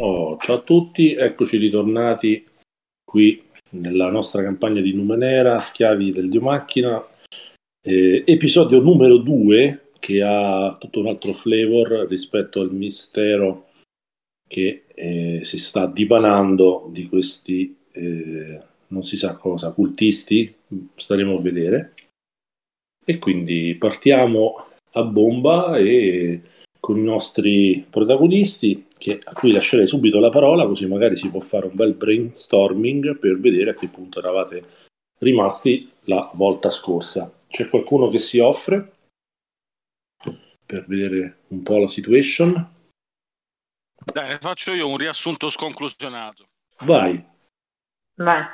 Oh, ciao a tutti, eccoci ritornati qui nella nostra campagna di Numenera, Schiavi del Dio Macchina, eh, episodio numero 2 che ha tutto un altro flavor rispetto al mistero che eh, si sta dipanando di questi, eh, non si sa cosa, cultisti, staremo a vedere. E quindi partiamo a bomba e con i nostri protagonisti che, a cui lascerei subito la parola così magari si può fare un bel brainstorming per vedere a che punto eravate rimasti la volta scorsa. C'è qualcuno che si offre per vedere un po' la situation? Dai, ne faccio io un riassunto sconclusionato. Vai. Vai.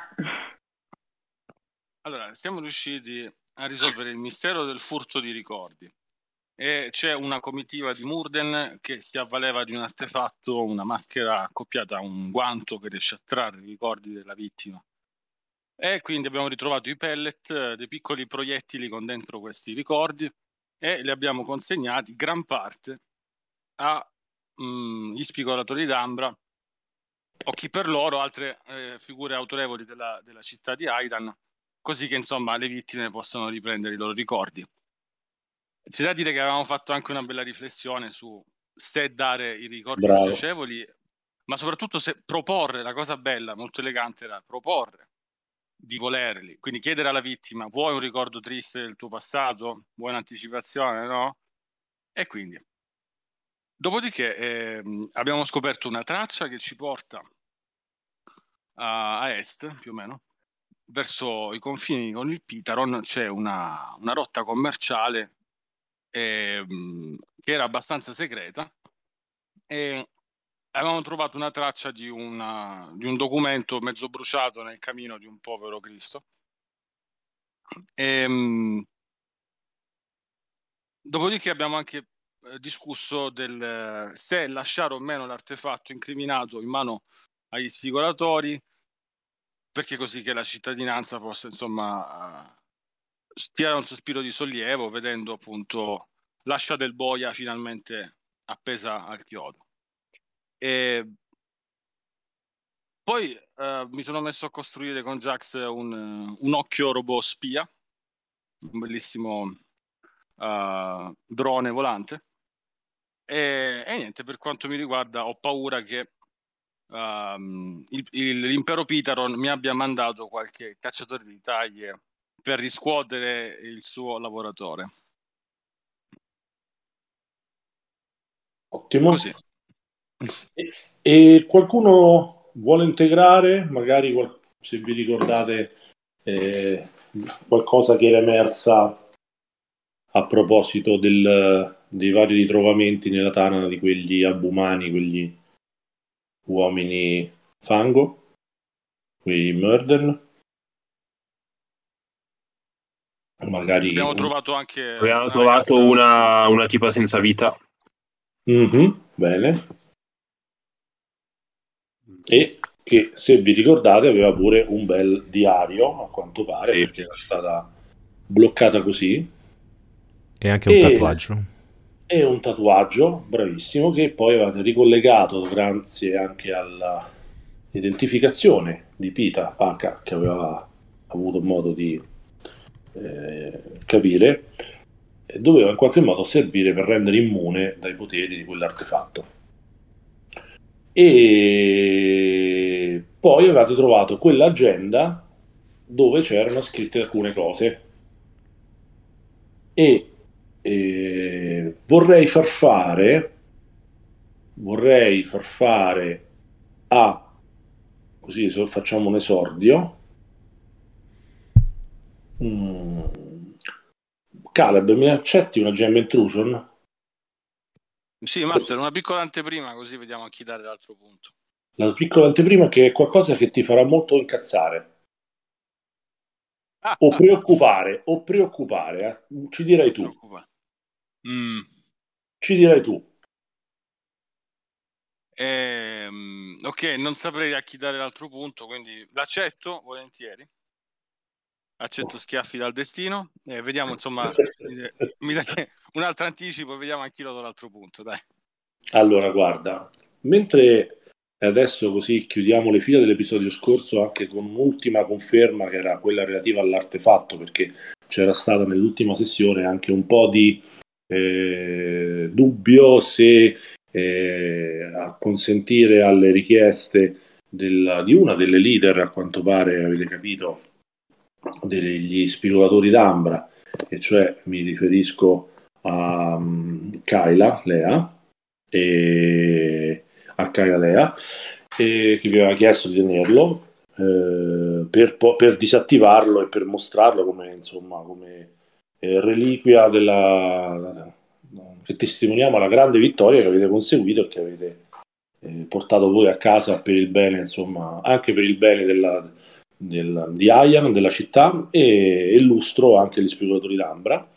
Allora, siamo riusciti a risolvere il mistero del furto di ricordi e c'è una comitiva di Murden che si avvaleva di un artefatto, una maschera accoppiata a un guanto che riesce a trarre i ricordi della vittima. E quindi abbiamo ritrovato i pellet, dei piccoli proiettili con dentro questi ricordi e li abbiamo consegnati gran parte agli mm, spigolatori d'Ambra o chi per loro, altre eh, figure autorevoli della, della città di Aidan, così che insomma le vittime possano riprendere i loro ricordi. C'è da dire che avevamo fatto anche una bella riflessione su se dare i ricordi Bravo. spiacevoli, ma soprattutto se proporre, la cosa bella, molto elegante era proporre di volerli, quindi chiedere alla vittima, vuoi un ricordo triste del tuo passato? Vuoi un'anticipazione, no? E quindi. Dopodiché eh, abbiamo scoperto una traccia che ci porta a, a est, più o meno, verso i confini con il Pitaron c'è una, una rotta commerciale ehm, che era abbastanza segreta e avevamo trovato una traccia di, una, di un documento mezzo bruciato nel camino di un povero Cristo. E, ehm, dopodiché abbiamo anche eh, discusso del se lasciare o meno l'artefatto incriminato in mano agli sfigolatori perché così che la cittadinanza possa insomma tirare un sospiro di sollievo vedendo appunto l'ascia del boia finalmente appesa al chiodo. E poi uh, mi sono messo a costruire con Jax un, un occhio robot spia, un bellissimo uh, drone volante. E, e, niente, per quanto mi riguarda, ho paura che uh, il, il, l'impero Pitaron mi abbia mandato qualche cacciatore di taglie per riscuotere il suo lavoratore. Ottimo. Così. E, e qualcuno vuole integrare, magari se vi ricordate eh, qualcosa che era emersa a proposito del, dei vari ritrovamenti nella tana di quegli albumani, quegli uomini fango, quei murder. Magari abbiamo trovato anche abbiamo trovato una, una tipa senza vita Mm-hmm, bene. E che se vi ricordate aveva pure un bel diario, a quanto pare, sì. perché era stata bloccata così. E anche un e, tatuaggio. E un tatuaggio, bravissimo, che poi avete ricollegato grazie anche all'identificazione di Pita Paca, che aveva avuto modo di eh, capire doveva in qualche modo servire per rendere immune dai poteri di quell'artefatto. E poi avevate trovato quell'agenda dove c'erano scritte alcune cose. E eh, vorrei far fare vorrei far fare a così facciamo un esordio mm Caleb, mi accetti una gem intrusion? Sì, Master, una piccola anteprima così vediamo a chi dare l'altro punto. La piccola anteprima che è qualcosa che ti farà molto incazzare. Ah, o preoccupare, o preoccupare, eh. ci dirai tu. Mm. Ci dirai tu. Ehm, ok, non saprei a chi dare l'altro punto, quindi l'accetto volentieri accetto schiaffi dal destino e vediamo insomma mi dai un altro anticipo e vediamo anche io do l'altro punto dai. Allora guarda mentre adesso così chiudiamo le fila dell'episodio scorso anche con un'ultima conferma che era quella relativa all'artefatto perché c'era stata nell'ultima sessione anche un po' di eh, dubbio se eh, a consentire alle richieste della, di una delle leader a quanto pare avete capito degli spirulatori d'ambra e cioè mi riferisco a um, Kyla Lea e a Kyla Lea e che vi aveva chiesto di tenerlo eh, per, per, disattivarlo e per mostrarlo come insomma come eh, reliquia della che testimoniamo la grande vittoria che avete conseguito e che avete eh, portato voi a casa per il bene insomma anche per il bene della, del, di Ayan, della città e illustro anche gli speculatori d'Ambra.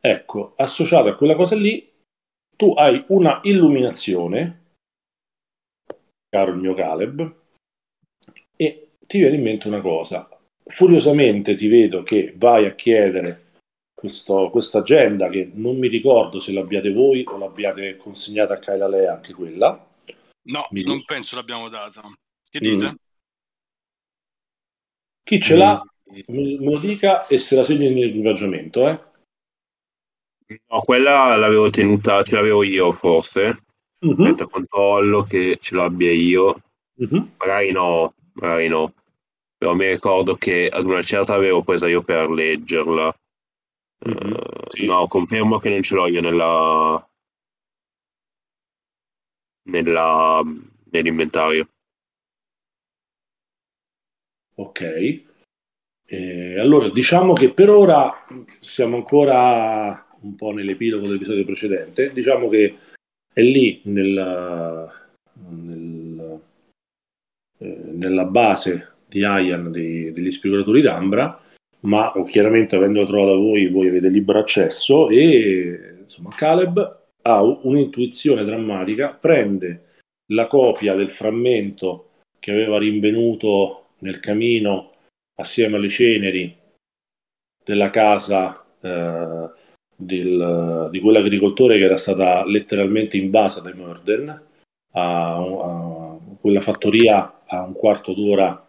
Ecco associato a quella cosa lì tu hai una illuminazione caro il mio Caleb e ti viene in mente una cosa. Furiosamente ti vedo che vai a chiedere questa agenda che non mi ricordo se l'abbiate voi o l'abbiate consegnata a Kyla Lea anche quella. No, mi non penso l'abbiamo data. Che dite? Mm. Chi ce l'ha, me lo dica e se la segna nell'equipaggiamento, eh? No, quella l'avevo tenuta, ce l'avevo io forse. Uh-huh. Aspetta, controllo che ce l'abbia io. Uh-huh. Magari no, magari no. Però mi ricordo che ad una certa avevo presa io per leggerla. Uh-huh. Uh, sì. No, confermo che non ce l'ho io nella... nella... nell'inventario. Ok. Eh, allora, diciamo che per ora siamo ancora un po' nell'epilogo dell'episodio precedente. Diciamo che è lì nel, nel, eh, nella base di Ayan dei, degli speculatori d'Ambra, ma chiaramente avendo trovato voi, voi avete libero accesso e insomma Caleb ha un'intuizione drammatica, prende la copia del frammento che aveva rinvenuto nel camino assieme alle ceneri della casa eh, del, di quell'agricoltore che era stata letteralmente invasa dai Murden a, a, quella fattoria a un quarto d'ora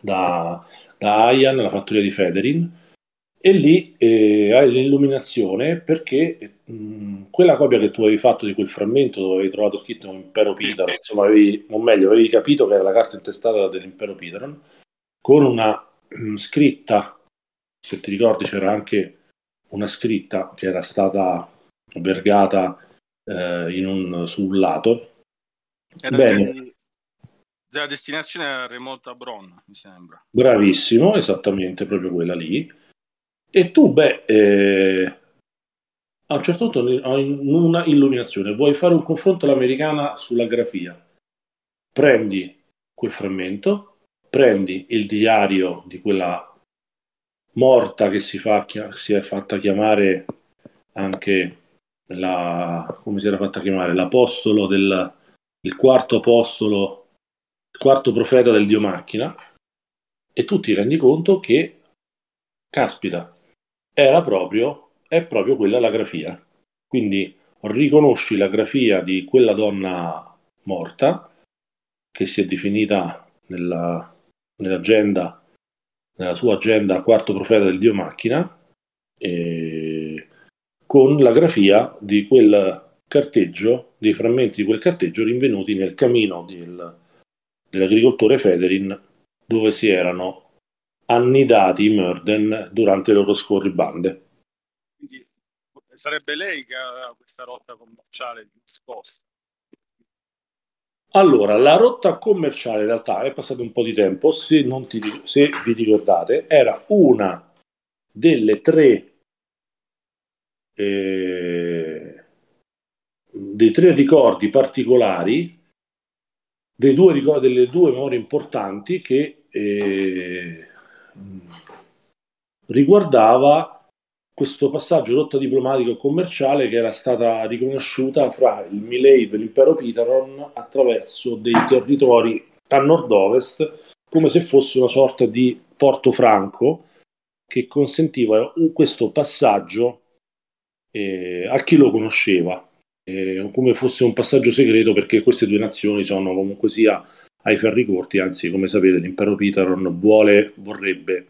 da, da Ayan, la fattoria di Federin e lì eh, hai l'illuminazione perché mh, quella copia che tu avevi fatto di quel frammento dove avevi trovato scritto Impero Pitaron, insomma avevi, o meglio avevi capito che era la carta intestata dell'Impero Pitaron con una mh, scritta se ti ricordi c'era anche una scritta che era stata vergata eh, in un, su un lato. Era Bene. Di, della destinazione era Remolta Bron mi sembra. Bravissimo esattamente proprio quella lì e tu, beh, eh, a un certo punto hai una illuminazione, vuoi fare un confronto all'americana sulla grafia. Prendi quel frammento, prendi il diario di quella morta che si, fa, si è fatta chiamare anche la, come si era fatta chiamare, l'apostolo del, il quarto apostolo, il quarto profeta del Dio macchina, e tu ti rendi conto che, caspita, era proprio, è proprio quella la grafia. Quindi riconosci la grafia di quella donna morta, che si è definita nella, nell'agenda, nella sua agenda quarto profeta del Dio macchina, con la grafia di quel carteggio, dei frammenti di quel carteggio rinvenuti nel camino del, dell'agricoltore Federin, dove si erano annidati i Murden durante le loro scorribande. Quindi sarebbe lei che ha questa rotta commerciale nascosta. Allora, la rotta commerciale in realtà è passato un po' di tempo, se, ti, se vi ricordate, era una delle tre eh, dei tre ricordi particolari due ricordi, delle due memorie importanti che eh, riguardava questo passaggio rotta diplomatico commerciale che era stata riconosciuta fra il Milave e l'impero Pitaron attraverso dei territori a nord-ovest come se fosse una sorta di porto franco che consentiva questo passaggio eh, a chi lo conosceva. Eh, come fosse un passaggio segreto perché queste due nazioni sono comunque sia ai ferri corti, anzi come sapete l'impero Pitaron vuole, vorrebbe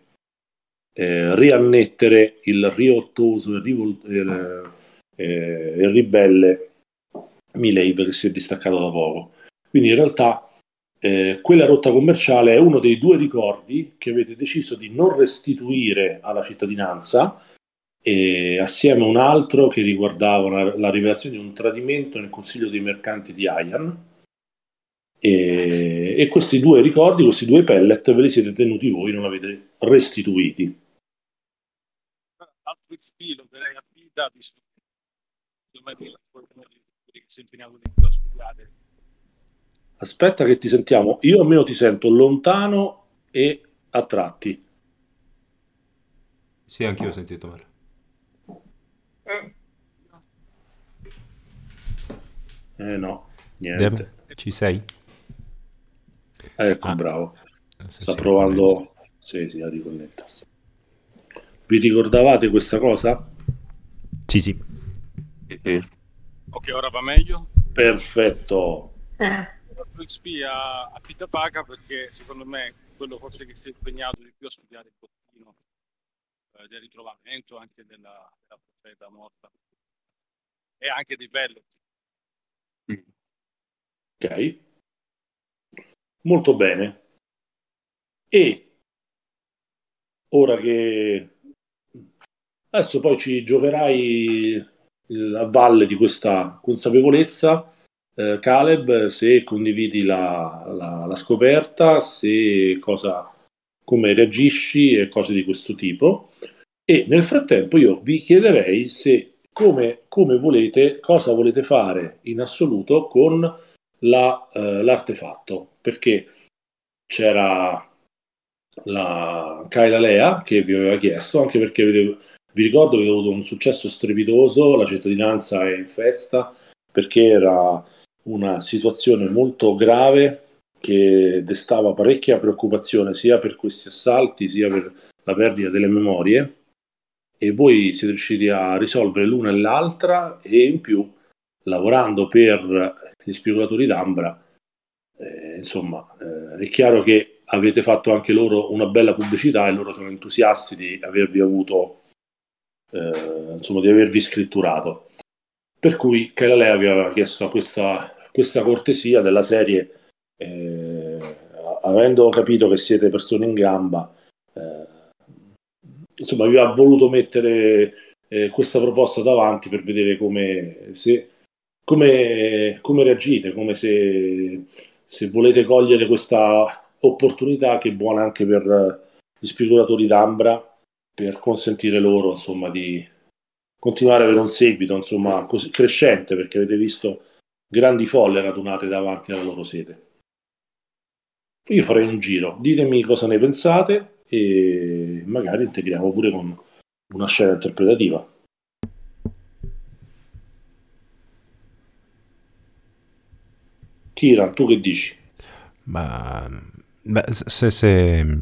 eh, riannettere il riottoso e rivol- il, eh, il ribelle Milave che si è distaccato da poco. Quindi in realtà eh, quella rotta commerciale è uno dei due ricordi che avete deciso di non restituire alla cittadinanza e assieme a un altro che riguardava una, la rivelazione di un tradimento nel consiglio dei mercanti di Ayan. E, e, questi due ricordi, questi due pellet, ve li siete tenuti voi, non avete restituiti. Altro filo che lei affida, visto che si è impegnato a studiare. Aspetta che ti sentiamo, io almeno ti sento lontano e a tratti. Sì, anch'io ho sentito male. Eh no, niente. Deb, ci sei? Ecco, ah. bravo. Sta provando... Sì, sì, a riconnettersi. Vi ricordavate questa cosa? Sì, sì. Ok, ora va meglio? Perfetto. Eh. XP a, a Pita Paga perché secondo me quello forse che si è impegnato di più a studiare il bottino eh, del ritrovamento anche della, della profeta morta e anche dei belli. Ok, molto bene. E ora che adesso poi ci giocherai a valle di questa consapevolezza, eh, Caleb, se condividi la, la, la scoperta, se cosa, come reagisci e cose di questo tipo. E nel frattempo io vi chiederei se come, come volete, cosa volete fare in assoluto con la, eh, l'artefatto, perché c'era la Kaila Lea che vi aveva chiesto, anche perché vi ricordo che aveva avuto un successo strepitoso, la cittadinanza è in festa, perché era una situazione molto grave che destava parecchia preoccupazione sia per questi assalti sia per la perdita delle memorie. E voi siete riusciti a risolvere l'una e l'altra e in più lavorando per gli speculatori d'Ambra eh, insomma eh, è chiaro che avete fatto anche loro una bella pubblicità e loro sono entusiasti di avervi avuto eh, insomma di avervi scritturato. Per cui Kaila vi aveva chiesto questa questa cortesia della serie, eh, avendo capito che siete persone in gamba, eh, insomma, vi ha voluto mettere eh, questa proposta davanti per vedere come, se, come, come reagite, come se, se volete cogliere questa opportunità che è buona anche per gli speculatori d'Ambra per consentire loro insomma di continuare ad avere un seguito insomma così crescente perché avete visto grandi folle radunate davanti alla loro sede. Io farei un giro, ditemi cosa ne pensate e magari integriamo pure con una scena interpretativa. Kiran, tu che dici? Ma beh, se, se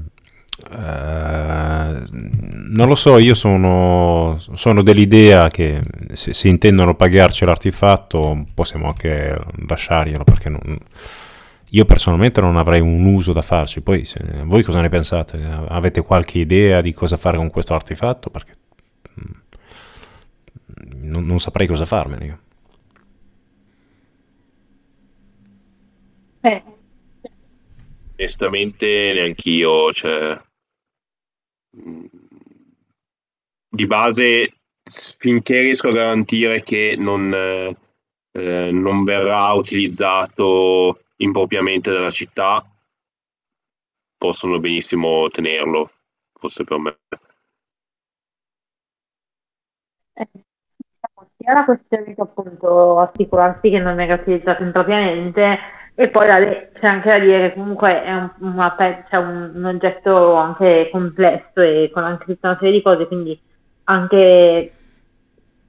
Uh, non lo so, io sono, sono dell'idea che se, se, intendono pagarci l'artefatto possiamo anche lasciarglielo perché non, io personalmente non avrei un uso da farci. Poi se, voi cosa ne pensate? Avete qualche idea di cosa fare con questo artefatto? Perché mm, non, non saprei cosa farmene io. Eh. Onestamente neanch'io, cioè di base finché riesco a garantire che non, eh, non verrà utilizzato impropriamente dalla città, possono benissimo tenerlo, forse per me. Eh, sia la questione di appunto assicurarsi che non venga utilizzato impropriamente e poi c'è anche da dire che comunque è un, una, cioè un, un, oggetto anche complesso e con anche tutta una serie di cose, quindi anche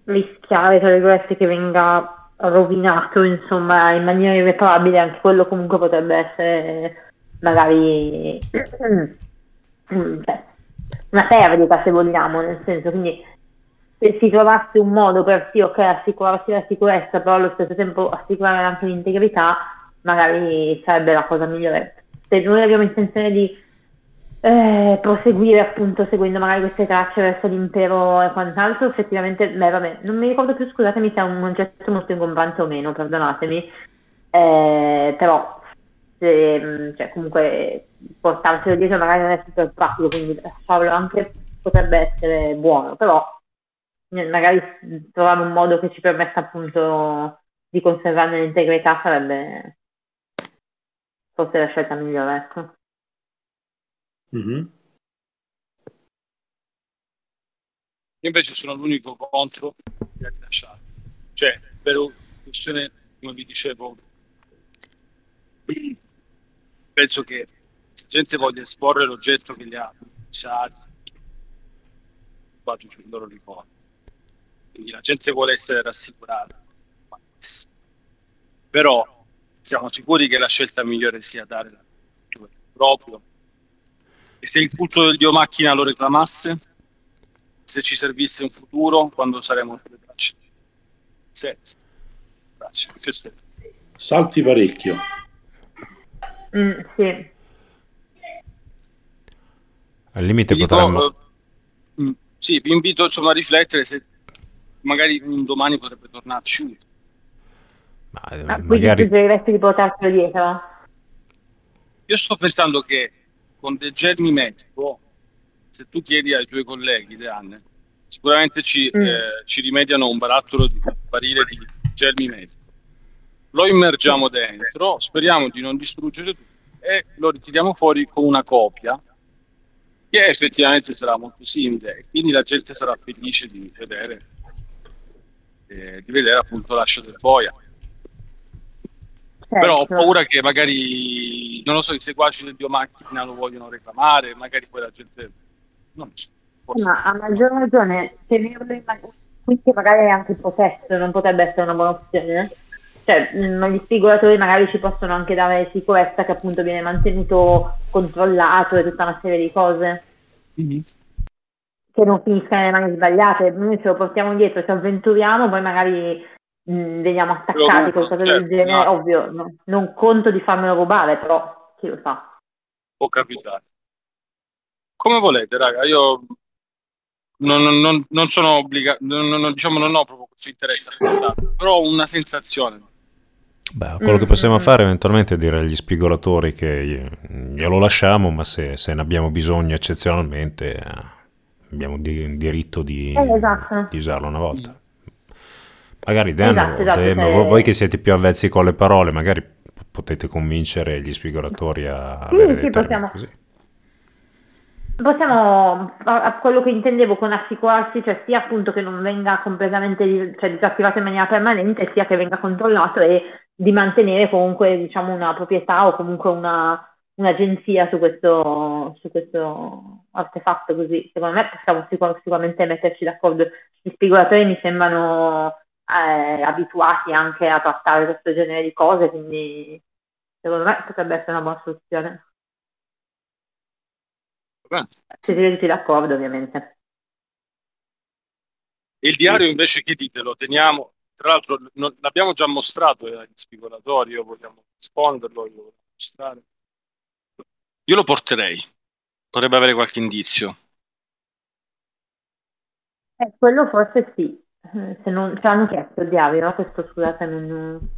rischiare, tra virgolette, che venga rovinato insomma in maniera irreparabile, anche quello comunque potrebbe essere magari cioè, una perdita se vogliamo, nel senso, quindi se si trovasse un modo per sì, ok, assicurarsi la sicurezza, però allo stesso tempo assicurare anche l'integrità, magari sarebbe la cosa migliore. Se noi abbiamo intenzione di eh, proseguire appunto seguendo magari queste tracce verso l'impero e quant'altro, effettivamente, beh vabbè, non mi ricordo più, scusatemi se è un oggetto molto ingombrante o meno, perdonatemi, eh, però se, mm, cioè, comunque portarselo dietro magari non è super pratico, quindi farlo anche potrebbe essere buono, però eh, magari trovare un modo che ci permetta appunto di conservare l'integrità sarebbe forse la scelta migliore, ecco. Mm-hmm. Io invece sono l'unico contro di rilasciare. Cioè, per questione, come vi dicevo, penso che la gente voglia esporre l'oggetto che gli ha lasciati, quasi il loro ricordo. Quindi la gente vuole essere rassicurata. Però siamo sicuri che la scelta migliore sia dare la proprio e se il culto del dio macchina lo reclamasse? Se ci servisse un futuro quando saremo sulle braccia? Se, braccia. Salti parecchio. Mm, sì. Al limite vi potremmo... Dico, uh, mm, sì, vi invito insomma a riflettere se magari un domani potrebbe tornarci utile. Ma, eh, ah, magari... suggeriresti di portarselo dietro? Io sto pensando che con dei germi medico, se tu chiedi ai tuoi colleghi, Deanne, sicuramente ci, mm. eh, ci rimediano un barattolo di barile di germi medico. Lo immergiamo dentro, speriamo di non distruggere tutto e lo ritiriamo fuori con una copia che effettivamente sarà molto simile e quindi la gente sarà felice di vedere, eh, di vedere appunto l'ascia del boia. Certo. Però ho paura che magari, non lo so, i seguaci del biomacchina lo vogliono reclamare, magari poi la gente... Non so. Forse. Ma a maggior ragione, tenerlo in quindi magari anche il possesso non potrebbe essere una buona opzione. Eh? Cioè, gli spigolatori magari ci possono anche dare sicurezza che appunto viene mantenuto controllato e tutta una serie di cose. Mm-hmm. Che non finisca nelle mani sbagliate. Noi ce lo portiamo dietro, ci avventuriamo, poi magari mh, mm, veniamo attaccati, qualcosa certo, del genere, no. ovvio, no, non conto di farmelo rubare, però chi lo sa. Può capitare. Come volete, raga, io non, non, non sono obbligato, non, diciamo non ho proprio questo interesse, però ho una sensazione. Beh, quello mm-hmm. che possiamo mm. fare eventualmente è dire agli spigolatori che glielo lasciamo, ma se, se ne abbiamo bisogno eccezionalmente eh, abbiamo di, diritto di, eh, esatto. di usarlo una volta. Magari Dan, esatto, esatto, Dan se... voi che siete più avvezzi con le parole, magari potete convincere gli spigolatori a sì, sì, possiamo. Così. Possiamo, a quello che intendevo con assicurarsi, cioè sia appunto che non venga completamente cioè, disattivato in maniera permanente, sia che venga controllato e di mantenere comunque diciamo, una proprietà o comunque una, un'agenzia su questo, su questo artefatto così. Secondo me possiamo sicur- sicuramente metterci d'accordo. Gli spigolatori mi sembrano eh, abituati anche a trattare questo genere di cose, quindi secondo me potrebbe essere una buona soluzione. Beh. Se siete tutti d'accordo, ovviamente. Il diario invece che dite? Lo teniamo, tra l'altro non, l'abbiamo già mostrato agli spigolatori, vogliamo risponderlo, io voglio mostrare. Io lo porterei, potrebbe avere qualche indizio. Eh, quello forse sì. Eh, se non ci hanno chiesto il diario, no? Questo scusate non...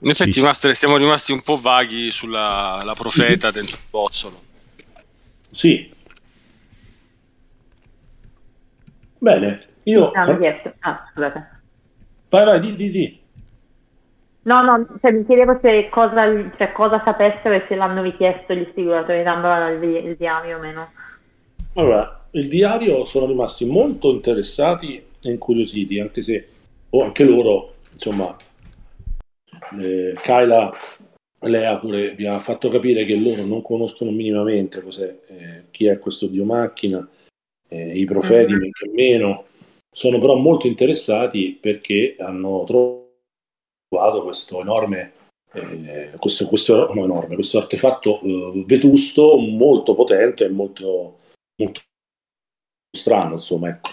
In effetti sì. Master, siamo rimasti un po' vaghi sulla profeta dentro il bozzolo. Sì. Bene, io... Ah, chiesto. Ah, scusate. Vai, vai, di, di, di. No, no, cioè, mi chiedevo se cosa, cioè, cosa sapessero e se l'hanno richiesto gli spigolatori d'Ambra il, il diario o meno. Allora, il diario sono rimasti molto interessati e incuriositi, anche se oh, anche loro, insomma, eh, Kyla Lea pure vi ha fatto capire che loro non conoscono minimamente eh, chi è questo dio macchina, eh, i profeti mm-hmm. meno, sono però molto interessati perché hanno trovato questo enorme, eh, questo, questo, no, enorme, questo artefatto eh, vetusto molto potente e molto, molto strano, insomma, ecco.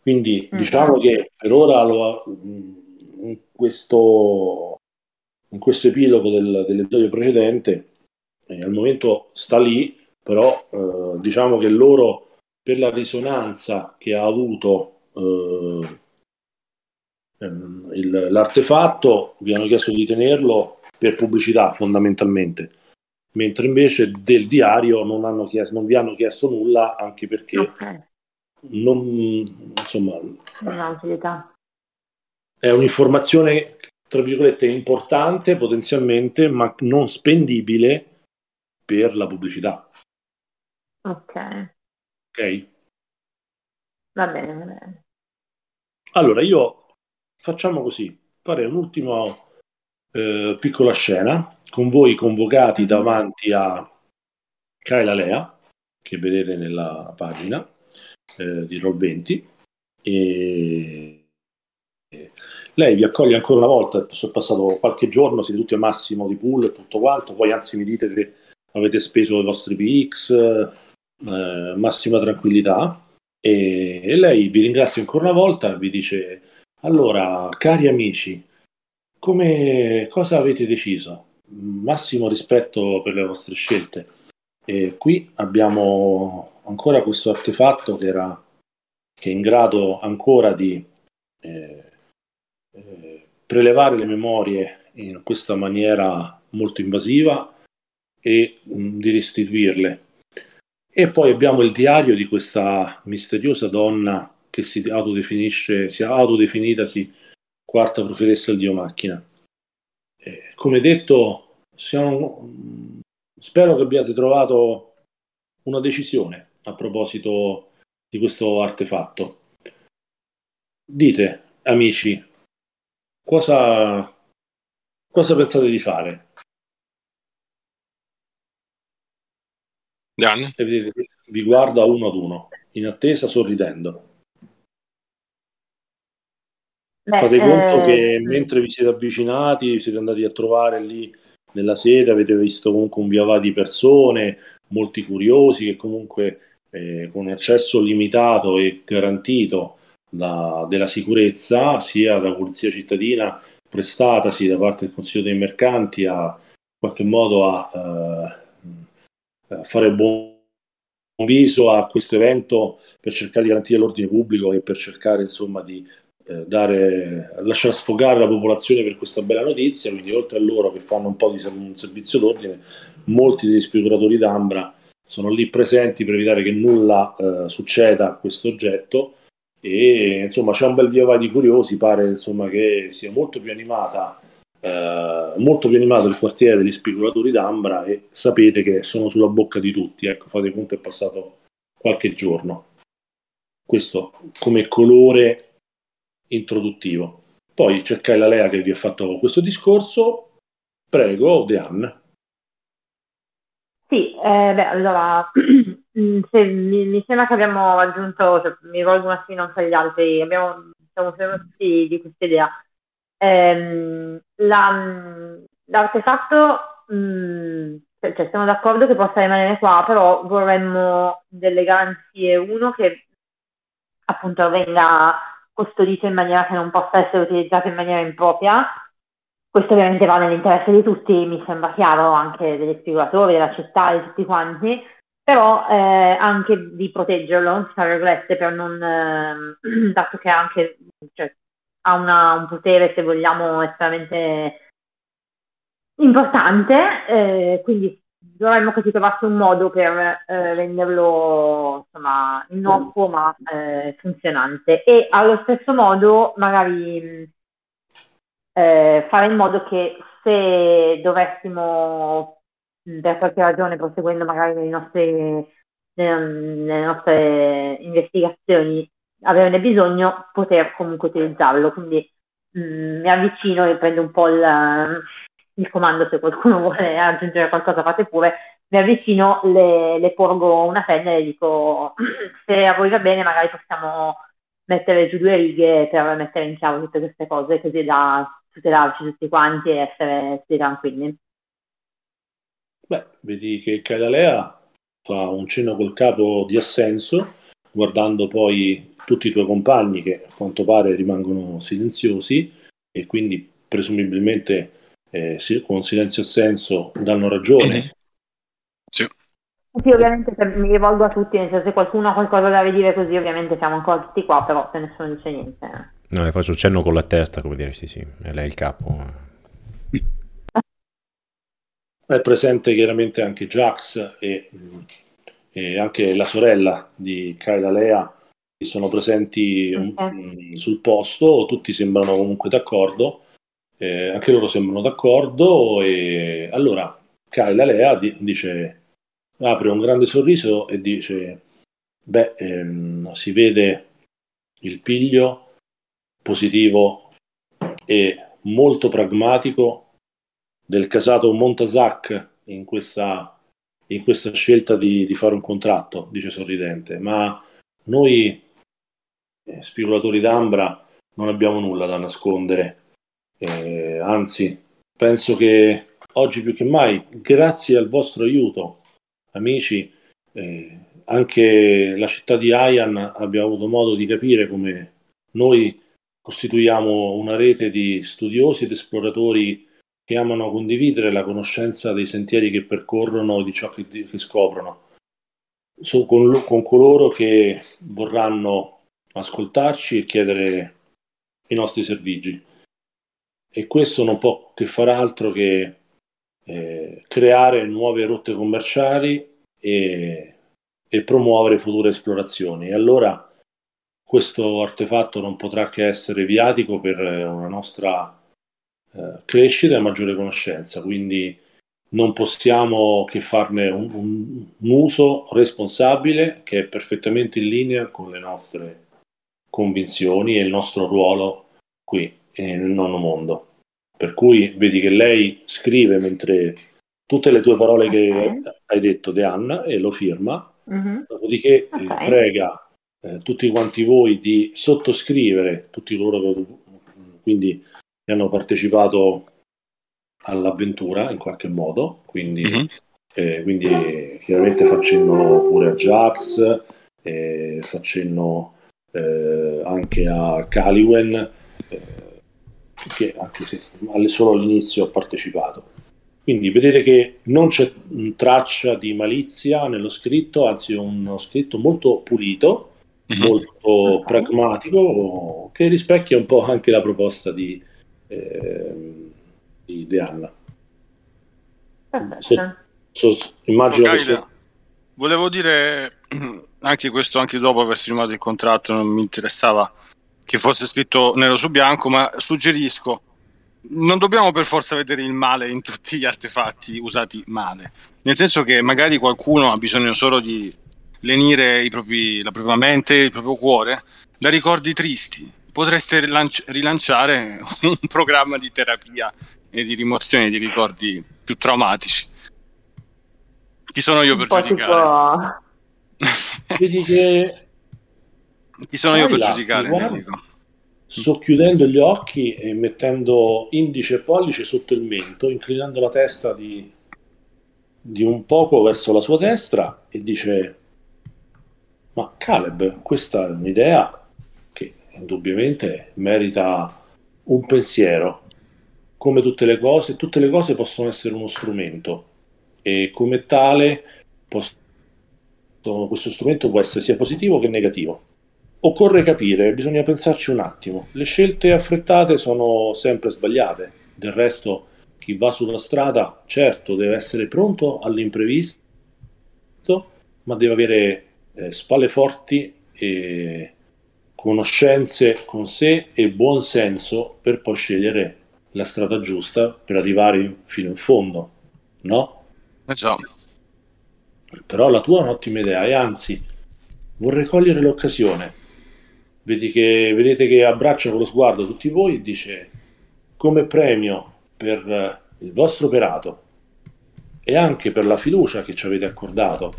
Quindi mm. diciamo che per ora lo, in, questo, in questo epilogo del, dell'episodio precedente eh, al momento sta lì, però eh, diciamo che loro per la risonanza che ha avuto eh, ehm, il, l'artefatto vi hanno chiesto di tenerlo per pubblicità fondamentalmente mentre invece del diario non, chiesto, non vi hanno chiesto nulla anche perché okay. non, insomma, non. È un'informazione, tra virgolette, importante potenzialmente, ma non spendibile per la pubblicità. Ok. Ok. Va bene, va bene. Allora, io facciamo così, farei un'ultima eh, piccola scena con voi convocati mhm. davanti a Kaila Lea, che vedete nella pagina eh, di Roll20, e lei vi accoglie ancora una volta, sono passato qualche giorno, siete tutti al massimo di pool e tutto quanto, poi anzi mi dite che avete speso i vostri PX, eh, massima tranquillità, e, e lei vi ringrazia ancora una volta e vi dice, allora, cari amici, come, cosa avete deciso? massimo rispetto per le vostre scelte. E qui abbiamo ancora questo artefatto che, era, che è in grado ancora di eh, eh, prelevare le memorie in questa maniera molto invasiva e mm, di restituirle. E poi abbiamo il diario di questa misteriosa donna che si autodefinisce, si è autodefinitasi quarta profetessa del Dio Macchina eh, come detto, siamo, spero che abbiate trovato una decisione a proposito di questo artefatto. Dite, amici, cosa, cosa pensate di fare? Dan? Vi guardo uno ad uno, in attesa, sorridendo. Beh, Fate conto eh, che mentre vi siete avvicinati, siete andati a trovare lì nella sede, avete visto comunque un via di persone, molti curiosi che comunque eh, con accesso limitato e garantito da, della sicurezza, sia da polizia cittadina prestatasi da parte del Consiglio dei Mercanti a in qualche modo a, eh, a fare buon viso a questo evento per cercare di garantire l'ordine pubblico e per cercare insomma di dare, lasciare sfogare la popolazione per questa bella notizia, quindi oltre a loro che fanno un po' di servizio d'ordine, molti degli speculatori d'Ambra sono lì presenti per evitare che nulla eh, succeda a questo oggetto. E insomma c'è un bel via vai di curiosi, pare insomma che sia molto più animata eh, molto più animato il quartiere degli speculatori d'Ambra e sapete che sono sulla bocca di tutti, ecco fate conto è passato qualche giorno. Questo come colore introduttivo. Poi c'è Kaila Lea che vi ha fatto questo discorso. Prego, Deanne. Sì, eh, beh, allora, se, mi, mi, sembra che abbiamo raggiunto, cioè, mi rivolgo un attimo anche agli altri, abbiamo, siamo tutti di questa idea. Eh, la, l'artefatto, mh, mm, cioè, cioè, siamo d'accordo che possa rimanere qua, però vorremmo delle garanzie, uno che appunto venga custodito in maniera che non possa essere utilizzato in maniera impropria. Questo ovviamente va nell'interesse di tutti, mi sembra chiaro, anche degli speculatori, della città, di tutti quanti, però eh, anche di proteggerlo, tra virgolette, per non, eh, dato che anche, cioè, ha una, un potere, se vogliamo, estremamente importante, eh, quindi dovremmo così trovarsi un modo per eh, renderlo insomma, innocuo ma eh, funzionante. E allo stesso modo magari eh, fare in modo che se dovessimo per qualche ragione proseguendo magari nelle nostre, nelle nostre investigazioni averne bisogno poter comunque utilizzarlo. Quindi mh, mi avvicino e prendo un po' il il comando se qualcuno vuole aggiungere qualcosa fate pure, mi avvicino, le, le porgo una penna e le dico se a voi va bene magari possiamo mettere giù due righe per mettere in chiaro tutte queste cose così da tutelarci tutti quanti e essere tutti tranquilli. Beh, vedi che Calalea fa un cenno col capo di assenso, guardando poi tutti i tuoi compagni che a quanto pare rimangono silenziosi e quindi presumibilmente eh, con silenzio assenso danno ragione. Mm-hmm. Sì. Sì, ovviamente mi rivolgo a tutti, nel senso se qualcuno ha qualcosa da dire così, ovviamente siamo ancora tutti qua, però se nessuno dice niente. No, le faccio cenno con la testa, come dire, sì, sì, è lei il capo. È presente chiaramente anche Jax e, e anche la sorella di Kyla Lea, che sono presenti okay. sul posto, tutti sembrano comunque d'accordo, eh, anche loro sembrano d'accordo e allora Kyla Lea di, dice apre un grande sorriso e dice beh ehm, si vede il piglio positivo e molto pragmatico del casato Montasac in questa, in questa scelta di, di, fare un contratto, dice sorridente, ma noi eh, speculatori d'Ambra non abbiamo nulla da nascondere, eh, anzi penso che oggi più che mai, grazie al vostro aiuto, amici, eh, anche la città di Ayan abbia avuto modo di capire come noi costituiamo una rete di studiosi ed esploratori che amano condividere la conoscenza dei sentieri che percorrono, di ciò che, che scoprono, so, con, con coloro che vorranno ascoltarci e chiedere i nostri servigi. E questo non può che far altro che eh, creare nuove rotte commerciali e, e, promuovere future esplorazioni. E allora questo artefatto non potrà che essere viatico per una nostra eh, crescita e maggiore conoscenza, quindi non possiamo che farne un, un, un uso responsabile che è perfettamente in linea con le nostre convinzioni e il nostro ruolo qui nel nonno mondo. Per cui vedi che lei scrive mentre tutte le tue parole okay. che hai detto, Deanna, e lo firma, mm-hmm. dopodiché eh, okay. eh, prega eh, tutti quanti voi di sottoscrivere, tutti loro che quindi hanno partecipato all'avventura in qualche modo, quindi, mm-hmm. eh, quindi chiaramente facendo pure a Jax, eh, facendo anche a Caliwen che anche se solo all'inizio ho partecipato. Quindi vedete che non c'è traccia di malizia nello scritto, anzi è uno scritto molto pulito, mm-hmm. molto pragmatico, che rispecchia un po' anche la proposta di, eh, di Deanna. So, so, immagino okay, che... So... Volevo dire, anche questo, anche dopo aver firmato il contratto, non mi interessava che fosse scritto nero su bianco, ma suggerisco non dobbiamo per forza vedere il male in tutti gli artefatti usati male, nel senso che magari qualcuno ha bisogno solo di lenire propri, la propria mente, il proprio cuore da ricordi tristi. Potreste rilanci- rilanciare un programma di terapia e di rimozione di ricordi più traumatici. Chi sono io per giudicare? Vedi che chi sono io per giudicare? Sto chiudendo gli occhi e mettendo indice e pollice sotto il mento, inclinando la testa di, di un poco verso la sua destra e dice: Ma Caleb, questa è un'idea che indubbiamente merita un pensiero. Come tutte le cose, tutte le cose possono essere uno strumento e come tale possono, questo strumento può essere sia positivo che negativo Occorre capire, bisogna pensarci un attimo. Le scelte affrettate sono sempre sbagliate. Del resto, chi va sulla strada, certo, deve essere pronto all'imprevisto, ma deve avere eh, spalle forti e conoscenze con sé e buon senso per poi scegliere la strada giusta per arrivare fino in fondo, no? Eh già. Però la tua è un'ottima idea e anzi vorrei cogliere l'occasione Vedi che, vedete che abbraccia con lo sguardo tutti voi e dice come premio per eh, il vostro operato e anche per la fiducia che ci avete accordato,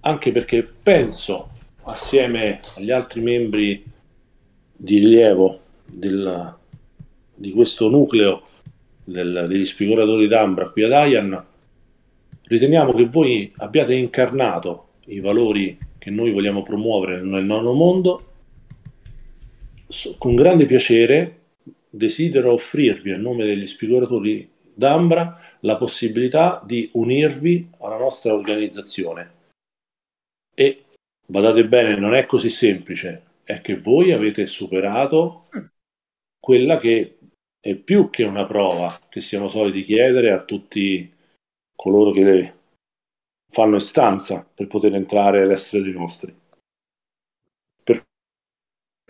anche perché penso, assieme agli altri membri di rilievo del, di questo nucleo del, degli spigolatori d'Ambra qui ad Ayan, riteniamo che voi abbiate incarnato i valori che noi vogliamo promuovere nel nono mondo, con grande piacere desidero offrirvi a nome degli spigolatori d'Ambra la possibilità di unirvi alla nostra organizzazione. E badate bene, non è così semplice, è che voi avete superato quella che è più che una prova che siamo soliti chiedere a tutti coloro che fanno istanza per poter entrare ed essere dei nostri. Per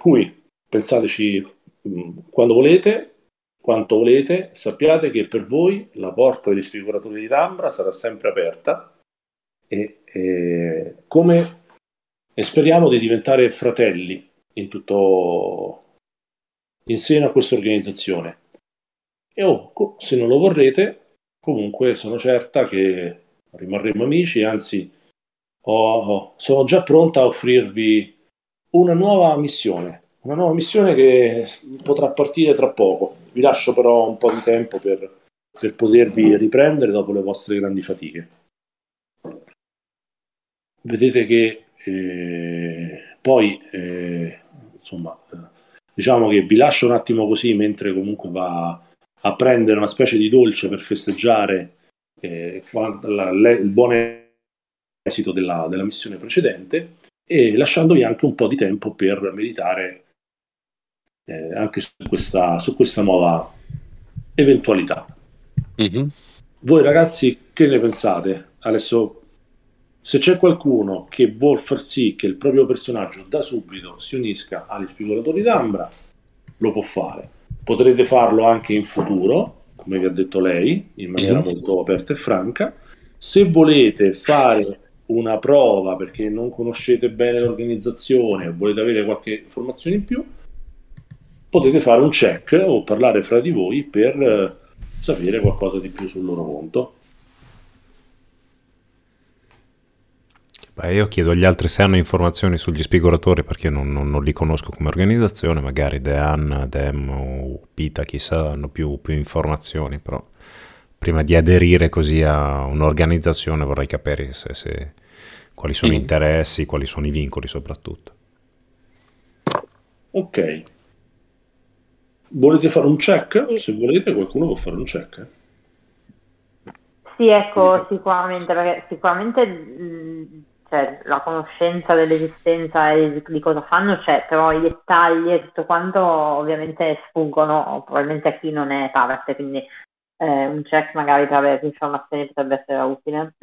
cui pensateci mm, quando volete, quanto volete, sappiate che per voi la porta degli sfiguratori di Rambra sarà sempre aperta e, e, come, e speriamo di diventare fratelli in tutto in seno a questa organizzazione. E oh, se non lo vorrete, comunque sono certa che rimarremo amici, anzi oh, sono già pronta a offrirvi una nuova missione, una nuova missione che potrà partire tra poco. Vi lascio però un po' di tempo per, per potervi riprendere dopo le vostre grandi fatiche. Vedete che eh, poi, eh, insomma, eh, diciamo che vi lascio un attimo così mentre comunque va a prendere una specie di dolce per festeggiare eh, la, la, il buon esito della, della missione precedente e lasciandovi anche un po' di tempo per meditare eh, anche su questa, su questa, nuova eventualità. Mm-hmm. Voi ragazzi, che ne pensate? Adesso, se c'è qualcuno che vuol far sì che il proprio personaggio da subito si unisca agli spigolatori d'ambra, lo può fare. Potrete farlo anche in futuro, come vi ha detto lei, in maniera mm-hmm. molto aperta e franca. Se volete fare una prova perché non conoscete bene l'organizzazione volete avere qualche informazione in più, potete fare un check o parlare fra di voi per eh, sapere qualcosa di più sul loro conto. Beh, io chiedo agli altri se hanno informazioni sugli spigolatori perché non, non, non li conosco come organizzazione, magari Dean, Dem o Pita, chissà, hanno più, più, informazioni, però prima di aderire così a un'organizzazione vorrei capire se, se, quali sono mm. gli interessi, quali sono i vincoli soprattutto. Ok, Volete fare un check? Se volete, qualcuno può fare un check. Sì, ecco, sicuramente, perché sicuramente cioè, la conoscenza dell'esistenza e di cosa fanno c'è, però i dettagli e tutto quanto ovviamente sfuggono probabilmente a chi non è parte, quindi eh, un check magari per avere più informazioni potrebbe essere utile.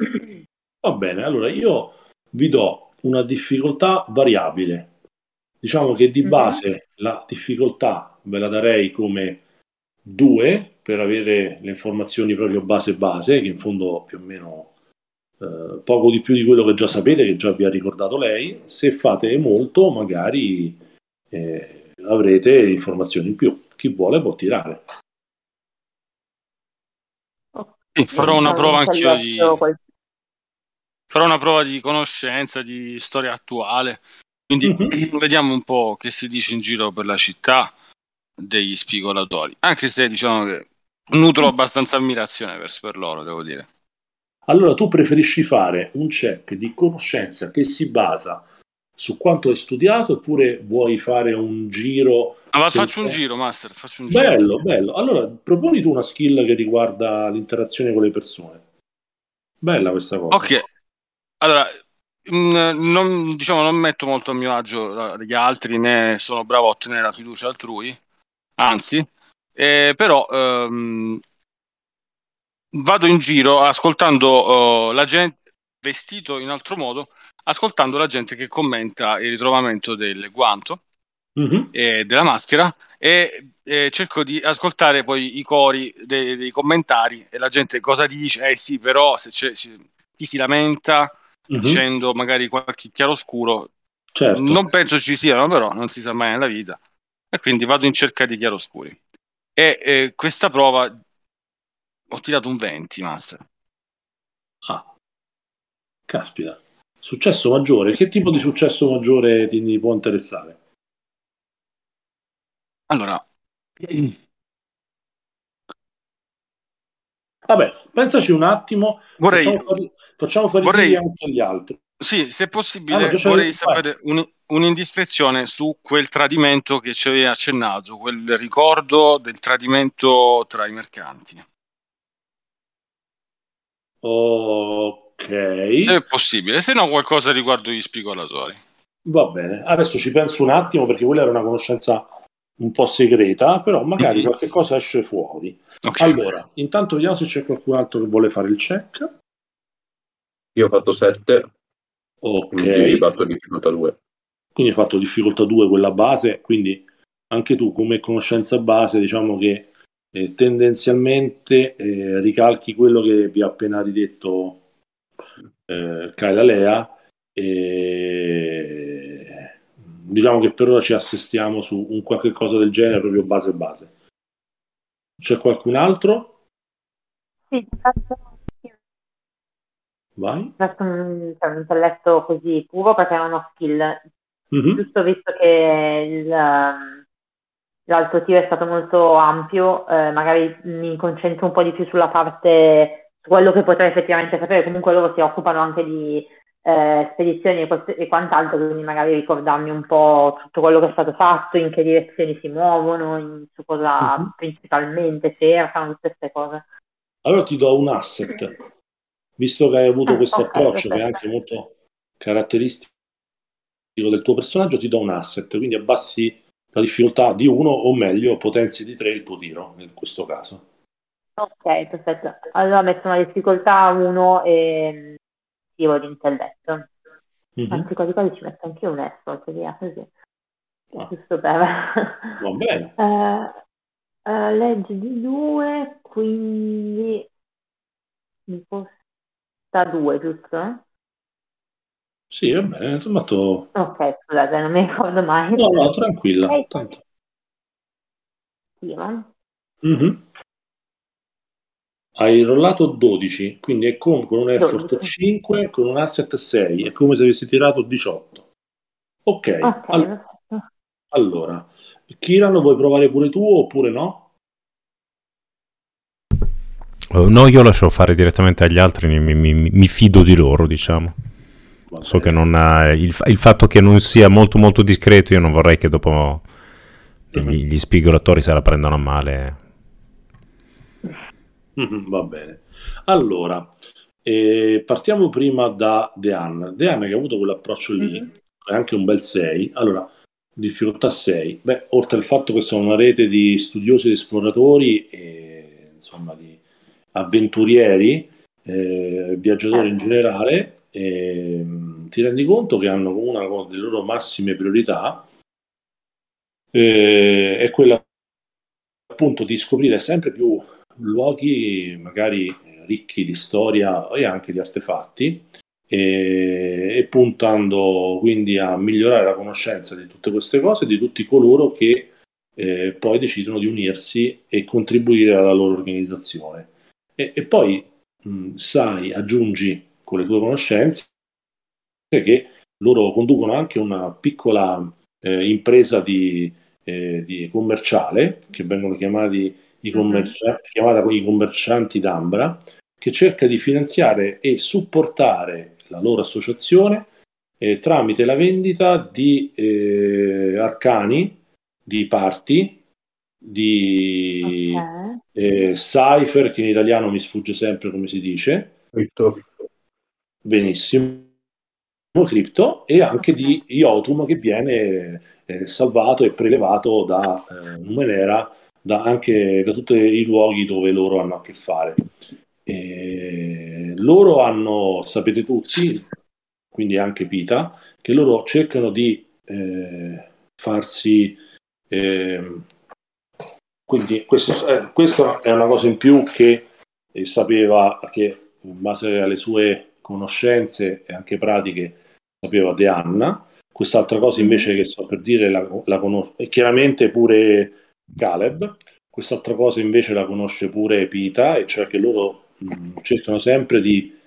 Va bene, allora io vi do una difficoltà variabile. Diciamo che di mhm. base mm-hmm. la difficoltà ve la darei come 2 per avere le informazioni proprio base base, che in fondo più o meno eh, poco di più di quello che già sapete, che già vi ha ricordato lei. Se fate molto, magari eh, avrete informazioni in più. Chi vuole può tirare. Sì, farò una prova anch'io di... Farò una prova di conoscenza, di storia attuale. Quindi mm-hmm. vediamo un po' che si dice in giro per la città degli spigolatori, anche se diciamo che nutro abbastanza ammirazione per, per loro, devo dire. Allora tu preferisci fare un check di conoscenza che si basa su quanto hai studiato oppure vuoi fare un giro? Ah, ma faccio un giro, Master. Faccio un giro. Bello, bello. Allora proponi tu una skill che riguarda l'interazione con le persone. Bella questa cosa. Ok. Allora, non, diciamo, non metto molto a mio agio gli altri, né sono bravo a ottenere la fiducia altrui anzi, eh, però ehm, vado in giro ascoltando uh, la gente vestito in altro modo, ascoltando la gente che commenta il ritrovamento del guanto mm-hmm. e della maschera e, e, cerco di ascoltare poi i cori dei, dei, commentari e la gente cosa dice, eh sì, però se c'è, chi si lamenta mm-hmm. dicendo magari qualche chiaroscuro, certo. non penso ci siano, però non si sa mai nella vita e quindi vado in cerca di chiaroscuri. E eh, questa prova ho tirato un 20, Master. Ah, caspita. Successo maggiore. Che tipo di successo maggiore ti può interessare? Allora, vabbè, pensaci un attimo. Vorrei, facciamo fare, facciamo fare vorrei, anche agli altri. Sì, se possibile, ah, vorrei sapere un, un'indiscrezione su quel tradimento che ci avevi accennato, quel ricordo del tradimento tra i mercanti. Ok. Se è possibile, se no qualcosa riguardo gli spigolatori. Va bene, adesso ci penso un attimo perché quella era una conoscenza un po' segreta, però magari mm-hmm. qualche cosa esce fuori. Okay. Allora, intanto vediamo se c'è qualcun altro che vuole fare il check. Io ho fatto 7. Ok. Quindi ho fatto difficoltà 2. Quindi hai fatto difficoltà 2 quella base, quindi anche tu come conoscenza base diciamo che eh, tendenzialmente eh, ricalchi quello che vi ha appena ridetto eh, Kyla Lea e diciamo che per ora ci assistiamo su un qualche cosa del genere proprio base base. C'è qualcun altro? Sì, Vai. Questo un, un intelletto così puro perché è uno skill. Mm-hmm. Giusto visto che il, l'altro tiro è stato molto ampio, eh, magari mi concentro un po' di più sulla parte, su quello che potrei effettivamente sapere. Comunque loro si occupano anche di eh, spedizioni e, quant'altro, quindi magari ricordarmi un po' tutto quello che è stato fatto, in che direzioni si muovono, in, su cosa mm-hmm. principalmente cercano, tutte queste cose. Allora ti do un asset visto che hai avuto ah, questo okay, approccio perfetto. che è anche molto caratteristico del tuo personaggio, ti do un asset, quindi abbassi la difficoltà di uno o meglio potenzi di tre il tuo tiro in questo caso. Ok, perfetto. Allora metto una difficoltà 1 e tiro di intelletto. Mm-hmm. Anzi, quasi quasi ci metto anche un effort, via così. Ah. Giusto per... Va bene. uh, uh, legge di 2, quindi mi da 2, giusto? Sì, va bene, fatto... Ok, scusate, non mi ricordo mai. No, no, tranquilla. Okay. Tanto. Sì, mm-hmm. Hai rollato 12, quindi è come con un effort 12. 5, con un asset 6, è come se avessi tirato 18. Ok, okay all- allora, Kiran, vuoi provare pure tu oppure no? Eh, no, io lascio fare direttamente agli altri, mi, mi, mi fido di loro, diciamo. So che non ha, il, il, fatto che non sia molto molto discreto, io non vorrei che dopo gli, mhm. gli spigolatori se la prendano a male. Mhm, va bene. Allora, eh, partiamo prima da Deanna. Deanna che ha avuto quell'approccio lì, mm-hmm. è anche un bel 6. Allora, difficoltà 6. Beh, oltre al fatto che sono una rete di studiosi ed esploratori, e, insomma, di avventurieri, eh, viaggiatori in generale, eh, ti rendi conto che hanno una delle loro massime priorità eh, è quella appunto di scoprire sempre più luoghi magari ricchi di storia e anche di artefatti e, e puntando quindi a migliorare la conoscenza di tutte queste cose di tutti coloro che eh, poi decidono di unirsi e contribuire alla loro organizzazione. E, e poi mh, sai, aggiungi con le tue conoscenze che loro conducono anche una piccola eh, impresa di, eh, di commerciale che vengono chiamati i mhm. commercianti, chiamata i commercianti d'Ambra, che cerca di finanziare e supportare la loro associazione eh, tramite la vendita di eh, arcani, di parti, di okay. eh, Cypher, che in italiano mi sfugge sempre come si dice. Crypto. Benissimo. Crypto e anche di Iotum che viene eh, salvato e prelevato da eh, Numenera, da, anche da tutti i luoghi dove loro hanno a che fare. E loro hanno, sapete tutti, quindi anche Pita, che loro cercano di eh, farsi eh, quindi questo, eh, questa è una cosa in più che eh, sapeva, che in base alle sue conoscenze e anche pratiche sapeva De Anna. Quest'altra cosa invece che sto per dire la, la conosco, e chiaramente pure Caleb. Quest'altra cosa invece la conosce pure Pita, e cioè che loro mh, cercano sempre di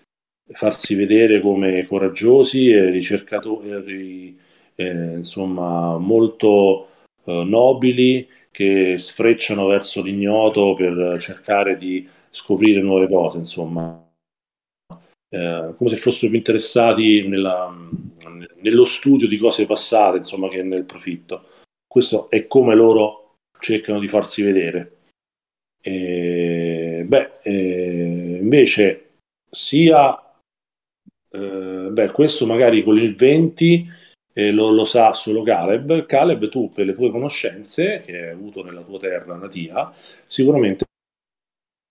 farsi vedere come coraggiosi e ricercatori, eh, insomma, molto eh, nobili che sfrecciano verso l'ignoto per cercare di scoprire nuove cose, insomma. eh, come se fossero più interessati nella, nello studio di cose passate, insomma, che nel profitto. Questo è come loro cercano di farsi vedere. E, beh, eh, invece, sia eh, beh, questo magari con il 20 eh, lo, lo, sa solo Caleb. Caleb, tu per le tue conoscenze che hai avuto nella tua terra natia, sicuramente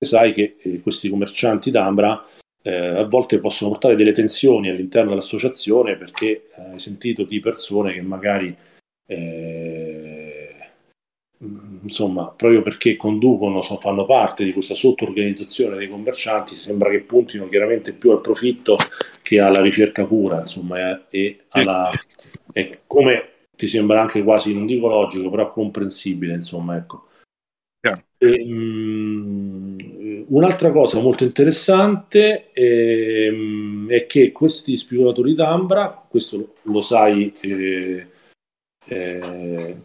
sai che eh, questi commercianti d'Ambra eh, a volte possono portare delle tensioni all'interno dell'associazione perché eh, hai sentito di persone che magari eh, insomma, proprio perché conducono, so, fanno parte di questa sottoorganizzazione dei commercianti, sembra che puntino chiaramente più al profitto che alla ricerca pura, insomma, e, e alla, e come ti sembra anche quasi, non dico logico, però comprensibile, insomma, ecco. E, um, un'altra cosa molto interessante è, um, è, che questi speculatori d'ambra, questo lo, lo sai, eh, eh,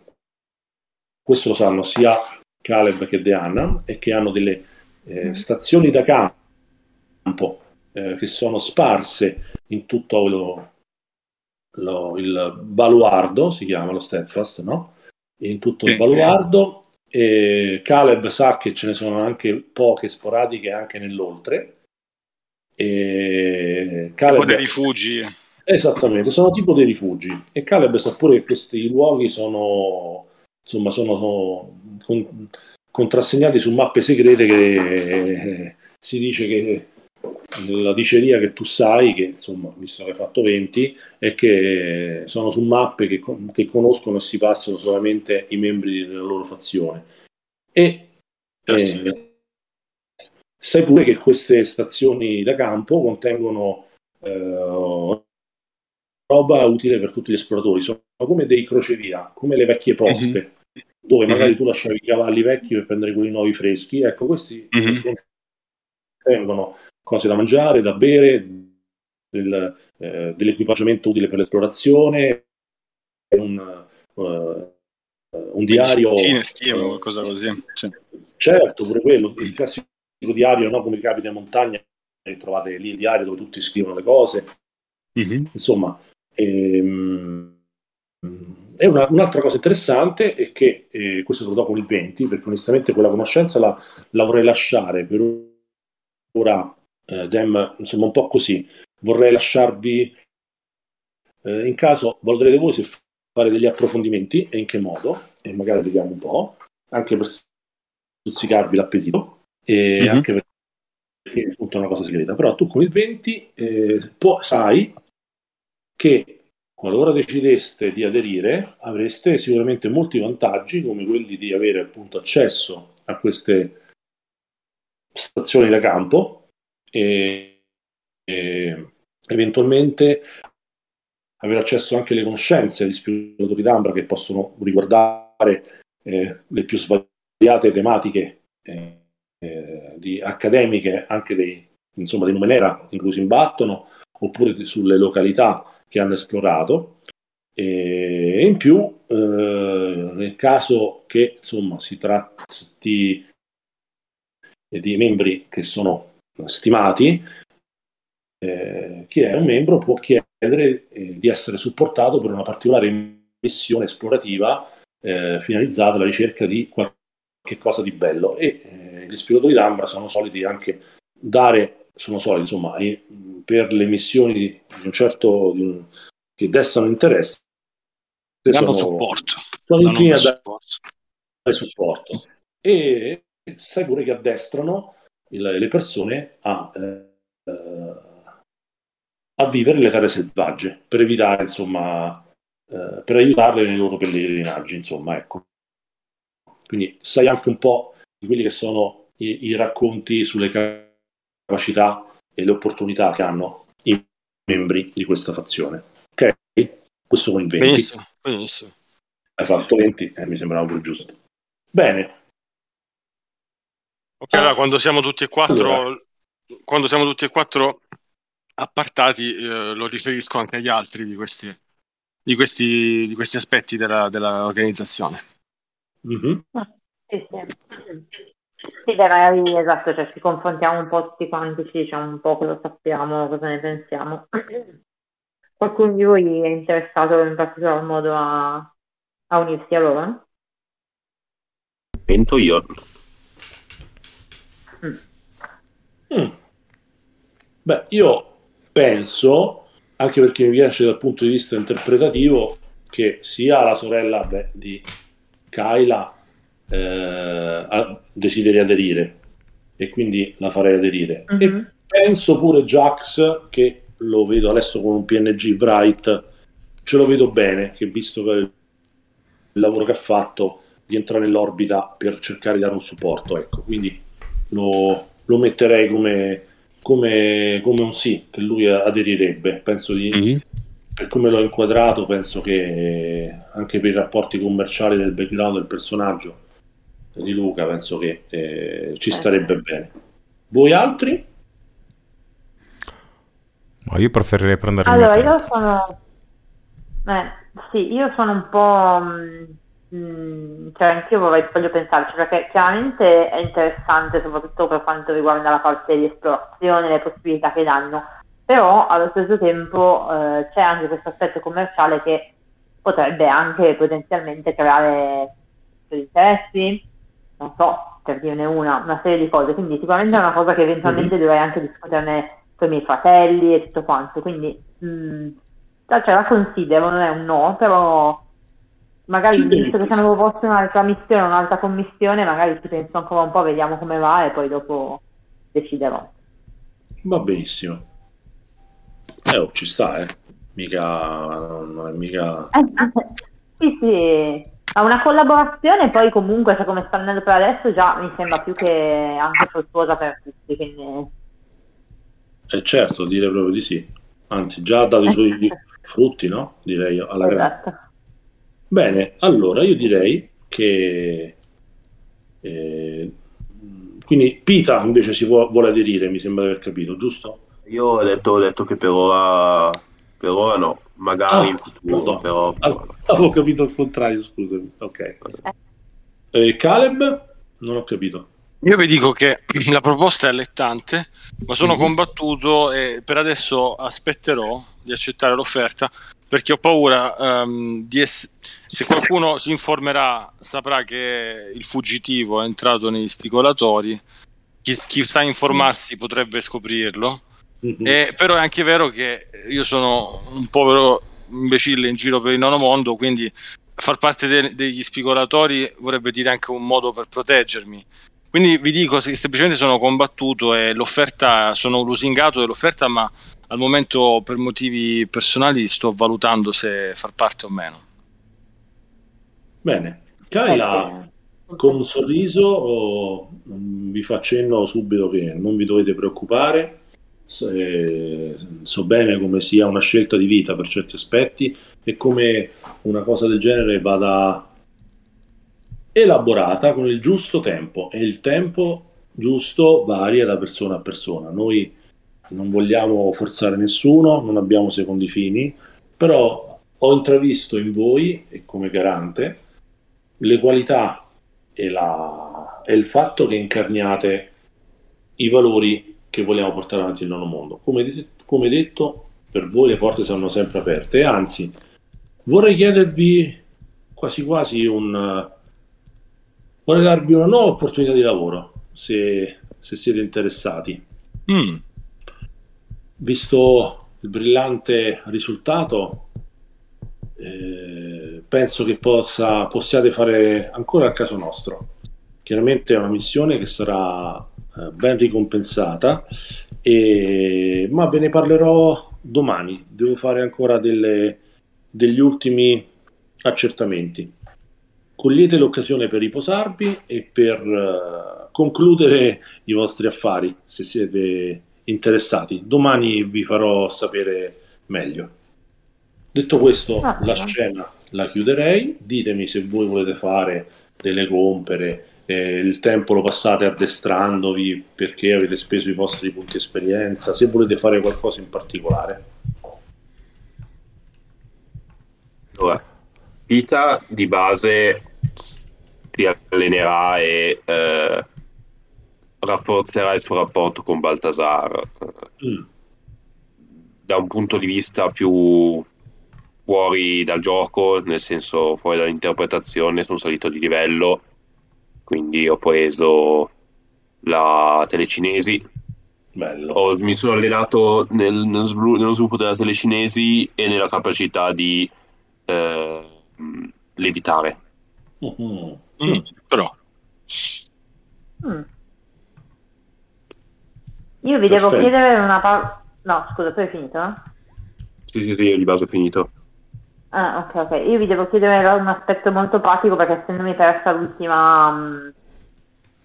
questo lo sanno sia Caleb che Deanna, e che hanno delle eh, stazioni da campo eh, che sono sparse in tutto lo, lo, il baluardo, si chiama lo Steadfast, no? In tutto il baluardo e Caleb sa che ce ne sono anche poche sporadiche anche nell'oltre. E Caleb... dei rifugi. Esattamente, sono tipo dei rifugi. E Caleb sa pure che questi luoghi sono, insomma, sono con, contrassegnati su mappe segrete che eh, si dice che la diceria che tu sai, che insomma, visto che hai fatto 20, è che sono su mappe che, che conoscono e si passano solamente i membri della loro fazione. E eh, sai pure che queste stazioni da campo contengono eh, roba utile per tutti gli esploratori, sono come dei crocevia, come le vecchie poste. Mm-hmm dove magari mm-hmm. tu lasciavi i cavalli vecchi per prendere quelli nuovi freschi. Ecco, questi mm-hmm. cose da mangiare, da bere, del, eh, dell'equipaggiamento utile per l'esplorazione, un, uh, un diario. Cinestimo, uh, qualcosa così. Sì. Certo, pure quello, il classico diario, no? come capita in montagna, e trovate lì il diario dove tutti scrivono le cose. Mm-hmm. Insomma, ehm, e una, un'altra cosa interessante è che, eh, questo lo do con il 20, perché onestamente quella conoscenza la, la vorrei lasciare per ora eh, Dem, insomma un po' così. Vorrei lasciarvi, eh, in caso volerete voi se fare degli approfondimenti e in che modo, e magari vediamo un po', anche per stuzzicarvi l'appetito e mm-hmm. anche perché è tutta una cosa segreta. Però tu con il 20 eh, può, sai che qualora decideste di aderire avreste sicuramente molti vantaggi come quelli di avere appunto accesso a queste stazioni da campo e, e eventualmente avere accesso anche alle conoscenze agli spiegatori d'ambra che possono riguardare eh, le più svariate tematiche eh, eh, di, accademiche anche dei, insomma, dei Numenera in cui si imbattono oppure sulle località che hanno esplorato. E in più eh, nel caso che insomma si tratti di membri che sono stimati, eh, chi è un membro può chiedere eh, di essere supportato per una particolare missione esplorativa eh, finalizzata alla ricerca di qualche cosa di bello. E eh, gli spiegatori d'ambra sono soliti anche dare, sono soliti insomma, per le missioni di un certo, di un, che destano interesse, danno sono, supporto. Sono inclini a dare supporto. E sai pure che addestrano il, le persone a, eh, a, vivere le terre selvagge per evitare, insomma, eh, per aiutarle nei loro pellegrinaggi, insomma, ecco. Quindi sai anche un po' di quelli che sono i, i racconti sulle capacità e le opportunità che hanno i membri di questa fazione. Ok? Questo con il 20. Benissimo, benissimo. Hai fatto 20? Eh, mi sembrava pure giusto. Bene, Ok, allora quando siamo tutti e quattro, allora. quando siamo tutti e quattro appartati, eh, lo riferisco anche agli altri di questi, di questi, di questi aspetti della, dell'organizzazione. Mm-hmm. Sì, dai, magari esatto, cioè ci confrontiamo un po' tutti quanti, ci diciamo un po' cosa sappiamo, cosa ne pensiamo. Qualcuno di voi è interessato in particolar modo a, a unirsi a loro? Penso io. Mm. Mm. Beh, io penso, anche perché mi piace dal punto di vista interpretativo, che sia la sorella beh, di Kyla eh, desideri aderire e quindi la farei aderire. Mm-hmm. E mhm. penso pure Jax che lo vedo adesso con un PNG Bright, ce lo vedo bene, che visto che il lavoro che ha fatto di entrare nell'orbita per cercare di dare un supporto, ecco, quindi lo, lo metterei come, come, come, un sì, che lui aderirebbe, penso di... Mm-hmm. Per come l'ho inquadrato, penso che anche per i rapporti commerciali del background del personaggio di Luca, penso che eh, ci starebbe bene. Voi altri? Ma io preferirei prendere allora, io sono eh, sì, io sono un po' mh, mm, mm, cioè anch'io vorrei, voglio pensarci perché chiaramente è interessante soprattutto per quanto riguarda la parte di esplorazione, le possibilità che danno, però allo stesso tempo eh, c'è anche questo aspetto commerciale che potrebbe anche potenzialmente creare interessi, non so, per dirne una, una serie di cose, quindi sicuramente è una cosa che eventualmente mm-hmm. dovrei anche discuterne con i miei fratelli e tutto quanto, quindi mh, mm, cioè la considero, non è un no, però magari ci visto che se avevo posto un'altra missione, un'altra commissione, magari ci penso ancora un po', vediamo come va e poi dopo deciderò. Va benissimo. Eh, oh, ci sta, eh. Mica, non è mica... Sì, sì. Ma una collaborazione poi comunque, cioè, come sta andando per adesso, già mi sembra più che anche fruttuosa per tutti, quindi eh certo, direi proprio di sì. Anzi, già ha dato i suoi frutti, no? Direi alla esatto. grande. Bene, allora io direi che... Eh, quindi Pita invece si vuole, vuole aderire, mi sembra di aver capito, giusto? Io ho detto, ho detto che per ora, per ora no, magari ah, in futuro, no. però... Allora, avevo capito il contrario, scusami. Ok. Eh, Caleb? Non ho capito. Io vi dico che la proposta è allettante, ma sono mm-hmm. combattuto e per adesso aspetterò di accettare l'offerta perché ho paura um, di essere... Se qualcuno si informerà saprà che il fuggitivo è entrato negli spigolatori, chi, chi sa informarsi potrebbe scoprirlo, mm-hmm. e, però è anche vero che io sono un povero imbecille in giro per il nono mondo, quindi far parte de- degli spigolatori vorrebbe dire anche un modo per proteggermi quindi vi dico semplicemente sono combattuto e l'offerta, sono lusingato dell'offerta, ma al momento per motivi personali sto valutando se far parte o meno. Bene, Kyla, con un sorriso oh, vi faccio accenno subito che non vi dovete preoccupare, eh, so bene come sia una scelta di vita per certi aspetti e come una cosa del genere vada elaborata con il giusto tempo e il tempo giusto varia da persona a persona. Noi non vogliamo forzare nessuno, non abbiamo secondi fini, però ho intravisto in voi, e come garante, le qualità e, la, e il fatto che incarniate i valori che vogliamo portare avanti nel nostro mondo. Come, come detto, per voi le porte saranno sempre aperte anzi vorrei chiedervi quasi quasi un vorrei darvi una nuova opportunità di lavoro se, se siete interessati. Mm. Visto il brillante risultato, eh, penso che possa, possiate fare ancora al caso nostro. Chiaramente è una missione che sarà ben ricompensata, e, ma ve ne parlerò domani. Devo fare ancora delle, degli ultimi accertamenti cogliete l'occasione per riposarvi e per uh, concludere i vostri affari se siete interessati. Domani vi farò sapere meglio. Detto questo, ah, la scena la chiuderei. Ditemi se voi volete fare delle compere, eh, il tempo lo passate addestrandovi perché avete speso i vostri punti esperienza, se volete fare qualcosa in particolare. Allora, Pita di base si allenerà e eh, rafforzerà il suo rapporto con Baltasar mm. da un punto di vista più fuori dal gioco, nel senso fuori dall'interpretazione, sono salito di livello, quindi ho preso la telecinesi. Bello. Ho, mi sono allenato nel, nello, sviluppo della telecinesi e nella capacità di eh, levitare. Mm-hmm. Mm, però. Mm. Io vi Perfetto. devo chiedere una parola. No, scusa, tu hai finito? Sì, sì, sì, io di base ho finito. Ah, ok, ok. Io vi devo chiedere un aspetto molto pratico perché se non mi persa l'ultima, mm,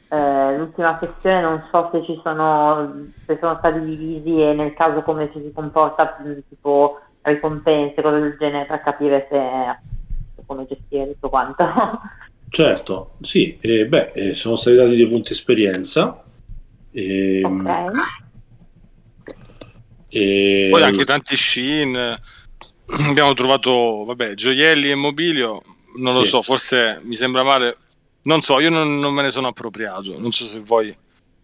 eh, l'ultima sessione, non so se ci sono, se sono stati divisi e nel caso come ci si comporta, mm, tipo ricompense, cose del genere, per capire se, come gestire tutto quanto. Certo, sì, eh, beh, eh, sono stati dati dei punti esperienza. E, ehm, ok. E... Poi anche tanti shin, abbiamo trovato, vabbè, gioielli e mobilio, non lo sì. so, forse mi sembra male, non so, io non, non, me ne sono appropriato, non so se voi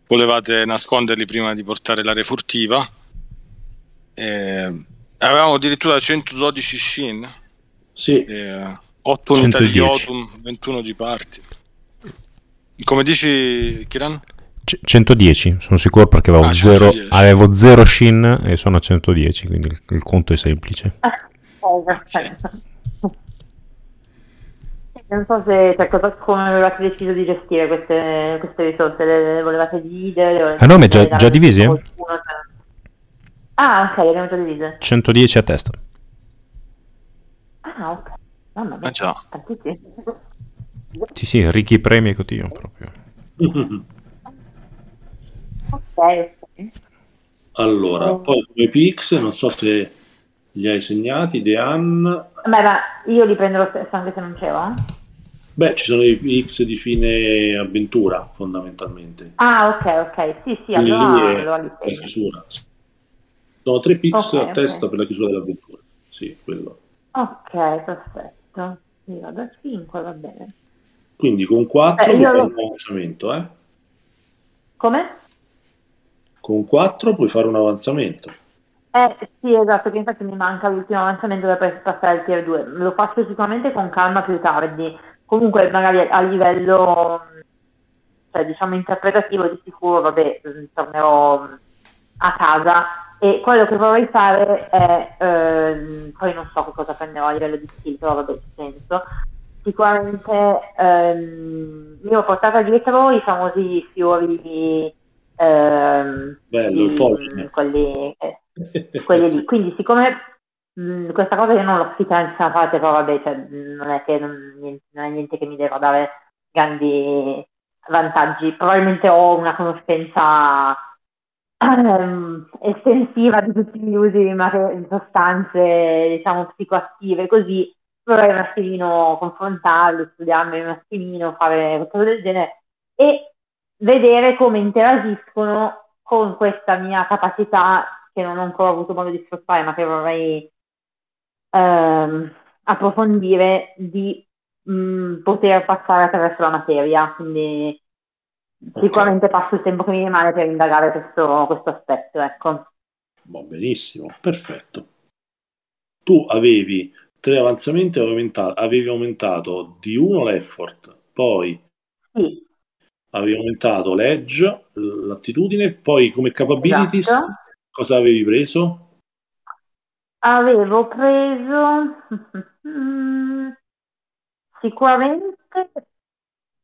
volevate nasconderli prima di portare l'area furtiva. Eh, avevamo addirittura 112 shin. Sì. Eh, 8 unità di Yotum, 21 di parti. Come dici, Kiran? 110, sono sicuro perché avevo, ah, zero, avevo 0 shin e sono a 110, quindi il, il conto è semplice. Perfetto. Non so se cioè, cosa, come avevate deciso di gestire queste, queste risorse, le, le volevate dividere? Ah no, ma già, già divise? Qualcuno, cioè... Ah, ok, le abbiamo già divise. 110 a testa. Ah, ok. Mamma mia, ah, già. Sì, sì, ricchi premi e cotillon proprio. ok, Allora, oh. poi come Pix, non so se li hai segnati, Dean. Beh, ma io li prendo lo stesso anche se non c'ero. Beh, ci sono i Pix di fine avventura, fondamentalmente. Ah, ok, ok. Sì, sì, Quindi allora, allora li la chiusura. Sono tre Pix okay, a testa per la chiusura dell'avventura. Sì, quello. Ok, perfetto. Io vado a 5, va bene. Quindi con 4 eh, puoi fare un avanzamento, eh? Come? Con 4 puoi fare un avanzamento. Eh sì, esatto, che infatti mi manca l'ultimo avanzamento per passare al tier 2. Lo faccio sicuramente con calma più tardi. Comunque magari a livello cioè, diciamo interpretativo di sicuro, vabbè, tornerò a casa e quello che vorrei fare è, ehm, poi non so che cosa prenderò a livello di skill, però vabbè, senso. Sicuramente ehm, io ho portato dietro i famosi fiori ehm, Bello, i, polline. quelli, eh. Quindi siccome mh, questa cosa io non l'ho in parte, però vabbè, cioè, non è che non, non è niente che mi deve dare grandi vantaggi. Probabilmente ho una conoscenza ehm, estensiva di tutti gli usi di, sostanze, diciamo, psicoattive, così vorrei un attimino confrontarli, studiarmi un attimino, fare cose del genere e vedere come interagiscono con questa mia capacità che non ho ancora avuto modo di sfruttare, ma che vorrei ehm, approfondire di mh, mm, poter passare attraverso la materia. Quindi Okay. Sicuramente passo il tempo che mi rimane per indagare questo, questo aspetto, ecco. Bon, benissimo, perfetto. Tu avevi tre avanzamenti, avevi aumentato, avevi aumentato di uno l'effort, poi sì. avevi aumentato l'edge, l'attitudine, poi come capabilities esatto. Cosa avevi preso? Avevo preso sicuramente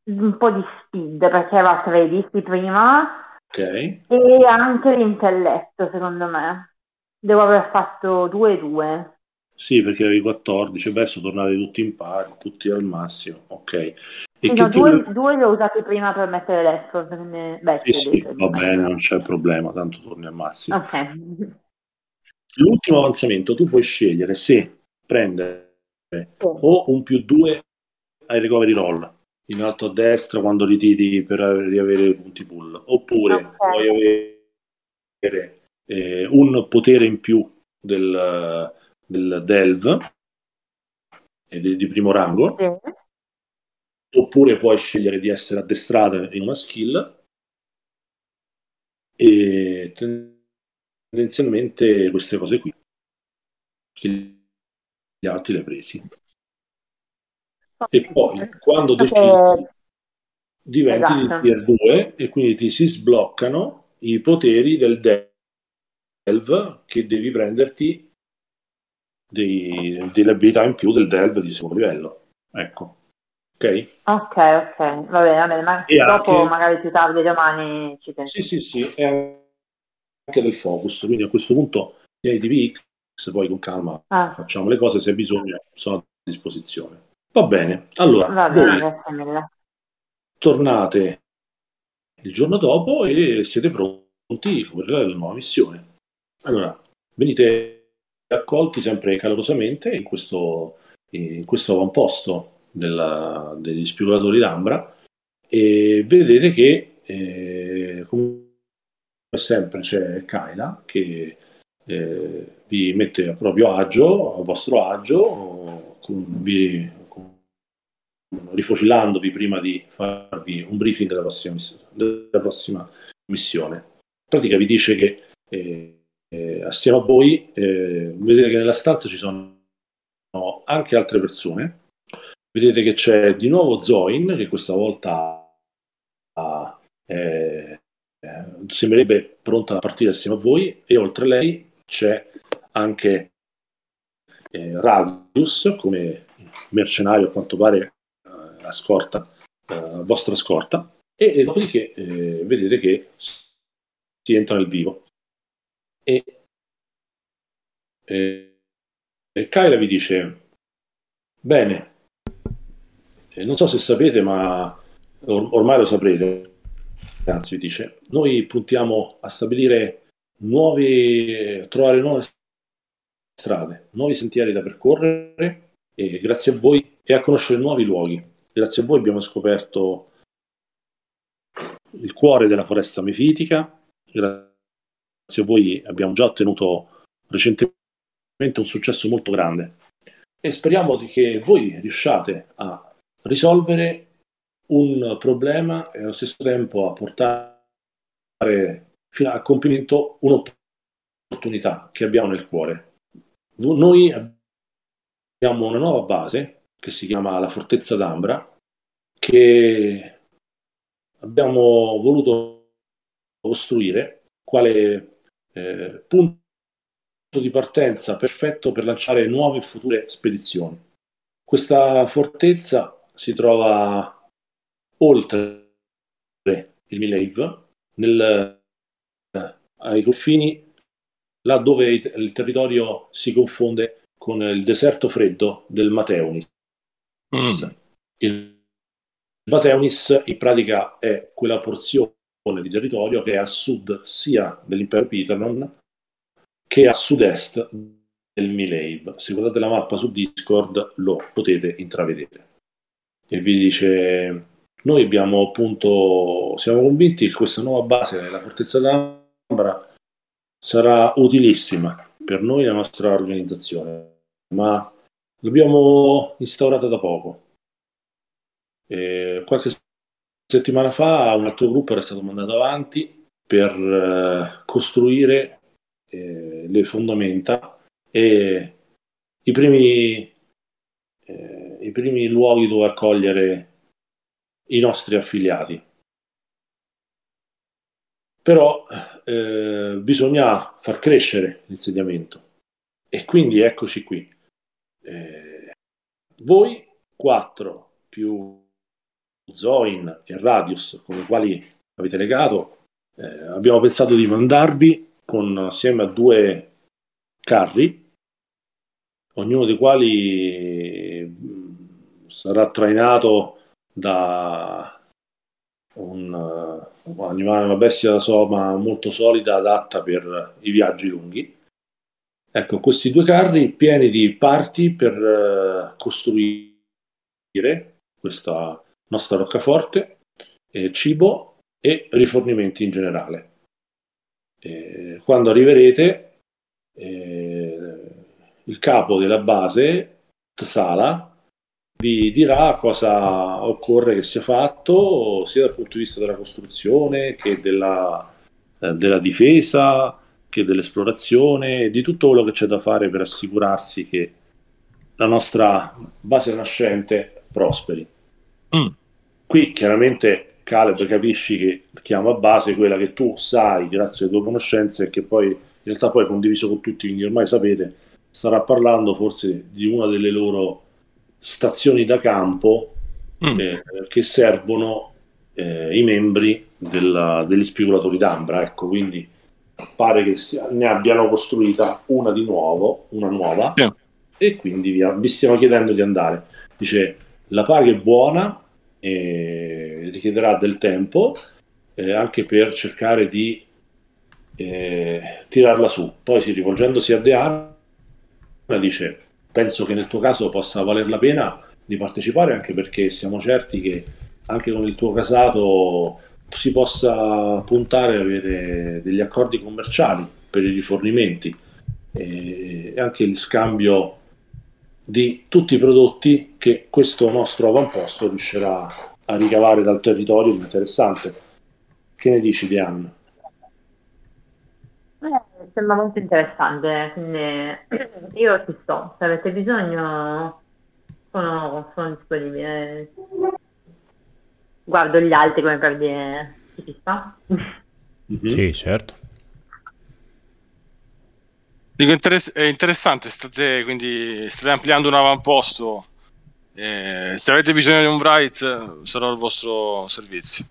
un po' di speed perché era 13 prima okay. e anche l'intelletto secondo me devo aver fatto 2 e 2 sì perché avevi 14 adesso tornate tutti in pari tutti al massimo ok e no, due, ti... due li ho usati prima per mettere l'effort Beh, sì, sì, va bene non c'è problema tanto torni al massimo ok l'ultimo avanzamento tu puoi scegliere se prendere sì. o un più 2 ai recovery roll in alto a destra quando ritiri per riavere punti pull, oppure okay. puoi avere eh, un potere in più del, del Delve eh, di, di primo rango, sì. Oppure puoi scegliere di essere addestrata in una skill, e tendenzialmente queste cose qui che gli altri le hai presi. E poi quando decidi diventi esatto. di tier 2 e quindi ti si sbloccano i poteri del delve che devi prenderti dei, delle abilità in più del delve di secondo livello. Ecco ok? Ok ok. Va bene, va bene. ma e dopo anche... magari più tardi domani ci penso. Sì sì sì e anche del focus. Quindi a questo punto se hai DVX poi con calma ah. facciamo le cose se hai bisogno sono a disposizione. Va bene allora va bene, tornate il giorno dopo e siete pronti per la nuova missione. Allora venite accolti sempre calorosamente in questo, in questo avamposto della, degli spigolatori d'Ambra e vedete che eh, come sempre c'è Kaila che eh, vi mette a proprio agio, a vostro agio, con, vi, con, rifocillandovi prima di farvi un briefing della prossima, della prossima missione. In pratica vi dice che eh, eh, assieme a voi eh, vedete che nella stanza ci sono anche altre persone. Vedete che c'è di nuovo Zoin che questa volta eh, sembrerebbe pronta a partire assieme a voi e oltre a lei c'è anche eh, Radius come mercenario a quanto pare eh, a scorta, eh, vostra scorta. E, e dopodiché eh, vedete che si entra nel vivo. E, e, e Kyla vi dice bene non so se sapete ma or- ormai lo saprete. Anzi dice noi puntiamo a stabilire nuovi, trovare nuove strade, nuovi sentieri da percorrere e grazie a voi e a conoscere nuovi luoghi. Grazie a voi abbiamo scoperto il cuore della foresta mefitica, grazie a voi abbiamo già ottenuto recentemente un successo molto grande. E speriamo che voi riusciate a risolvere un problema e allo stesso tempo a portare fino a compimento un'opportunità che abbiamo nel cuore. Noi abbiamo una nuova base che si chiama la Fortezza d'Ambra che abbiamo voluto costruire quale eh, punto di partenza perfetto per lanciare nuove e future spedizioni. Questa fortezza si trova oltre il Milave, nel ai confini, là dove il territorio si confonde con il deserto freddo del Mateunis. Mm. Il Mateunis in pratica è quella porzione di territorio che è a sud sia dell'impero Pitanon che a sud-est del Milave. Se guardate la mappa su Discord lo potete intravedere. E vi dice, noi abbiamo appunto, siamo convinti che questa nuova base, la fortezza Ambra sarà utilissima per noi e la nostra organizzazione, ma l'abbiamo instaurata da poco. E qualche settimana fa un altro gruppo era stato mandato avanti per eh, costruire eh, le fondamenta e i primi, i primi luoghi dove accogliere i nostri affiliati. Però eh, bisogna far crescere l'insediamento. E quindi eccoci qui. Eh, voi quattro più Zoin e Radius con i quali avete legato, eh, abbiamo pensato di mandarvi con, assieme a due carri, ognuno dei quali sarà trainato da un un animale, una bestia da soma molto solida, adatta per i viaggi lunghi. Ecco, questi due carri pieni di parti per uh, costruire questa nostra roccaforte, eh, cibo e rifornimenti in generale. Eh, quando arriverete, eh, il capo della base, Tsala, vi dirà cosa occorre che sia fatto sia dal punto di vista della costruzione che della eh, della difesa che dell'esplorazione, di tutto quello che c'è da fare per assicurarsi che la nostra base nascente prosperi. Mm. Qui chiaramente Caleb capisci che chiama base quella che tu sai grazie alle tue conoscenze e che poi in realtà poi condiviso con tutti, quindi ormai sapete, starà parlando forse di una delle loro stazioni da campo mm. eh, che servono eh, i membri della, degli spigolatori d'ambra. Ecco, quindi pare che ne abbiano costruita una di nuovo, una nuova, yeah. e quindi vi, vi stiamo chiedendo di andare. Dice, la paga è buona, e richiederà del tempo eh, anche per cercare di eh, tirarla su. Poi si rivolgendosi a Deanna dice penso che nel tuo caso possa valer la pena di partecipare anche perché siamo certi che anche con il tuo casato si possa puntare ad avere degli accordi commerciali per i rifornimenti e anche il scambio di tutti i prodotti che questo nostro avamposto riuscirà a ricavare dal territorio interessante. Che ne dici, Diane? Sembra molto interessante, quindi io ci sto, se avete bisogno sono, sono disponibile. Guardo gli altri come per dire ci sta. Mm-hmm. Sì, certo. Dico, interess- è interessante, state, quindi state ampliando un avamposto. Eh, se avete bisogno di un Bright, sarò al vostro servizio.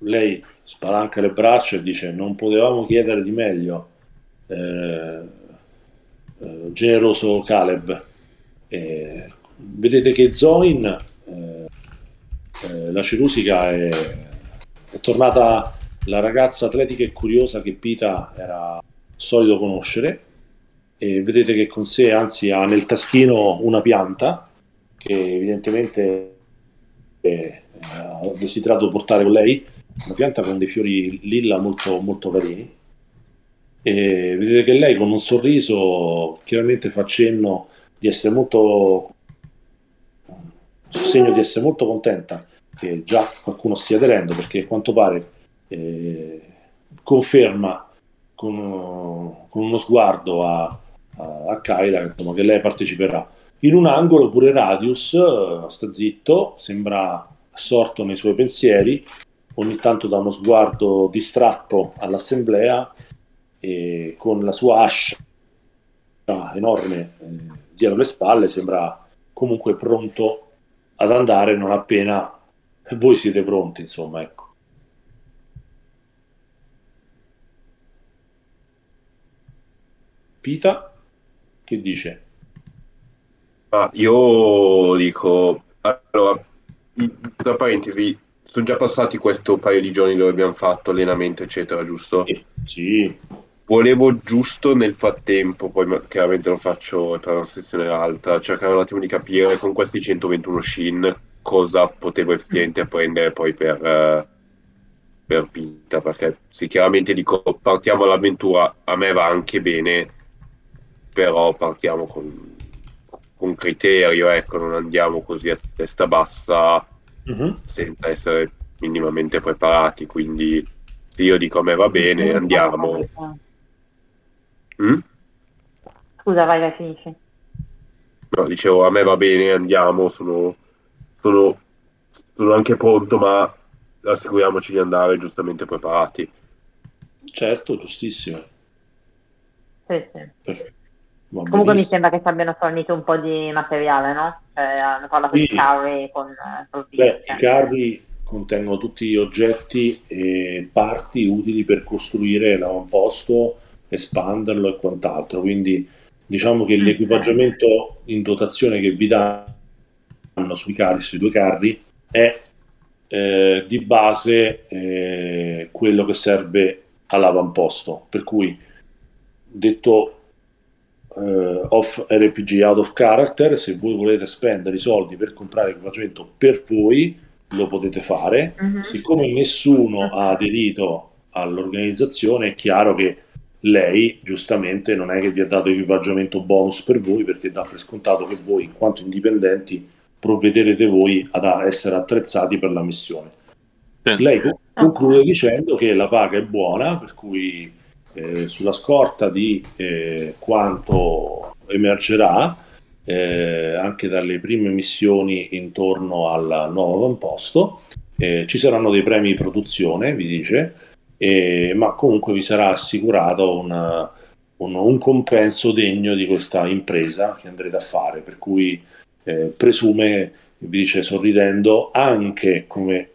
Lei spalanca le braccia e dice: Non potevamo chiedere di meglio, eh, eh, generoso Caleb. vedete che Zoin, eh, eh, la Cerusica, è, è tornata la ragazza atletica e curiosa che Pita era solito conoscere e vedete che con sé anzi ha nel taschino una pianta che evidentemente eh, ha desiderato portare con lei, una pianta con dei fiori lilla molto, molto carini. E vedete che lei con un sorriso chiaramente fa cenno di essere molto segno di essere molto contenta che già qualcuno stia aderendo perché a quanto pare eh, conferma con, con uno sguardo a, a Kyla insomma, che lei parteciperà. In un angolo pure Radius eh, sta zitto, sembra assorto nei suoi pensieri, ogni tanto dà uno sguardo distratto all'assemblea e con la sua ascia enorme eh, dietro le spalle sembra comunque pronto ad andare non appena voi siete pronti, insomma, ecco. Pita? Che dice? Ah, io dico, allora, tra parentesi, sono già passati questo paio di giorni dove abbiamo fatto allenamento, eccetera, giusto? Eh, sì. Volevo giusto nel frattempo, poi chiaramente lo faccio tra una sessione e l'altra, cercare un attimo di capire con questi 121 shin cosa potevo effettivamente apprendere poi per, uh, per Pita, perché sì, chiaramente dico, partiamo all'avventura, a me va anche bene, però partiamo con, con criterio, ecco, non andiamo così a testa bassa uh-huh. senza essere minimamente preparati, quindi io dico a me va bene, andiamo. Mm? Scusa, vai, vai, finisci. No, dicevo, a me va bene, andiamo, sono, sono, sono anche pronto, ma assicuriamoci di andare giustamente preparati. Certo, giustissimo. Sì, sì. Perfetto. Comunque benissimo. mi sembra che ci abbiano fornito un po' di materiale, no? Cioè, hanno parlato sì. di carri con Beh, i carri contengono tutti gli oggetti e parti utili per costruire l'avamposto, espanderlo e quant'altro. Quindi diciamo che l'equipaggiamento in dotazione che vi danno sui carri, sui due carri, è eh, di base eh, quello che serve all'avamposto. Per cui detto uh, off RPG out of character, se voi volete spendere i soldi per comprare equipaggiamento per voi, lo potete fare. Uh-huh. Siccome nessuno ha aderito all'organizzazione, è chiaro che lei giustamente non è che vi ha dato equipaggiamento bonus per voi perché dà per scontato che voi in quanto indipendenti provvederete voi ad essere attrezzati per la missione. Sì. Lei, conclude dicendo che la paga è buona, per cui eh, sulla scorta di eh, quanto emergerà, eh, anche dalle prime missioni intorno al nuovo avamposto, eh, ci saranno dei premi di produzione, vi dice, ma comunque vi sarà assicurato una, un, un, compenso degno di questa impresa che andrete a fare, per cui eh, presume, vi dice sorridendo, anche come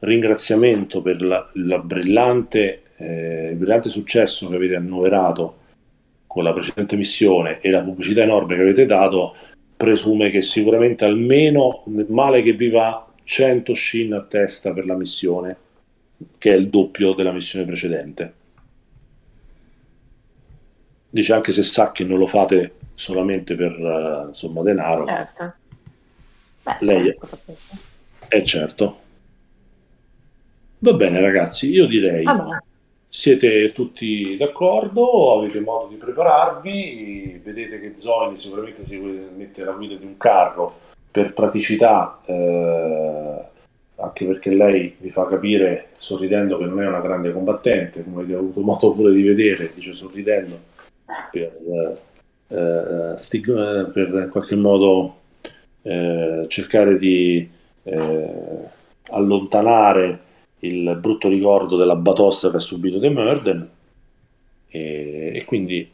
ringraziamento per la, la brillante, eh, il brillante successo che avete annoverato con la precedente missione e la pubblicità enorme che avete dato, presume che sicuramente almeno male che vi va 100 shin a testa per la missione, che è il doppio della missione precedente. Dice anche se sa che non lo fate solamente per uh, insomma denaro. Certo. Beh, Lei è, è certo. Va bene ragazzi, io direi ah, siete tutti d'accordo, avete modo di prepararvi, vedete che Zoini sicuramente si mette la guida di un carro per praticità, eh, anche perché lei vi fa capire sorridendo che non è una grande combattente, come avete avuto modo pure di vedere, dice sorridendo, per, eh, eh stig- per in qualche modo eh, cercare di eh, allontanare il brutto ricordo della batossa che ha subito The Murden. E, e quindi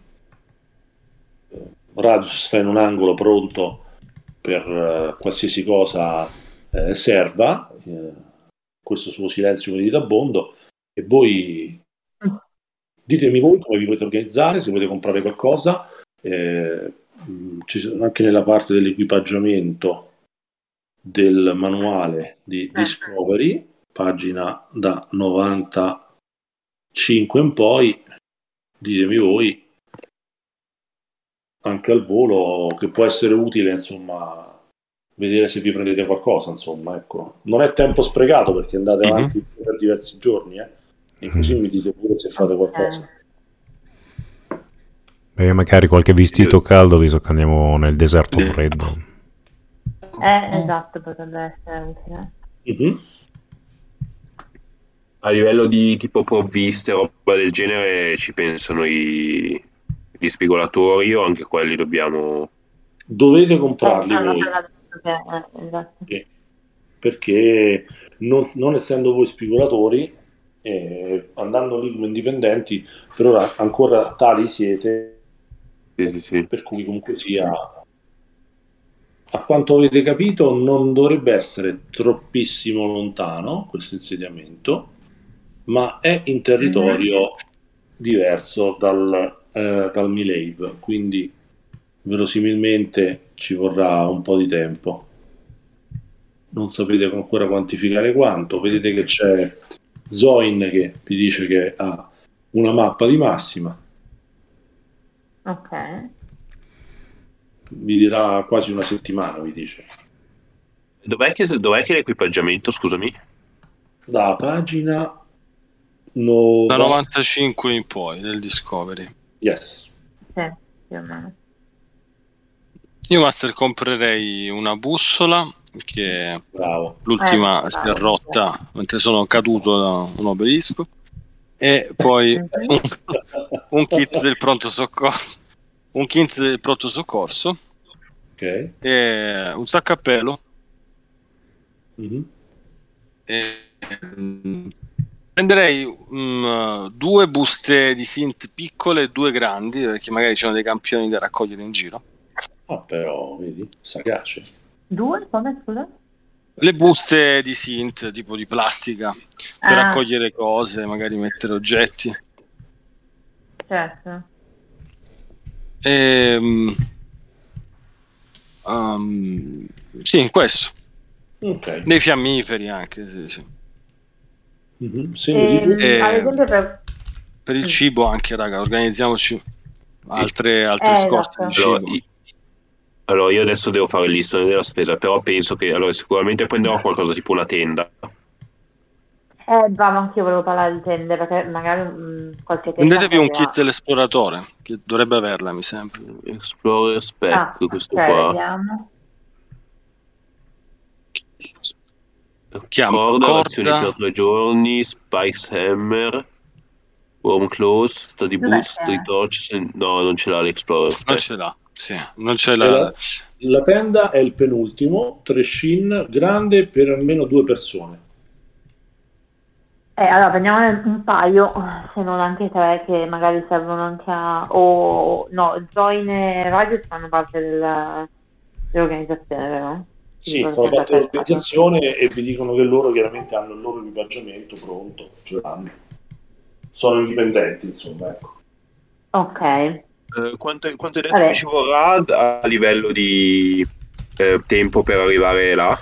eh, Radius sta in un angolo pronto per qualsiasi cosa eh, serva eh, questo suo silenzio meditabondo e voi ditemi voi come vi potete organizzare se volete comprare qualcosa eh, anche nella parte dell'equipaggiamento del manuale di certo. Discovery pagina da 95 in poi, ditemi voi, anche al volo, che può essere utile, insomma, vedere se vi prendete qualcosa, insomma, ecco. Non è tempo sprecato perché andate mm-hmm. avanti per diversi giorni, eh? E così mi dite pure se fate qualcosa. Beh, magari qualche vestito caldo, visto che andiamo nel deserto freddo. Eh, esatto, potrebbe essere utile. Mm-hmm a livello di tipo provviste, roba del genere, ci pensano i, gli spigolatori o anche quelli dobbiamo... Dovete comprarli eh, voi. Eh, esatto. Perché non, non, essendo voi spigolatori, eh, andando lì come indipendenti, per ora ancora tali siete, sì, sì, sì. per cui comunque sia... A quanto avete capito, non dovrebbe essere troppissimo lontano questo insediamento ma è in territorio diverso dal, eh, dal Milave, quindi verosimilmente ci vorrà un po' di tempo. Non sapete ancora quantificare quanto, vedete che c'è Zoin che vi dice che ha una mappa di massima. Ok. Vi dirà quasi una settimana, vi dice. Dov'è che, dov'è che l'equipaggiamento, scusami? Da pagina No, da 95 in poi del Discovery. Yes. Sì, Io Master comprerei una bussola che Bravo. l'ultima eh, si è rotta mentre sono caduto da un obelisco e poi un, un kit del pronto soccorso un kit del pronto soccorso okay. e un sacco a pelo mm-hmm. e, Prenderei um, due buste di synth piccole e due grandi, perché magari ci sono dei campioni da raccogliere in giro. Ah, però, vedi, sagace. Due? Come, scusa? Le buste di synth, tipo di plastica, per ah. raccogliere cose, magari mettere oggetti. Certo. E, um, um, sì, questo. Okay. Dei fiammiferi anche, sì, sì. Mm-hmm. Sì, e, e, per... per... il cibo anche, raga, organizziamoci altre, altre eh, scorte esatto. allora, allora, io adesso devo fare il listone della spesa, però penso che allora, sicuramente prenderò qualcosa tipo una tenda. Eh, bravo, anche io volevo parlare di tende, perché magari mh, mm, qualche tenda... Prendetevi un kit dell'esploratore, che dovrebbe averla, mi sembra. Explorer Spec, ah, questo okay, qua. Vediamo. Chiamo corda, corda. per due giorni, Spikes Hammer, Warm Clothes, Study Boots, Torches, and- no non ce l'ha l'Explorer. Non ce l'ha, sì, non l'ha. la, la tenda è il penultimo, tre shin, grande per almeno due persone. Eh, allora prendiamo un paio, se non anche tre, che magari servono anche a... o no, Join e Radius fanno parte del- dell'organizzazione, vero? Sì, fanno parte dell'organizzazione e vi dicono che loro chiaramente hanno il loro equipaggiamento pronto, ce l'hanno. Sono indipendenti, insomma, ecco. Ok. Eh, quanto, quanto hai detto Vabbè. che ci vorrà a livello di eh, tempo per arrivare là?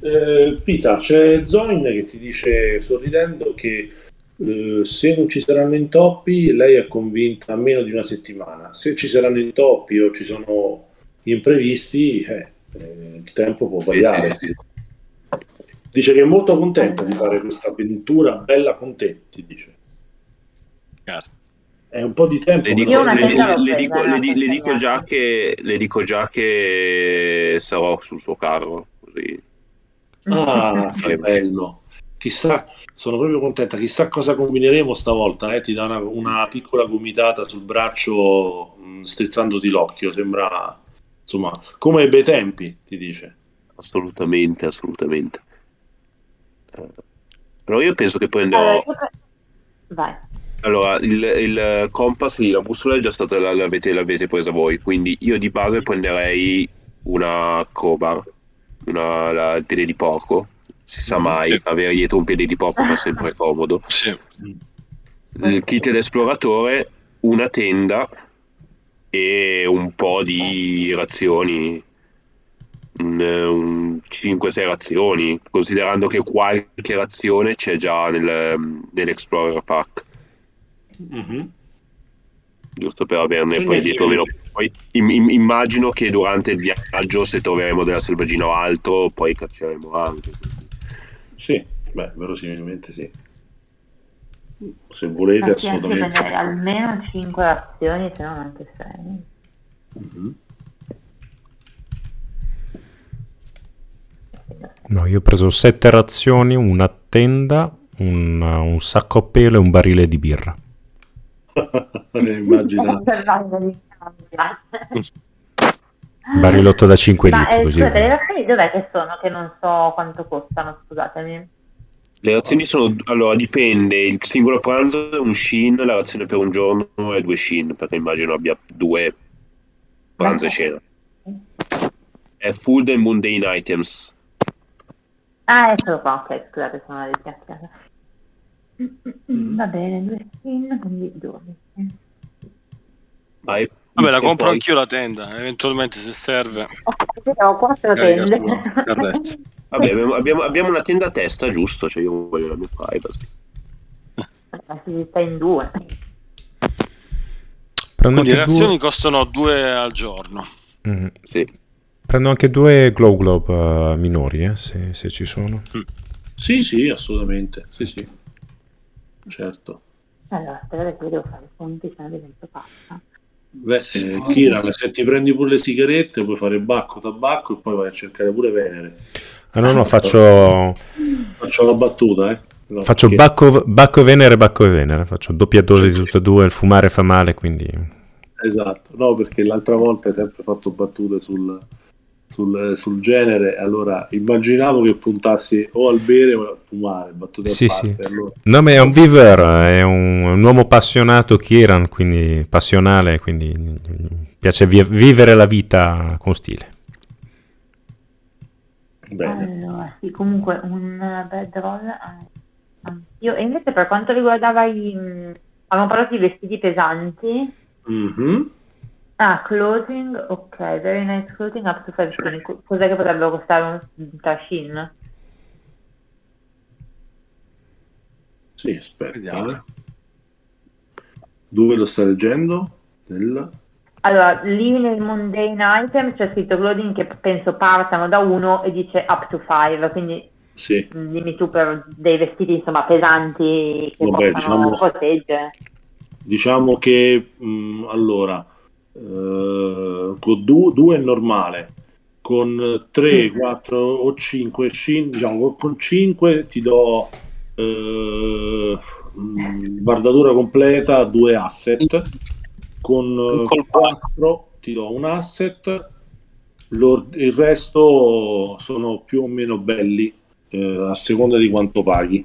Eh, Pita, c'è Zoin che ti dice sorridendo che eh, se non ci saranno intoppi, lei è convinta a meno di una settimana. Se ci saranno intoppi o ci sono imprevisti, eh, eh, il tempo può variare. Sì, sì, sì. Dice che è molto contenta di fare questa avventura bella con te, ti dice. Chiaro. È un po' di tempo. Le dico, le- le dico- le dico in già che le dico già che sarò sul suo carro così Ah, che bello. Chissà, sono proprio contenta. Chissà cosa combineremo stavolta. Eh? Ti dà una, una piccola gomitata sul braccio, mh, strizzandoti l'occhio. Sembra, insomma, come ai bei tempi, ti dice. assolutamente assolutamente Eh, allora io penso che io pre- Vai. Allora il, il compass lì la bussola è già stata la- l'avete, l'avete presa voi quindi io di base prenderei una crowbar una, la- il piede di porco si sa Mhm. mai avere dietro un piede di porco fa sempre comodo Sì. il kit d'esploratore, una tenda e un po' di razioni, un, 5-6 razioni, considerando che qualche razione c'è già nel, nell'Explorer Pack, Mhm. giusto per averne Sì, poi dietro meno. Poi im- im- immagino che durante il viaggio, se troveremo della selvaggina o altro, poi cacceremo anche. Sì, beh, verosimilmente sì. Se volete, Infatti assolutamente. prendere almeno 5 azioni, se non anche 6. Mhm. No, io ho preso sette razioni, una tenda, un, un sacco a pelo e un barile di birra. Immagina. Barilotto da 5 Ma litri, eh, così. scusate, le razioni dov'è che sono? Che non so quanto costano, scusatemi. Le razioni sono, allora dipende, il singolo pranzo è un shin, la razione per un giorno è due shin, perché immagino abbia due pranzo e cena. È food and mundane items. Ah, eccolo qua, ok, scusate, sono la disgraziata. Va bene, due skin, quindi due. Ma è- Vabbè, la compro poi- anch'io la tenda, eventualmente se serve. Ok, ho quattro tende. Vabbè, abbiamo, abbiamo- abbiamo una tenda a testa, giusto? Cioè io voglio la mia privacy. Ma si sta in due. Prendo Quindi le anche, razioni due... costano due al giorno. Mhm. Sì. Prendo anche due glow globe eh, minori, eh, se, se ci sono. Sì, sì, assolutamente. Sì, sì. Certo. Allora, aspetta che devo fare i conti, se no divento pazza. Beh, eh, Kiran, se ti prendi pure le sigarette, puoi fare bacco, tabacco e poi vai a cercare pure Venere. Ah no, no, faccio, Faccio la battuta, eh. No, faccio perché- bacco, bacco e venere, bacco e venere. Faccio doppia dose di tutte e due, il fumare fa male, quindi... Esatto, no, perché l'altra volta hai sempre fatto battute sul, sul, sul genere, allora immaginavo che puntassi o al bere o a fumare, battute Sì, a parte. sì. allora- No, ma è un viver, è un, un uomo appassionato, Kieran, quindi passionale, quindi mm, piace vi- vivere la vita con stile. Bene. Allora, sì, comunque un bed roll eh, anch'io. E invece per quanto riguardava i... mh, Avevamo parlato di vestiti pesanti. Mhm. Ah, clothing, ok, very nice clothing up to 5 shin. Co- Cos'è che potrebbe costare un trashin? Sì, aspetta. Vediamo. Dove lo stai leggendo? Nel... Allora, lì nel mundane item c'è scritto clothing che penso partano da 1 e dice up to 5, quindi Sì, dimmi tu per dei vestiti insomma pesanti che Vabbè, possano diciamo- proteggere. diciamo che mh, allora, eh, con du- due è normale, con 3, 4 o 5 scene, diciamo con 5 ti do eh, guardatura completa, due asset, con 4 ti do un asset, il resto sono più o meno belli eh, a seconda di quanto paghi,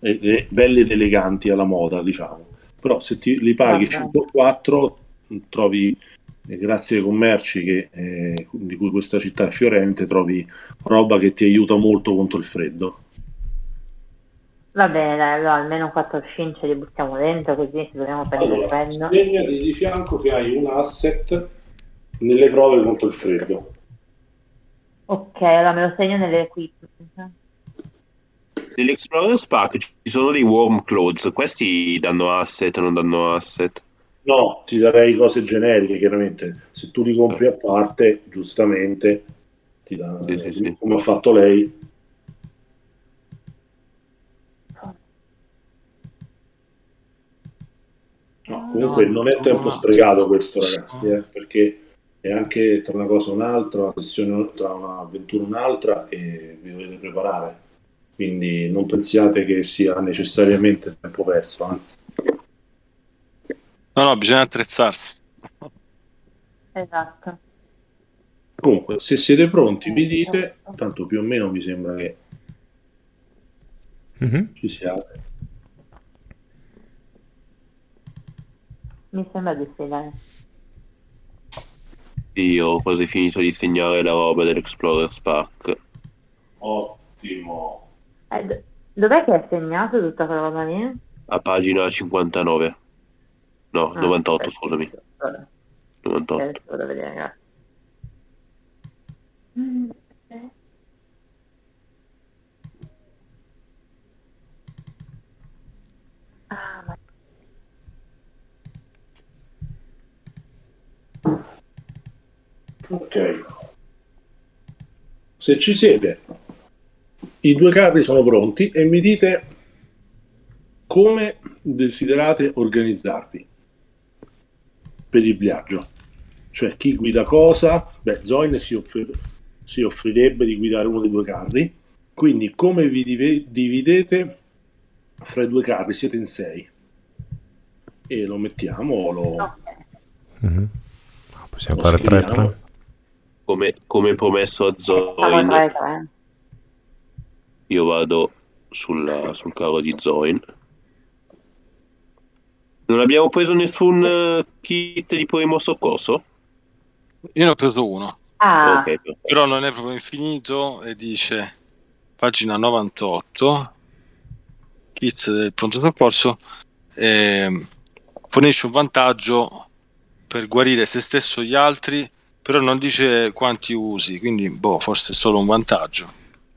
e, e belli ed eleganti alla moda, diciamo. Però se ti, li paghi 5 o 4 trovi grazie ai commerci che, eh, di cui questa città è fiorente, trovi roba che ti aiuta molto contro il freddo. Va bene, dai, allora almeno 4 scince li buttiamo dentro così ci dobbiamo prendere allora, il freddo. Segnati di fianco che hai un asset nelle prove contro il freddo. Ok, allora me lo segno nelle equipment. Nell'Explorer Spark ci sono dei warm clothes, questi danno asset, non danno asset? No, ti darei cose generiche, chiaramente. Se tu li compri a parte, giustamente, ti dà, sì, sì, sì. come ha fatto lei. No, comunque non è tempo sprecato questo, ragazzi, eh, perché è anche tra una cosa e un'altra, una sessione tra un'avventura e un'altra e vi dovete preparare. Quindi non pensiate che sia necessariamente tempo perso, anzi. No, no, bisogna attrezzarsi. Esatto. Comunque, se siete pronti, vi dite, tanto più o meno mi sembra che mm-hmm. ci siate. Mi sembra di sì, dai. Io ho quasi finito di segnare la roba dell'Explorer Spark. Ottimo. Eh, dov'è che è segnato tutta quella roba lì? A pagina 59. No, ah, 98, aspetta. scusami. 98. Eh, vado a vedere. Mm, ah, ma... Ok. Se ci siete, i due carri sono pronti e mi dite come desiderate organizzarvi per il viaggio. Cioè chi guida cosa? Beh, Zoin si, offri- si offrirebbe di guidare uno dei due carri, quindi come vi div- dividete fra i due carri? Siete in sei. E lo mettiamo, lo... Mm-hmm. Possiamo lo fare 3-3. Come, come promesso a Zoin, io vado sulla, sul carro di Zoin non abbiamo preso nessun uh, kit di primo soccorso? Io ne ho preso uno. Ah. Okay, però non è proprio infinito e dice pagina 98 kit del pronto soccorso eh, fornisce un vantaggio per guarire se stesso e gli altri però non dice quanti usi quindi boh forse è solo un vantaggio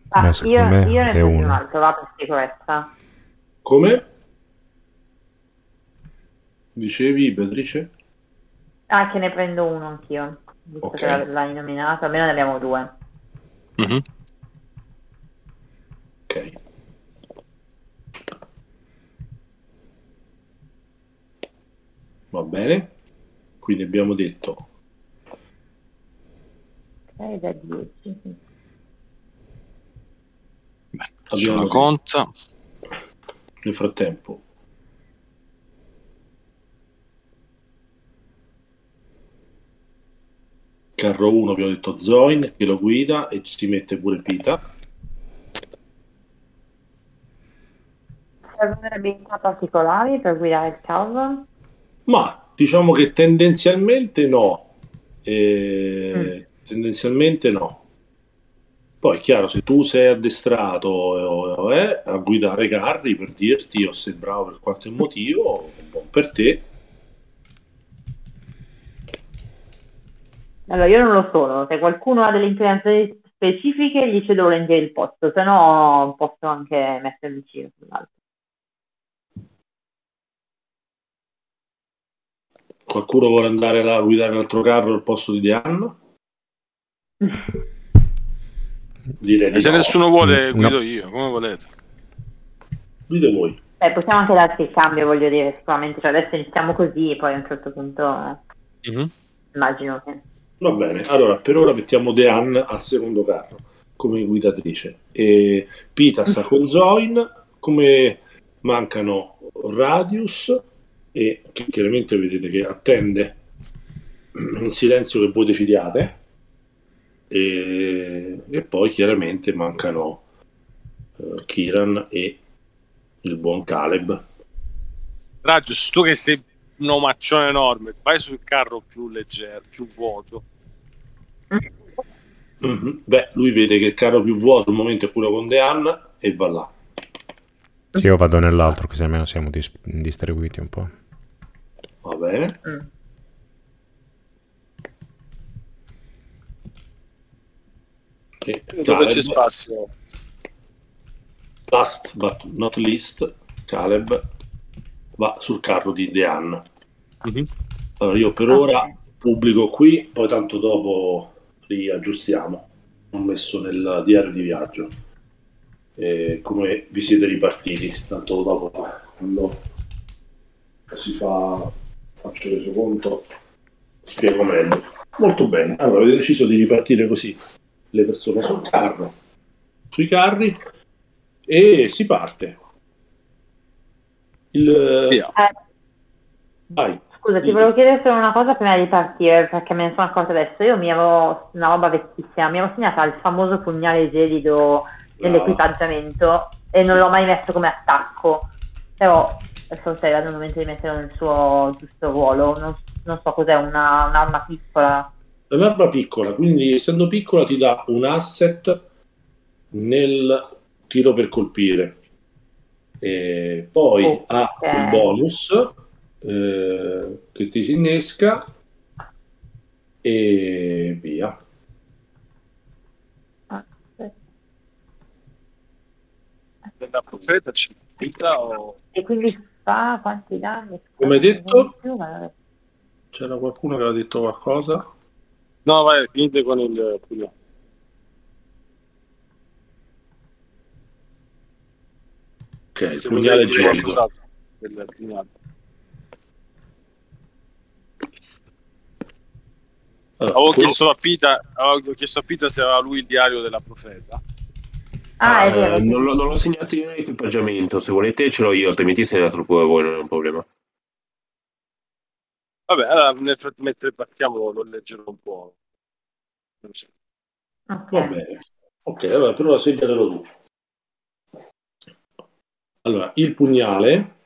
ah, io, io ne ho preso un altro va per sicurezza come? Dicevi, Beatrice? Ah, che ne prendo uno anch'io, visto okay. che l'hai nominato, almeno ne abbiamo due. Mm-hmm. Ok. Va bene, quindi abbiamo detto... Ok, da 10. Abbiamo una conta. Nel frattempo carro 1 abbiamo detto Zoin che lo guida e ci mette pure Pita servono abilità particolari per guidare il carro? ma diciamo che tendenzialmente no eh, mm. tendenzialmente no poi è chiaro se tu sei addestrato eh, a guidare carri per dirti io sei bravo per qualche motivo buon per te Allora, io non lo sono, se qualcuno ha delle inclinazioni specifiche gli cedo volentieri il posto, se no posso anche mettermi vicino sull'altro. Qualcuno vuole andare a guidare l'altro carro al posto di Diana? Direi di se no. nessuno vuole, guido no. io, come volete. Dite voi. Eh, possiamo anche darci il cambio, voglio dire, sicuramente. Cioè, adesso iniziamo così, poi a un certo punto mm-hmm. immagino che Va bene, allora per ora mettiamo Deanne al secondo carro come guidatrice e Pita sta con Zoin, come mancano Radius e che chiaramente vedete che attende in silenzio che voi decidiate e, e poi chiaramente mancano uh, Kiran e il buon Caleb. Radius, tu che sei un omaccione enorme, vai sul carro più leggero, più vuoto. Mm-hmm. Beh, lui vede che il carro più vuoto al momento è quello con Deanna e va là. Sì, io vado nell'altro così almeno siamo dis- distribuiti un po'. Va bene. Mm. E Dove c'è spazio? Last but not least, Caleb va sul carro di Deanna. Mm-hmm. Allora io per ora pubblico qui, poi tanto dopo riaggiustiamo. Ho messo nel diario di viaggio. E come vi siete ripartiti? Tanto dopo quando si fa faccio reso conto spiego meglio. Molto bene. Allora avete deciso di ripartire così le persone sul carro, sui carri e si parte. Il... Via. Vai. Scusa, ti volevo chiedere solo una cosa prima di partire, perché me ne sono accorta adesso. Io mi avevo, una roba vecchissima, mi avevo segnata il famoso pugnale gelido nell'equipaggiamento e non l'ho mai messo come attacco. Però adesso stai dando il momento di metterlo nel suo giusto ruolo. Non, non so cos'è, una, un'arma piccola. È un'arma piccola, quindi essendo piccola ti dà un asset nel tiro per colpire. E poi okay. ha il bonus eh, che ti si innesca e via. La profeta ci o... E quindi fa quanti danni? Come hai detto? C'era qualcuno che aveva detto qualcosa? No, vai, finite con il pugnale. Ok, il pugnale gelido. Il pugnale. Allora, avevo, quello... chiesto a Pita, avevo chiesto a Pita se aveva lui il diario della profeta. Ah, è vero. Uh, non, l'ho, non l'ho segnato io nell'equipaggiamento. Se volete, ce l'ho io, altrimenti segnatelo pure voi, non è un problema. Vabbè, allora nel, mentre partiamo lo leggerò un po'. Okay. Va bene. Ok, allora però segnatelo tu. Allora, il pugnale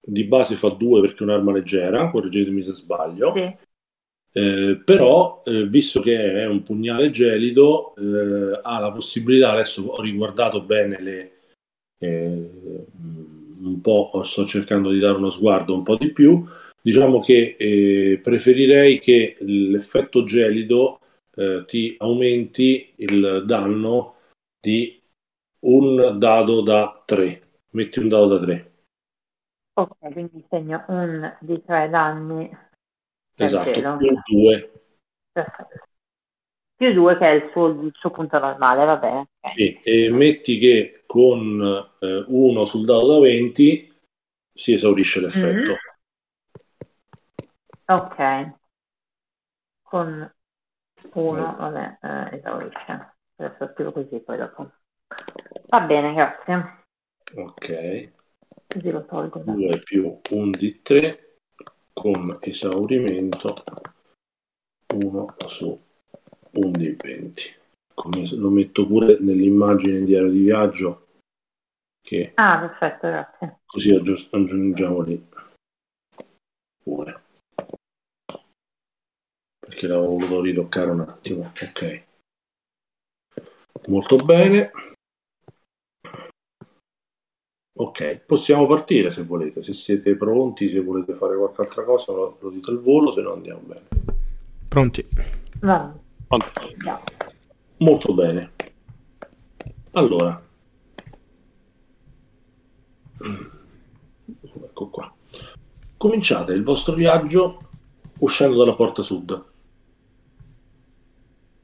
di base fa 2 perché è un'arma leggera, correggetemi se sbaglio. Sì. Eh, però, eh, visto che è un pugnale gelido, eh, ha la possibilità, adesso ho riguardato bene le... Eh, un po' sto cercando di dare uno sguardo un po' di più, diciamo che eh, preferirei che l'effetto gelido eh, ti aumenti il danno di un dado da 3. Metti un dado da 3. Ok, quindi segno un di 3 danni Esatto, più 2. Più 2 che è il suo, il suo punto normale, va bene. Okay. E metti che con 1 eh, sul dado da 20 si esaurisce l'effetto. Mm-hmm. Ok. Con 1, vabbè, eh, esaurisce. Adesso scrivo così poi dopo. Va bene, grazie. Ok. Così lo tolgo. 2 più 1 di 3 con esaurimento 1 su 1 di 20 come lo metto pure nell'immagine in diario di viaggio che ah perfetto grazie. così aggiungiamo lì. Pure. Perché l'avevo voluto ritoccare un attimo ok. Molto bene Ok, possiamo partire se volete, se siete pronti, se volete fare qualche altra cosa lo, lo dite al volo, se no andiamo bene. Pronti? No. Pronti. No. Molto bene. Allora, ecco qua. Cominciate il vostro viaggio uscendo dalla porta sud.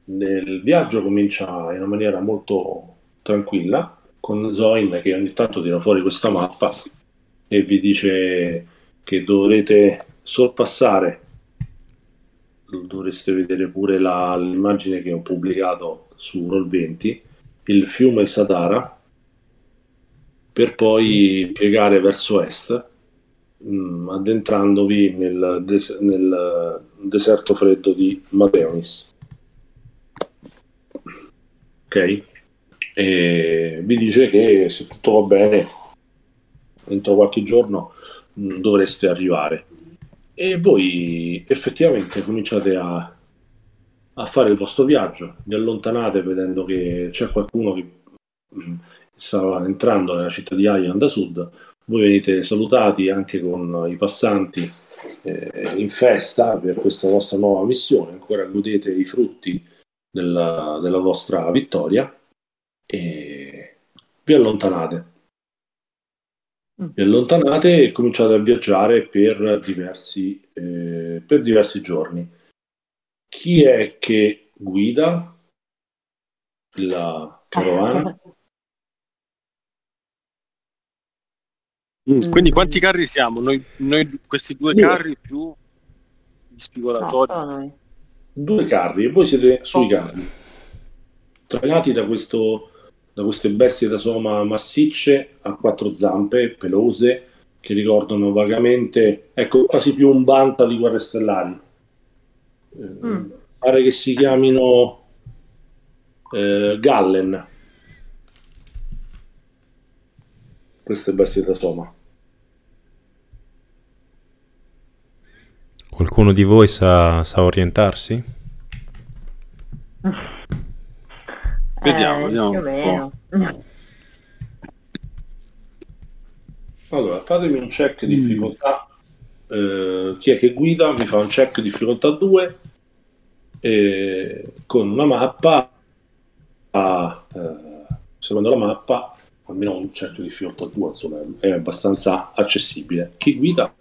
Il viaggio comincia in una maniera molto tranquilla con Zoin che ogni tanto tira fuori questa mappa e vi dice che dovrete sorpassare dovreste vedere pure la, l'immagine che ho pubblicato su Roll20, il fiume Satara, per poi piegare verso est, mh, mm, addentrandovi nel, des- nel, deserto freddo di Mateonis. Ok? E vi dice che se tutto va bene, entro qualche giorno mm, dovreste arrivare. E voi effettivamente cominciate a, a fare il vostro viaggio, vi allontanate vedendo che c'è qualcuno che mh, mm, stava entrando nella città di Ayan da sud, voi venite salutati anche con i passanti eh, in festa per questa vostra nuova missione, ancora godete i frutti della, della vostra vittoria e vi allontanate. Mm. Vi allontanate e cominciate a viaggiare per diversi, eh, per diversi giorni. Chi è che guida la carovana? Mm, quindi quanti carri siamo? Noi, noi questi due due. carri più gli spigolatori? No, due carri e voi siete sui carri, trainati da, questo, da queste bestie da soma massicce a quattro zampe, pelose, che ricordano vagamente, ecco, quasi più un banta di guerre stellari. Eh, mm. Pare che si chiamino eh, Gallen. Queste bestie da soma. Qualcuno di voi sa, sa orientarsi? Vediamo, eh, vediamo. Più o meno. Allora, fatemi un check mm. difficoltà. Eh, chi è che guida? Mi fa un check difficoltà 2 eh, con una mappa. A, eh, secondo la mappa, almeno un check di difficoltà 2, insomma, è abbastanza accessibile. Chi guida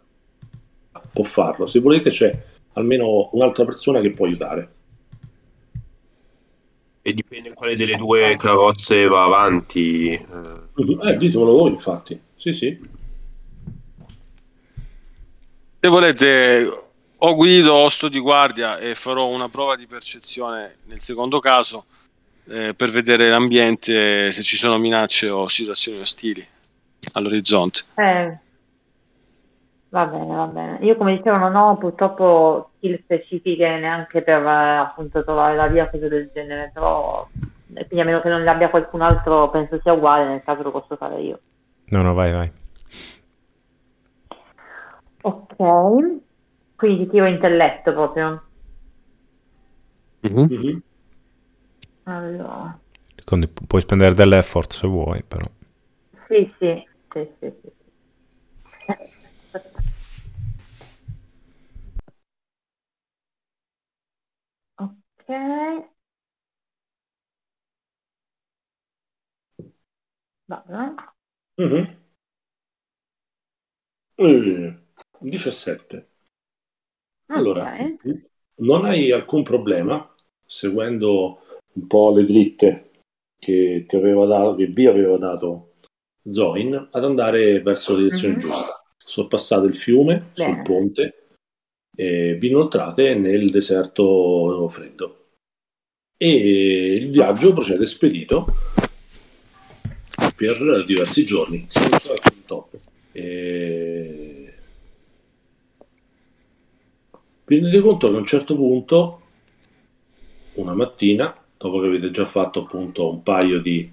può farlo. Se volete c'è almeno un'altra persona che può aiutare. E dipende quale delle due carrozze va avanti. Eh, ditemelo voi, infatti. Sì, sì. Se volete, o guido o sto di guardia e farò una prova di percezione nel secondo caso eh, per vedere l'ambiente, se ci sono minacce o situazioni ostili all'orizzonte. Eh, Va bene, va bene. Io come dicevo non ho purtroppo skill specifiche neanche per appunto trovare la via, cose del genere, però quindi a meno che non ne abbia qualcun altro penso sia uguale, nel caso lo posso fare io. No, no, vai, vai. Ok, quindi tiro intelletto proprio. Mm-hmm. Allora. Quindi puoi spendere dell'effort se vuoi, però. Sì, sì, sì, sì. sì. Ok. Vabbè. Mm-hmm. Eh, 17. Allora, okay. non hai alcun problema seguendo un po' le dritte che ti aveva dato, che vi aveva dato Zoin, ad andare verso la direzione mm-hmm. giusta. Sorpassate il fiume Bene. sul ponte e vi inoltrate nel deserto freddo. E il viaggio procede spedito per diversi giorni. E... Vi rendete conto che a un certo punto, una mattina, dopo che avete già fatto appunto un paio di,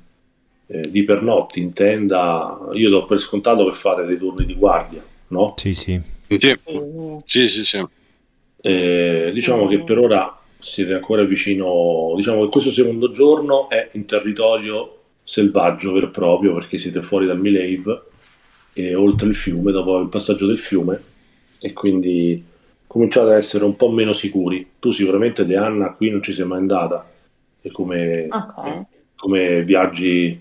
eh, di pernotti in tenda, io do per scontato che fate dei turni di guardia, no? Sì, sì. Sì, sì, sì. sì. Eh, diciamo che per ora siete ancora vicino, diciamo che questo secondo giorno è in territorio selvaggio vero e proprio perché siete fuori dal Milave e oltre il fiume, dopo il passaggio del fiume e quindi cominciate ad essere un po' meno sicuri. Tu sicuramente De Anna qui non ci sei mai andata e come, okay. come viaggi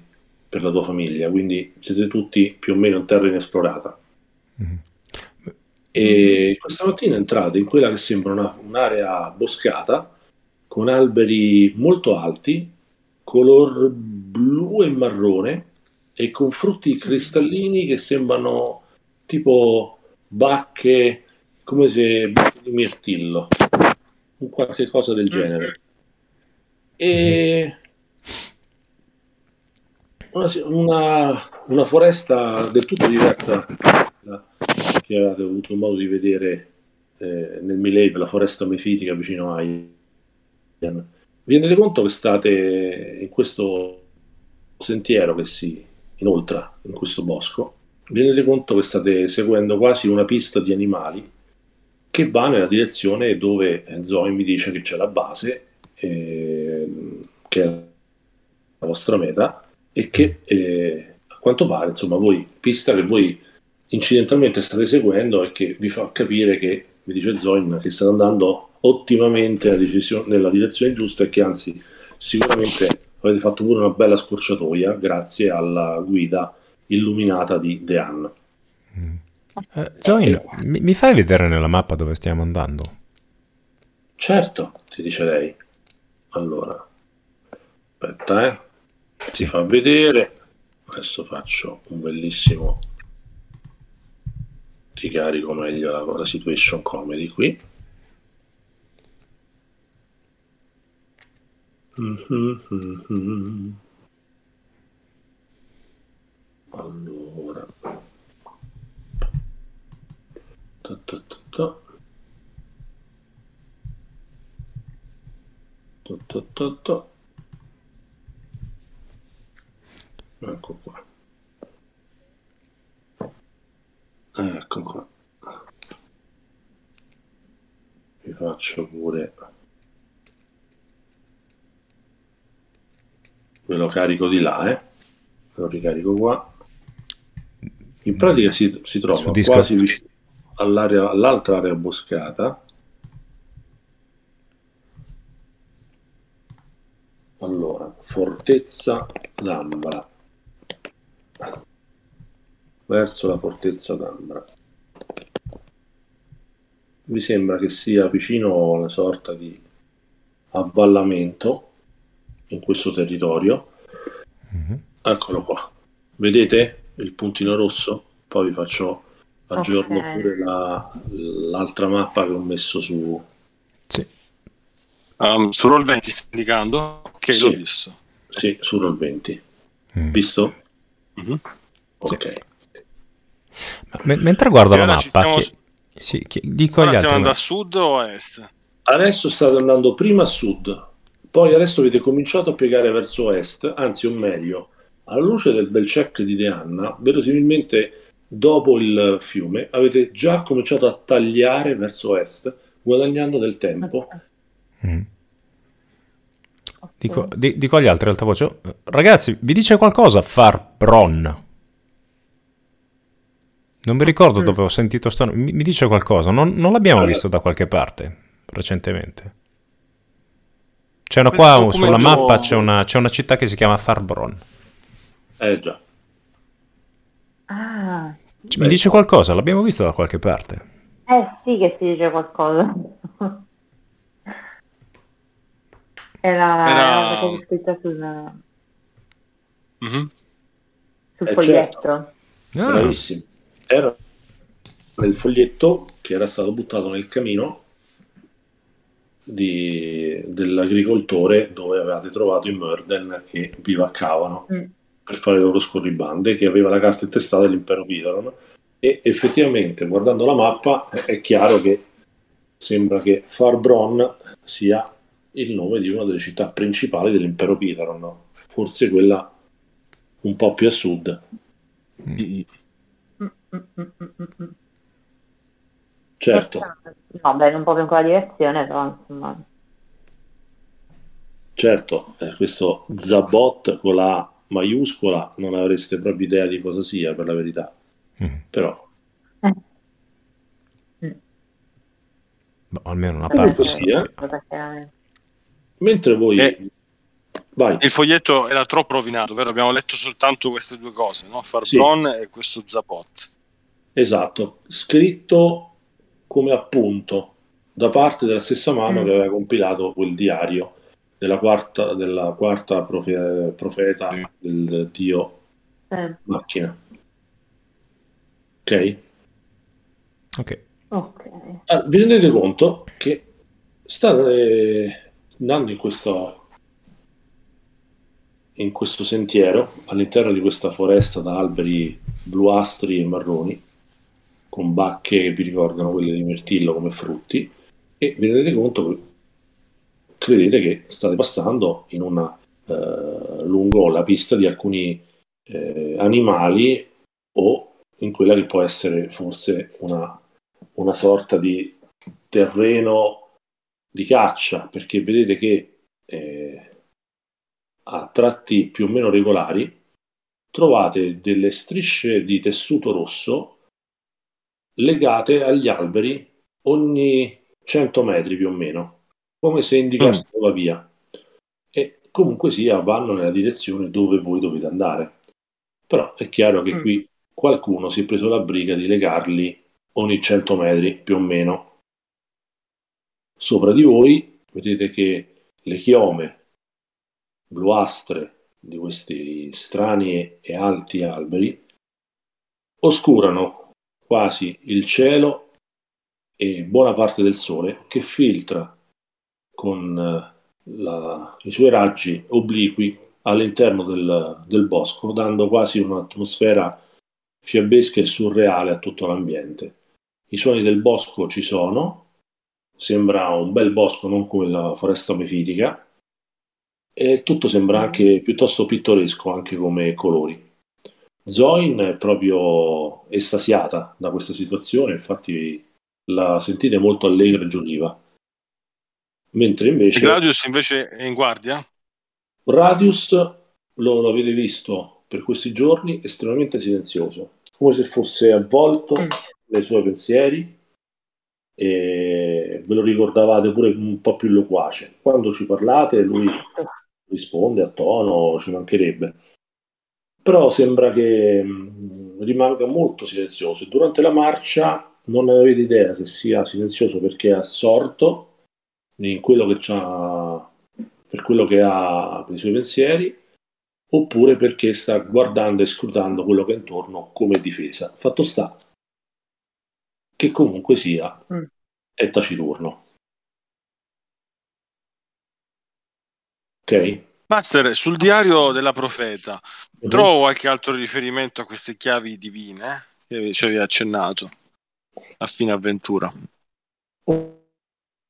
per la tua famiglia, quindi siete tutti più o meno in terra inesplorata. Mm-hmm. E questa mattina entrate in quella che sembra una, un'area boscata con alberi molto alti, color blu e marrone e con frutti cristallini che sembrano tipo bacche, come se bacche di mirtillo. un qualche cosa del genere. E una, una, una foresta del tutto diversa che avete avuto modo di vedere eh, nel Milave, la foresta mefitica vicino a Ian. Vi rendete conto che state in questo sentiero che si inoltra in questo bosco? Vi rendete conto che state seguendo quasi una pista di animali che va nella direzione dove Zoe mi dice che c'è la base, eh, che è la vostra meta, e che eh, a quanto pare, insomma, voi, pista che voi incidentalmente state seguendo e che vi fa capire che, mi dice Zoin, che state andando ottimamente nella, nella direzione giusta e che anzi sicuramente avete fatto pure una bella scorciatoia grazie alla guida illuminata di Dean. Mm. Eh, Zoin, mi, mi fai vedere nella mappa dove stiamo andando? Certo, ti dice lei. Allora, aspetta, eh. Si fa vedere. Adesso faccio un bellissimo ti carico meglio la, la situation comedy qui mm-hmm. allora ta, ta, ta, ta. Ta, ta, ta, ta. ecco qua ecco qua. Vi faccio pure. Ve lo carico di là eh. Lo ricarico qua. In pratica si, si trova quasi all'area, all'altra area boscata. Allora fortezza Lambra verso la fortezza d'Ambra. Mi sembra che sia vicino a una sorta di avvallamento in questo territorio. Mm-hmm. Eccolo qua. Vedete il puntino rosso? Poi vi faccio aggiorno okay. pure la, l'altra mappa che ho messo su. Sì. Um, su Roll 20 sta indicando? Ok, sì. l'ho visto. Sì, su Roll 20. Mm. Visto? Mm-hmm. Ok. Sì. M- mentre guardo la mappa, stiamo... che... Sì, che... dico Ora agli stiamo andando a sud o a est? Adesso state andando prima a sud, poi adesso avete cominciato a piegare verso est, anzi o meglio, alla luce del bel check di Deanna, verosimilmente dopo il fiume, avete già cominciato a tagliare verso est, guadagnando del tempo. Mm. Dico, di, dico, agli altri alta voce, ragazzi, vi dice qualcosa Farbron? Non mi ricordo mm. dove ho sentito sto mi, mi dice qualcosa, non, non l'abbiamo allora. visto da qualche parte recentemente. C'è una qua documento... sulla mappa, c'è una, c'è una, città che si chiama Farbron. Eh già. Ah. Mi dice qualcosa, l'abbiamo visto da qualche parte. Eh sì che si dice qualcosa. Era, Era... era scritta sul, mm-hmm. sul eh foglietto. Certo. Ah. Bravissimo era nel foglietto che era stato buttato nel camino di, dell'agricoltore dove avevate trovato i Murden che vi vaccavano mm. per fare le loro scorribande, che aveva la carta intestata dell'impero Pitaron. E effettivamente, guardando la mappa, è chiaro che sembra che Farbron sia il nome di una delle città principali dell'impero Pitaron, forse quella un po' più a sud. Mm. Certo. No, beh, non proprio in quella direzione, però insomma. Certo, eh, questo Zabot con la maiuscola non avreste proprio idea di cosa sia, per la verità. Mm. Però... Eh. No, almeno una parte. Sia. Mentre voi... Eh, il foglietto era troppo rovinato, vero? Abbiamo letto soltanto queste due cose, no? Farbron sì. e questo Zabot. Esatto, scritto come appunto da parte della stessa mano mm. che aveva compilato quel diario della quarta, della quarta profe- profeta mm. del dio eh. macchina. Ok? Ok. okay. Ah, vi rendete conto che state andando in questo, in questo sentiero all'interno di questa foresta da alberi bluastri e marroni con bacche che vi ricordano quelle di mirtillo come frutti e vi rendete conto che credete che state passando in una, eh, lungo la pista di alcuni eh, animali o in quella che può essere forse una, una sorta di terreno di caccia, perché vedete che eh, a tratti più o meno regolari trovate delle strisce di tessuto rosso legate agli alberi ogni 100 metri più o meno, come se indicassero mm. la via. E comunque sia, vanno nella direzione dove voi dovete andare. Però è chiaro che mm. qui qualcuno si è preso la briga di legarli ogni 100 metri più o meno. Sopra di voi vedete che le chiome bluastre di questi strani e alti alberi oscurano quasi il cielo e buona parte del sole che filtra con eh, la, i suoi raggi obliqui all'interno del, del bosco, dando quasi un'atmosfera fiabesca e surreale a tutto l'ambiente. I suoni del bosco ci sono, sembra un bel bosco, non come la foresta mefitica, e tutto sembra anche piuttosto pittoresco, anche come colori. Zoin è proprio estasiata da questa situazione, infatti la sentite molto allegra e gioviva. Mentre invece... E Gradius invece è in guardia? Radius lo, lo avete visto per questi giorni estremamente silenzioso, come se fosse avvolto mm. nei suoi pensieri e ve lo ricordavate pure un po' più loquace. Quando ci parlate lui risponde a tono, ci mancherebbe. Però sembra che mh, rimanga molto silenzioso. Durante la marcia non avete idea se sia silenzioso perché è assorto in quello che c'ha per quello che ha per i suoi pensieri oppure perché sta guardando e scrutando quello che è intorno come difesa. Fatto sta che comunque sia mm. è taciturno. Ok? Master, sul diario della profeta uh-huh. trovo qualche altro riferimento a queste chiavi divine eh, che ci avevi accennato a fine avventura?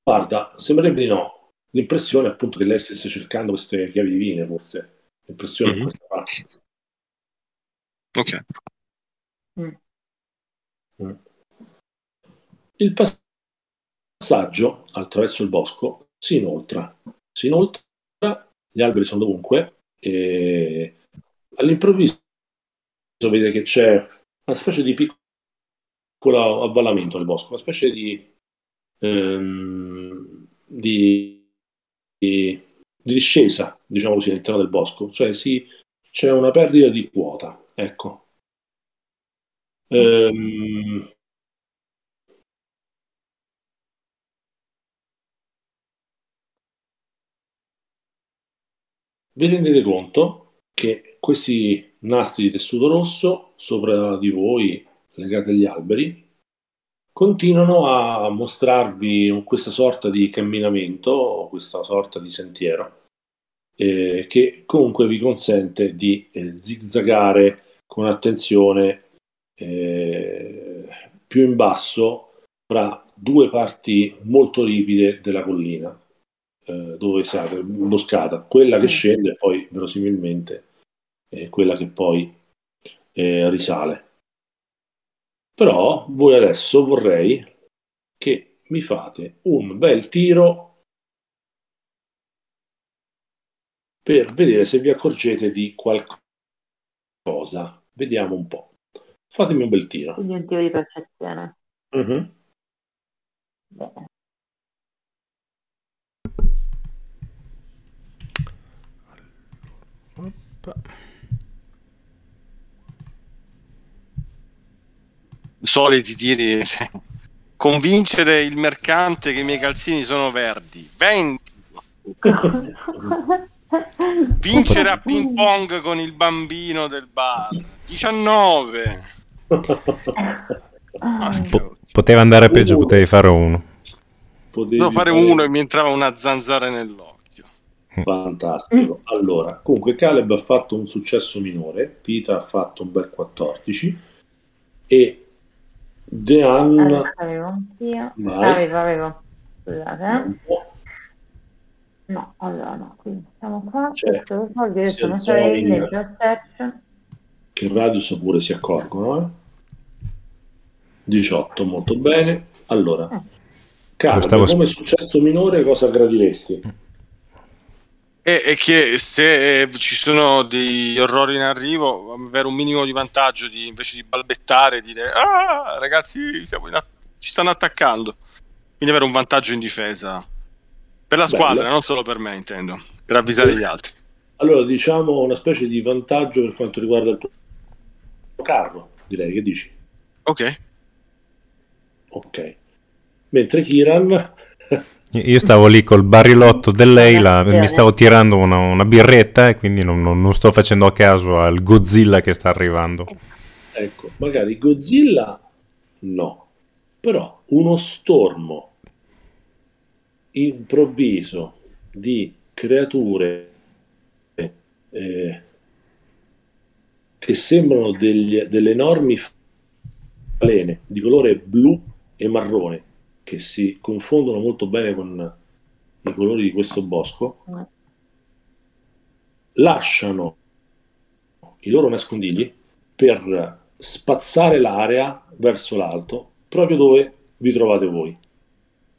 Guarda, sembrerebbe di no l'impressione appunto che lei stesse cercando queste chiavi divine, forse. L'impressione mm-hmm. questa parte. Ok. Mm. Il passaggio attraverso il bosco si inoltra. Si inoltra, gli alberi sono dovunque e all'improvviso vedete che c'è una specie di piccolo avvallamento nel bosco, una specie di, ehm, di di, discesa, diciamo così, all'interno del bosco, cioè si, c'è una perdita di quota, ecco. Ehm, vi rendete conto che questi nastri di tessuto rosso sopra di voi legati agli alberi continuano a mostrarvi questa sorta di camminamento, questa sorta di sentiero, eh, che comunque vi consente di eh, zigzagare con attenzione eh, più in basso fra due parti molto ripide della collina eh, dove siete imboscata, quella che mm. scende e poi verosimilmente è quella che poi eh, risale. Però voi adesso vorrei che mi fate un bel tiro per vedere se vi accorgete di qualcosa. Vediamo un po'. Fatemi un bel tiro. Quindi un tiro di percezione. Uh-huh. Bene. Soliti tiri. Convincere il mercante che i miei calzini sono verdi. 20. Vincere a ping pong con il bambino del bar. 19. Po- poteva andare peggio, potevi fare uno. potevi fare uno e mi entrava una zanzara nell'occhio. Fantastico. Allora, comunque Caleb ha fatto un successo minore, Pita ha fatto un bel 14 e Dean... Avevo anch'io. Avevo, avevo. Scusate. No, allora no, quindi siamo qua. Cioè, questo lo so, sono sarei in Che radius pure si accorgono, eh? 18, molto bene. Allora, eh. Stavo... come successo minore cosa gradiresti? È, è, che se ci sono degli orrori in arrivo, avere un minimo di vantaggio di, invece di balbettare e dire ah ragazzi a- ci stanno attaccando. Quindi avere un vantaggio in difesa. Per la squadra, Bello. non solo per me intendo, per avvisare gli altri. Allora diciamo una specie di vantaggio per quanto riguarda il tuo carro, direi, che dici? Ok. Ok. Mentre Kiran... Io stavo lì col barilotto dell'Eila, mi stavo tirando una, una birretta e quindi non, non, non, sto facendo a caso al Godzilla che sta arrivando. Ecco, magari Godzilla no, però uno stormo improvviso di creature eh, che sembrano degli, delle enormi falene di colore blu e marrone che si confondono molto bene con i colori di questo bosco, lasciano i loro nascondigli per spazzare l'area verso l'alto, proprio dove vi trovate voi.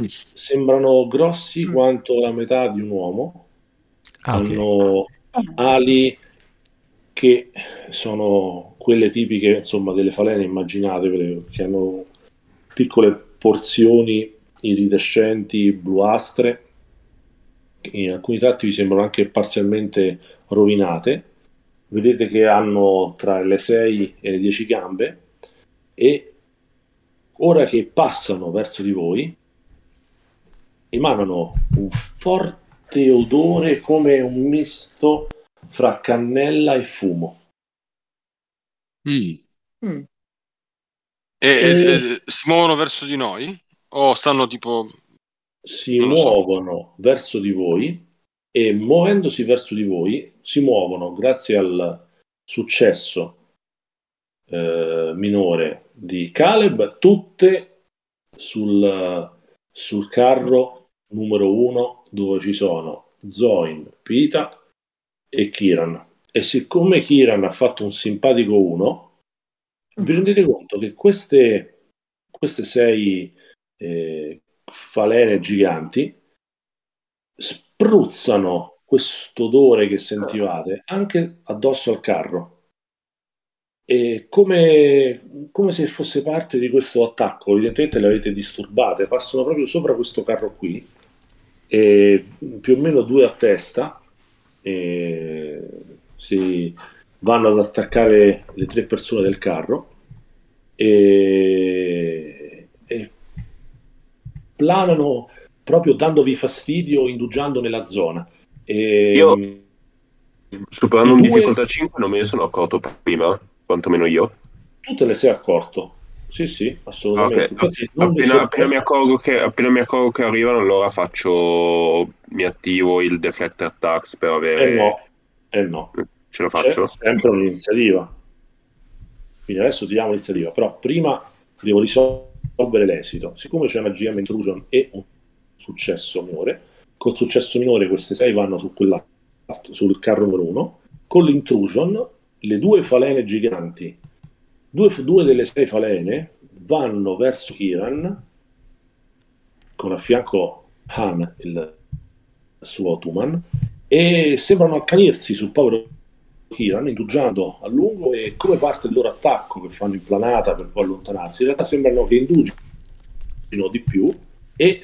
Sembrano grossi mm. quanto la metà di un uomo, ah, hanno ali che sono quelle tipiche insomma delle falene immaginate che hanno piccole porzioni iridescenti bluastre, in alcuni tratti vi sembrano anche parzialmente rovinate. Vedete che hanno tra le 6 e le 10 gambe e ora che passano verso di voi emanano un forte odore come un misto fra cannella e fumo. Mm. Mm. E, e, e, si muovono verso di noi? O stanno tipo... Si muovono so. verso di voi e muovendosi verso di voi si muovono grazie al successo eh, minore di Caleb tutte sul, sul carro numero uno dove ci sono Zoin, Pita e Kiran. E siccome Kiran ha fatto un simpatico 1, vi rendete conto che queste, queste sei eh, falene giganti spruzzano questo odore che sentivate anche addosso al carro. E come, come se fosse parte di questo attacco, evidentemente le avete disturbate, passano proprio sopra questo carro qui, e più o meno due a testa, si, vanno ad attaccare le tre persone del carro e, e planano proprio dandovi fastidio, indugiando nella zona. E, io superando un due... difficoltà 5 non me ne sono accorto prima, quantomeno io. Tu te ne sei accorto? Sì, sì, assolutamente. Okay. Infatti, appena, appena, mi accorgo che, appena mi accorgo che arrivano, allora faccio, mi attivo il deflector tax per avere... Eh no, eh no. Ce lo faccio? C'è sempre un'iniziativa. Quindi adesso diamo l'iniziativa, però prima devo risolvere l'esito. Siccome c'è una GM intrusion e un successo minore, col successo minore queste 6 vanno su quella, sul carro numero 1, con l'intrusion le due falene giganti, due, due delle 6 falene vanno verso Kiran con a fianco Han, il suo Tuman, e sembrano accanirsi sul povero Kiran indugiando a lungo e come parte del loro attacco che fanno in planata per poi allontanarsi, in realtà sembrano che indugino di più e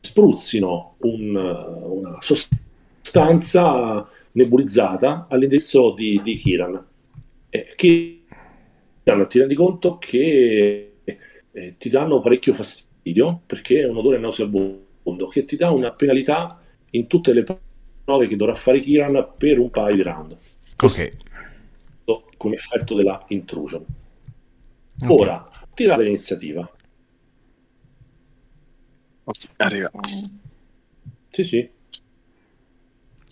spruzzino un, una sostanza nebulizzata all'indirizzo di, di Kiran. E Kiran ti rendi conto che eh, ti danno parecchio fastidio perché è un odore nauseabondo che ti dà una penalità in tutte le prove che dovrà fare Kiran per un paio di round. Ok. Con effetto della intrusion. Okay. Ora, tirate l'iniziativa. Arriva. Sì, sì.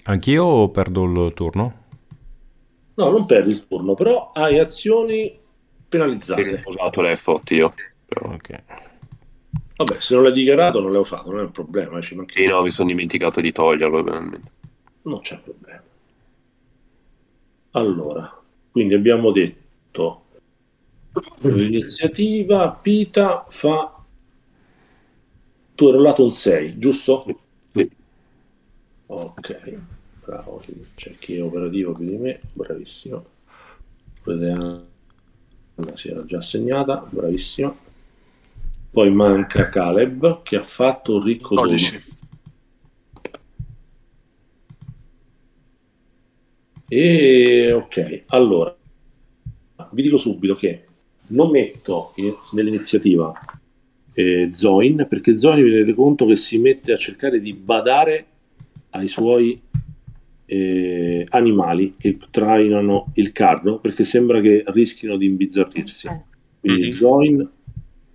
Anch'io perdo il turno? No, non perdi il turno, però hai azioni penalizzate. Ho usato l'effort io. Però. Ok. Vabbè, se non l'hai dichiarato non l'hai usato, non è un problema. Ci manca... Sì, no, mi sono dimenticato di toglierlo. Veramente. Non c'è problema. Allora, quindi abbiamo detto l'iniziativa Pita fa tu hai rollato un 6, giusto? Sì. Ok, bravo, c'è chi è operativo più di me, bravissimo. Vediamo, si era già assegnata, bravissimo. Poi manca Caleb che ha fatto un ricco 12. E ok, allora vi dico subito che non metto in, nell'iniziativa eh, Zoin perché Zoin vi rendete conto che si mette a cercare di badare ai suoi eh, animali che trainano il carro perché sembra che rischino di imbizzarrirsi. Quindi Mhm. Zoin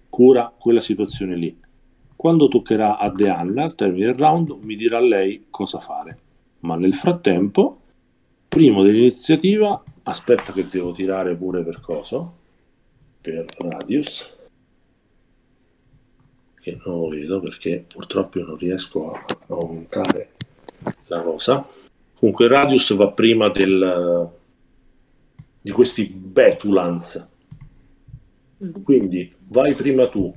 cura quella situazione lì. Quando toccherà a Deanna al termine del round mi dirà lei cosa fare. Ma nel frattempo, primo dell'iniziativa, aspetta che devo tirare pure per coso, per Radius, che non lo vedo perché purtroppo io non riesco a aumentare la cosa. Comunque Radius va prima del, di questi Betulans. Quindi vai prima tu.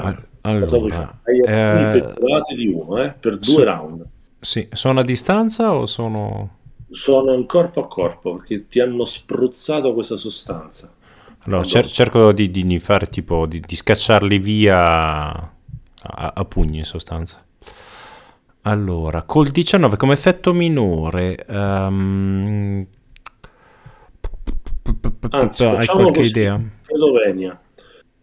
Fare? Allora, Hai eh, di uno, eh, per due Sì. round. Sì, sono a distanza o sono... Sono in corpo a corpo perché ti hanno spruzzato questa sostanza. Allora, cer- cerco di, di- di fare tipo, di, di scacciarli via a, a pugni in sostanza. Allora, col 19 come effetto minore... ehm, Anzi, hai qualche così. idea? Slovenia,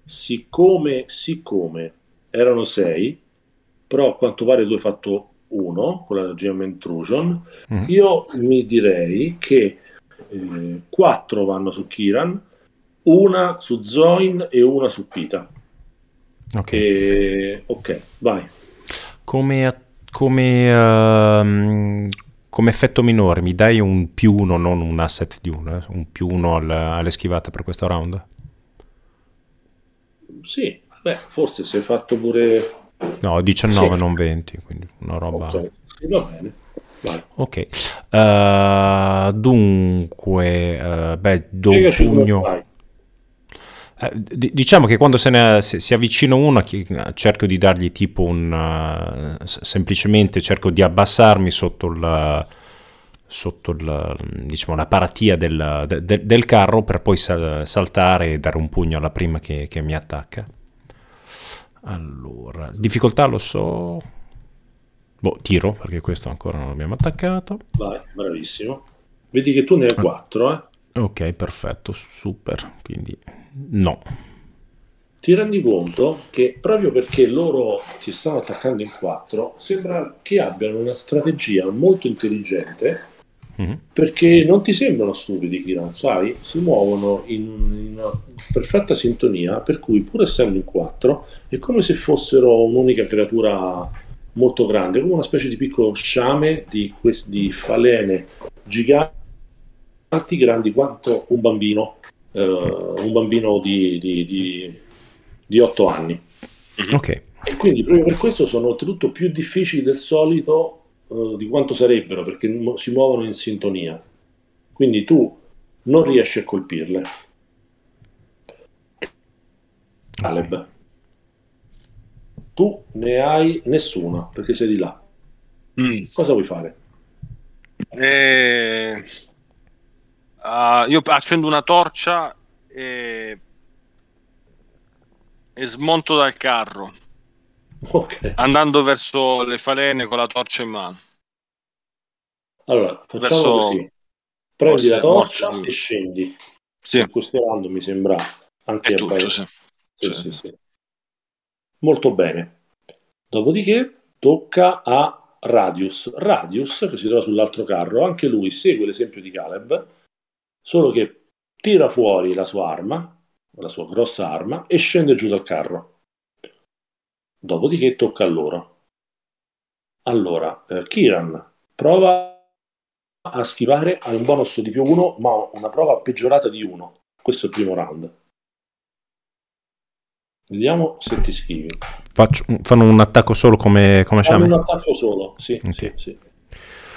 siccome, siccome erano sei, però a quanto pare tu hai fatto uno con la GM Intrusion, Mm. io mi direi che eh, quattro vanno su Kiran, una su Zoin e una su Pita. Ok. E- ok, vai. Come, come, ehm, come effetto minore mi dai un più uno, non un asset di uno, eh, un più uno al- alle schivate per questo round? Sì, beh, forse se hai fatto pure... No, 19, Sì. non 20, quindi una roba... Ok, va bene. Vai. Ok, Eh, dunque, eh, beh, do un Spiegaci come pugno. fai. Eh, di- diciamo che quando se ne, se- si avvicina uno, cerco di dargli tipo un. s- semplicemente cerco di abbassarmi sotto il. sotto il, diciamo, la paratia del, de- de- del carro per poi sal- saltare e dare un pugno alla prima che, che mi attacca. Allora, difficoltà lo so. Boh, tiro perché questo ancora non l'abbiamo attaccato. Vai, bravissimo. Vedi che tu ne hai quattro, eh? Ok, perfetto, super. Quindi no. Ti rendi conto che proprio perché loro ti stanno attaccando in quattro, sembra che abbiano una strategia molto intelligente Mhm. perché non ti sembrano stupidi, Kiran, sai? Si muovono in, in una perfetta sintonia, per cui pur essendo in quattro, è come se fossero un'unica creatura molto grande, come una specie di piccolo sciame di, di falene giganti grandi quanto un bambino, eh, un bambino di, di, di, di 8 anni. Ok. E quindi proprio per questo sono oltretutto più difficili del solito eh, di quanto sarebbero, perché si muovono in sintonia. Quindi tu non riesci a colpirle. Caleb. Tu ne hai nessuna, perché sei di là. Mm. Cosa vuoi fare? E... ah, io accendo una torcia e... e smonto dal carro Ok, andando verso le falene con la torcia in mano. allora facciamo Verso- così. Prendi forse la torcia morte, e scendi. Sì, round mi sembra anche tutto, sì. Sì, Sì. sì, sì. Molto bene. Dopodiché tocca a Radius. Radius, che si trova sull'altro carro, anche lui segue l'esempio di Caleb, solo che tira fuori la sua arma, la sua grossa arma, e scende giù dal carro. Dopodiché tocca a loro. Allora, eh, Kiran prova a schivare, ha un bonus di più 1, ma una prova peggiorata di 1. Questo è il primo round. Vediamo se ti schivi. Faccio, fanno un attacco solo come, come Fanno un attacco solo, sì, okay. sì, sì.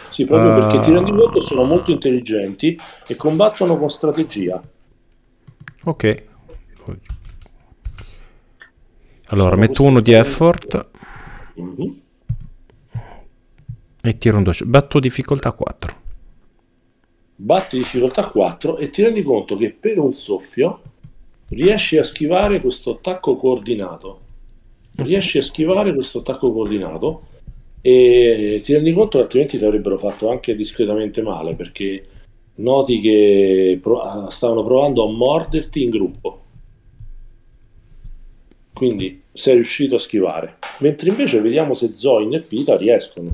Sì, proprio uh... perché ti rendi conto sono molto intelligenti e combattono con strategia. Ok. Allora, metto uno di effort. Mm-hmm. E tiro un 12. Batto difficoltà 4. Batti difficoltà 4 e ti rendi conto che per un soffio riesci a schivare questo attacco coordinato. Riesci a schivare questo attacco coordinato e ti rendi conto che altrimenti ti avrebbero fatto anche discretamente male perché noti che pro- stavano provando a morderti in gruppo. Quindi sei riuscito a schivare. Mentre invece vediamo se Zoin e Pita riescono.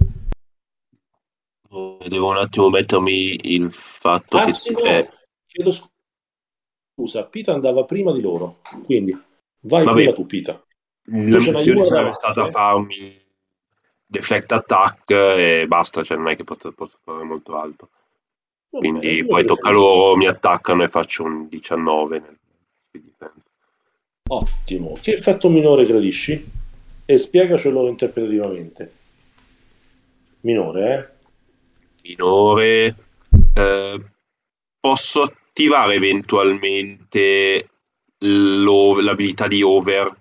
Devo un attimo mettermi il fatto Anzi, che... No, è... chiedo scusa, Pita andava prima di loro, quindi vai Vabbè, prima tu Pita. La missione sarebbe stata farmi deflect attack e basta, cioè non è che posso, posso fare molto alto. Quindi Vabbè, poi tocca loro, mi attaccano e faccio un 19 nel Ottimo. Che effetto minore gradisci? E spiegacelo interpretativamente. Minore, eh? minore, eh, posso attivare eventualmente l'abilità di over?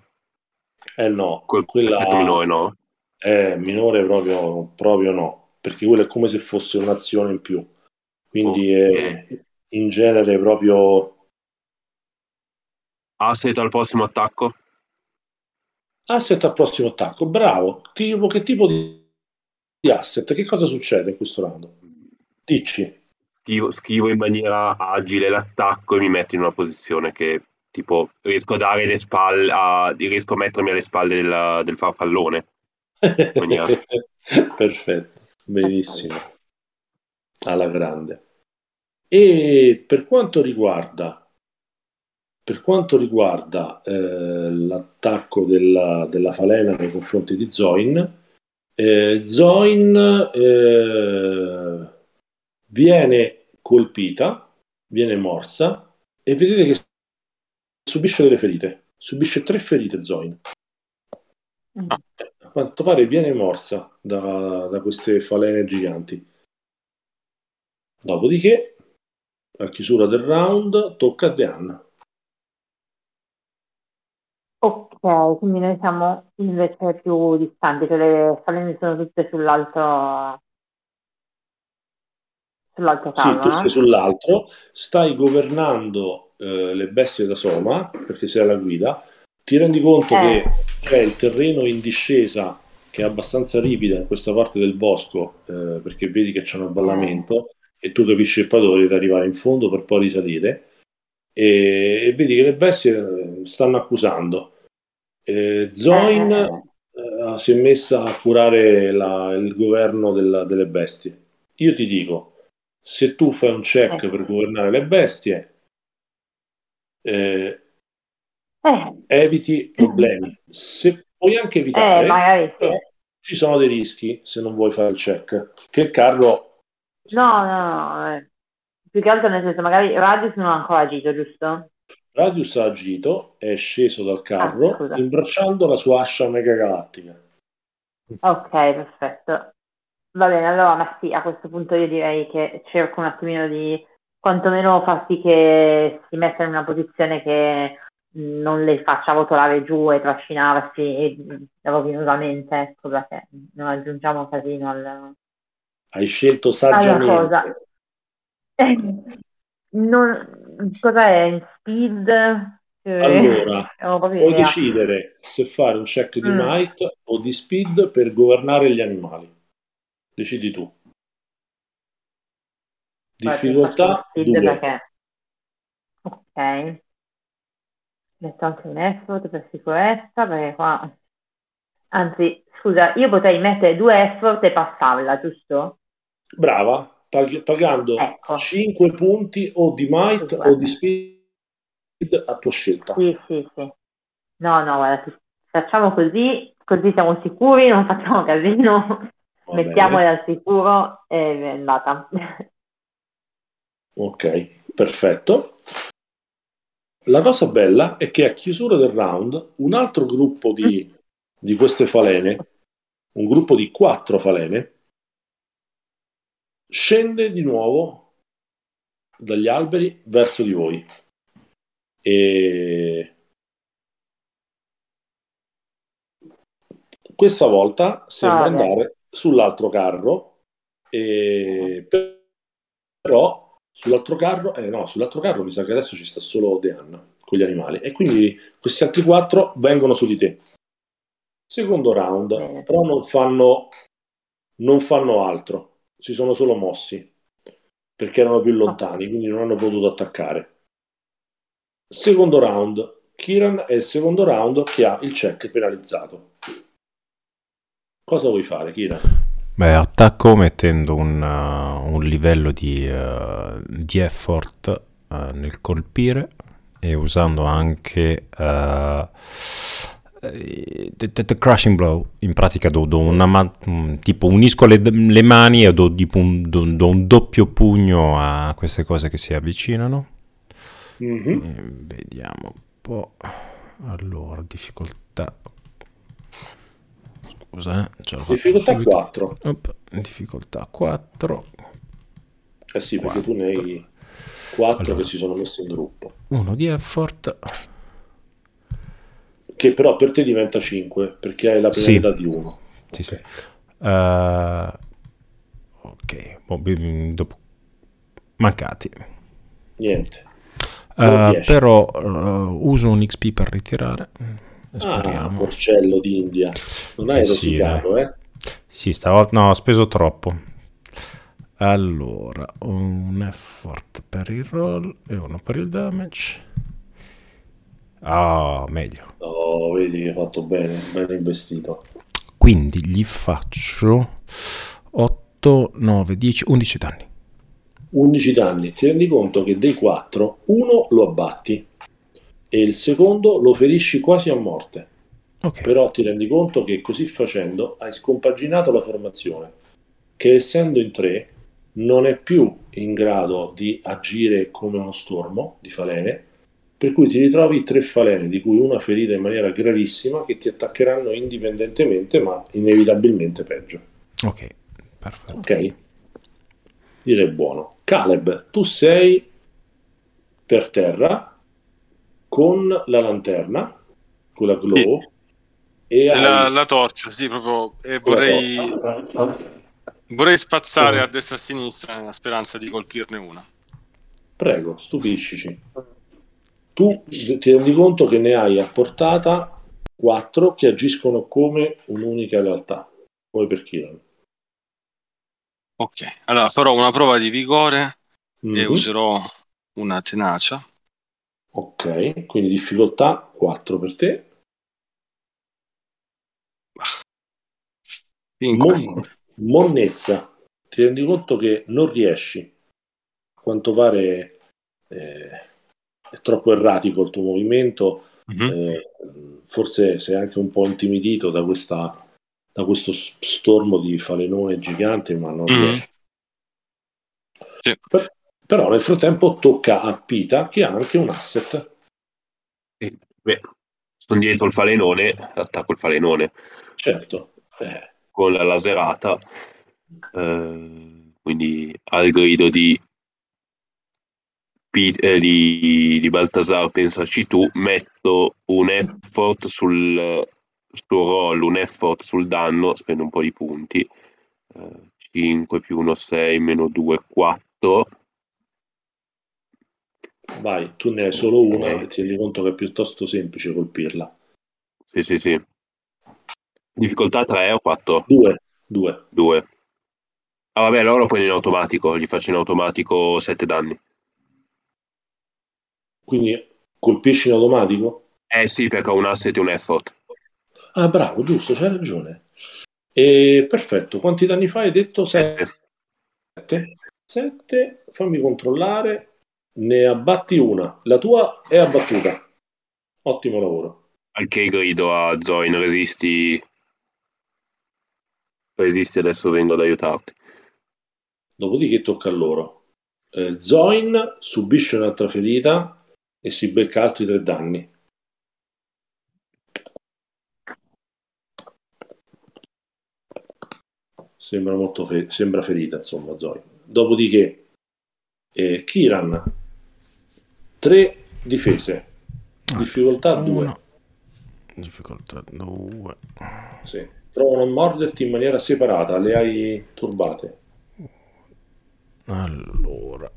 Eh no, quel quella... minore no? Eh, minore proprio, proprio no, perché quello è come se fosse un'azione in più. Quindi okay. è in genere proprio... Asset al prossimo attacco? Asset al prossimo attacco, bravo. Tipo, che tipo di di asset, che cosa succede in questo round? Dici. Scrivo, scrivo in maniera agile l'attacco e mi metto in una posizione che tipo riesco a dare le spalle, a, riesco a mettermi alle spalle della, del farfallone. Perfetto, benissimo. Alla grande. E per quanto riguarda per quanto riguarda eh, l'attacco della, della, falena nei confronti di Zoin, eh, Zoin eh, viene colpita, viene morsa e vedete che subisce delle ferite. Subisce tre ferite Zoin. Mm. A quanto pare viene morsa da, da queste falene giganti. Dopodiché, a chiusura del round, tocca a Deanna. Ok, quindi noi siamo invece più distanti, cioè le falene sono tutte sull'altro sull'altro Sì, tu sei sull'altro, stai governando eh, le bestie da Soma, perché sei alla guida, ti rendi conto eh. che c'è il terreno in discesa che è abbastanza ripida in questa parte del bosco, eh, perché vedi che c'è un avvallamento eh. e tu capisci che poi dovrete arrivare in fondo per poi risalire e, e vedi che le bestie eh, stanno accusando eh, Zoin eh, eh, si è messa a curare la, il governo della, delle bestie. Io ti dico, se tu fai un check eh. per governare le bestie, eh, eviti problemi. Se puoi anche evitare, ci sono dei rischi se non vuoi fare il check. Che il carro... No, no, no. Più che altro nel senso, magari Radius non ha ancora agito, giusto? Radius ha agito, è sceso dal carro, ah, imbracciando la sua ascia megagalattica. Ok, perfetto. Va bene, allora ma sì, a questo punto io direi che cerco un attimino di quantomeno far sì che si metta in una posizione che non le faccia rotolare giù e trascinarsi rovinosamente, ecco, perché non aggiungiamo casino al... Hai scelto saggiamente. Non, cos'è in speed? Allora, puoi decidere se fare un check di mm. might o di speed per governare gli animali. Decidi tu. Difficoltà 2. Perché... Ok. Metto anche un effort per sicurezza perché qua... Anzi, scusa, io potrei mettere due effort e passarla, giusto? Brava, pag- pagando ecco. 5 punti o di might o di speed a tua scelta. Sì, sì, sì. No, no, guarda, facciamo così così siamo sicuri, non facciamo casino, Va mettiamole bene. al sicuro e è andata. Ok, perfetto. La cosa bella è che a chiusura del round un altro gruppo di, di queste falene, un gruppo di quattro falene, scende di nuovo dagli alberi verso di voi. E questa volta sembra ah, andare sull'altro carro, e... però sull'altro carro, eh no, sull'altro carro mi sa che adesso ci sta solo Deanna con gli animali. E quindi questi altri quattro vengono su di te. Secondo round, però non fanno, non fanno altro, si sono solo mossi perché erano più lontani, quindi non hanno potuto attaccare. Secondo round, Kiran è il secondo round che ha il check penalizzato. Cosa vuoi fare, Kiran? Beh, attacco mettendo un, uh, un livello di, uh, di effort uh, nel colpire e usando anche uh, the, the, crushing blow in pratica do, do una tipo unisco le, le mani e do, do, do, un doppio pugno a queste cose che si avvicinano mm-hmm. vediamo un po' allora difficoltà scusa eh, difficoltà subito. 4 Op, difficoltà 4 eh sì 4. perché tu ne hai 4 allora. che si sono messi in gruppo uno di effort che però per te diventa 5 perché hai la penalità sì. di 1 sì, okay. sì. Uh, ok boh, dopo mancati. Niente. Uh, però uh, uso un XP per ritirare speriamo ah, porcello d'India. Non hai eh rosicato sì, eh? sì stavolta no ho speso troppo. Allora un effort per il roll e uno per il damage Ah, meglio. Oh, vedi che hai fatto bene, ben investito. Quindi gli faccio 8, 9, 10, 11 danni. 11 danni. Ti rendi conto che dei 4, uno lo abbatti e il secondo lo ferisci quasi a morte. Okay. Però ti rendi conto che così facendo hai scompaginato la formazione, che essendo in 3 non è più in grado di agire come uno stormo di falene, per cui ti ritrovi tre falene, di cui una ferita in maniera gravissima, che ti attaccheranno indipendentemente, ma inevitabilmente peggio. Ok, perfetto. Ok? Direi buono. Caleb, tu sei per terra con la lanterna, con la glow. Sì. E hai... la, la, torcia, sì, proprio. E vorrei, vorrei spazzare mm. a destra e a sinistra nella speranza di colpirne una. Prego, stupiscici tu ti rendi conto che ne hai a portata quattro che agiscono come un'unica realtà, poi per chi non. Ok, allora farò una prova di vigore mm-hmm. e mhm. userò una tenacia. Ok, quindi difficoltà 4 per te. Mon- monnezza, ti rendi conto che non riesci, a quanto pare eh, è troppo erratico il tuo movimento, mm-hmm. eh, forse sei anche un po' intimidito da, questa, da questo stormo di falenone gigante, ma non mm-hmm. riesci. Sì. Per, però nel frattempo tocca a Pita che ha anche un asset. Sì, beh, sono dietro il falenone, attacco il falenone. Certo. Eh. Con la laserata. Eh, quindi al grido di di, di Baltasar, pensaci tu, metto un effort sul suo roll, un effort sul danno, spendo un po' di punti. Eh, 5 più 1, 6, meno 2, 4. Vai, tu ne hai solo una eh. e ti rendi conto che è piuttosto semplice colpirla. Sì, sì, sì. Difficoltà 3 o 4? 2. 2. 2. Ah vabbè, allora lo prendo in automatico, gli faccio in automatico 7 danni. Quindi colpisci in automatico? Eh sì, perché ho un asset e un effort. Ah, bravo, giusto, c'hai ragione. E, perfetto, quanti danni fai? Hai detto 7. 7, fammi controllare. Ne abbatti una. La tua è abbattuta. Ottimo lavoro. Anche grido a Zoin, resisti resisti adesso vengo ad aiutarti. Dopodiché tocca a loro. Eh, Zoin subisce un'altra ferita e si becca altri tre danni. Sembra molto fe- sembra ferita, insomma, Zoin. Dopodiché eh, Kiran, tre difese, difficoltà 2. Difficoltà 2. Sì. Provano a morderti in maniera separata, le hai turbate. Allora,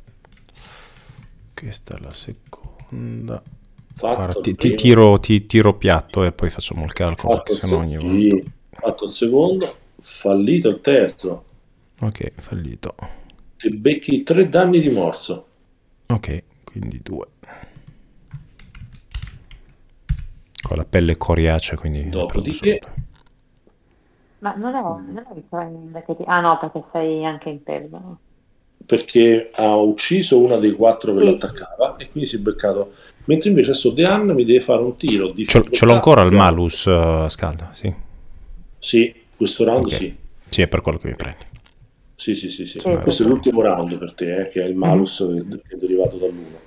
questa è la seconda. Fatto Guarda, ti, ti tiro, ti tiro piatto e poi facciamo il calcolo, fatto perché il, sennò se- ogni volta... sì, fatto il secondo, fallito il terzo. Ok, fallito. Ti becchi tre danni di morso. Ok, quindi due. Con la pelle coriacea, quindi... Dopodiché. Ma non ho, non ti... Ah no, perché sei anche in perno. Perché ha ucciso una dei quattro che lo attaccava e quindi si è beccato. Mentre invece adesso Deanna mi deve fare un tiro di Ce, ce l'ho ancora il malus uh, scalda, sì. Sì, questo round Ok. sì. Sì, è per quello che mi prendi. Sì, sì, sì, sì. Sì, Questo è l'ultimo round per te, eh, che è il malus che che è derivato dall'uno.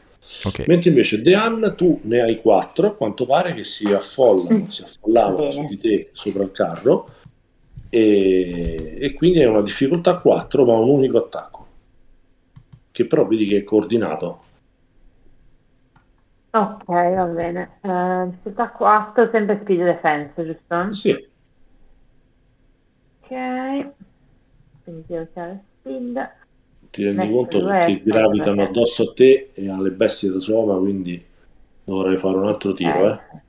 Ok. Mentre invece Deanna tu ne hai quattro, a quanto pare che si affollano, Mm. si affollavano su di te sopra il carro e, e quindi è una difficoltà 4 ma un unico attacco che però vedi che è coordinato Ok, va bene. Eh, difficoltà 4, sempre speed defense, giusto? sì, Ok. Quindi devo tirare speed. ti rendi Metto conto che gravitano addosso a te e alle bestie da sopra quindi dovrai fare un altro tiro eh. Ok.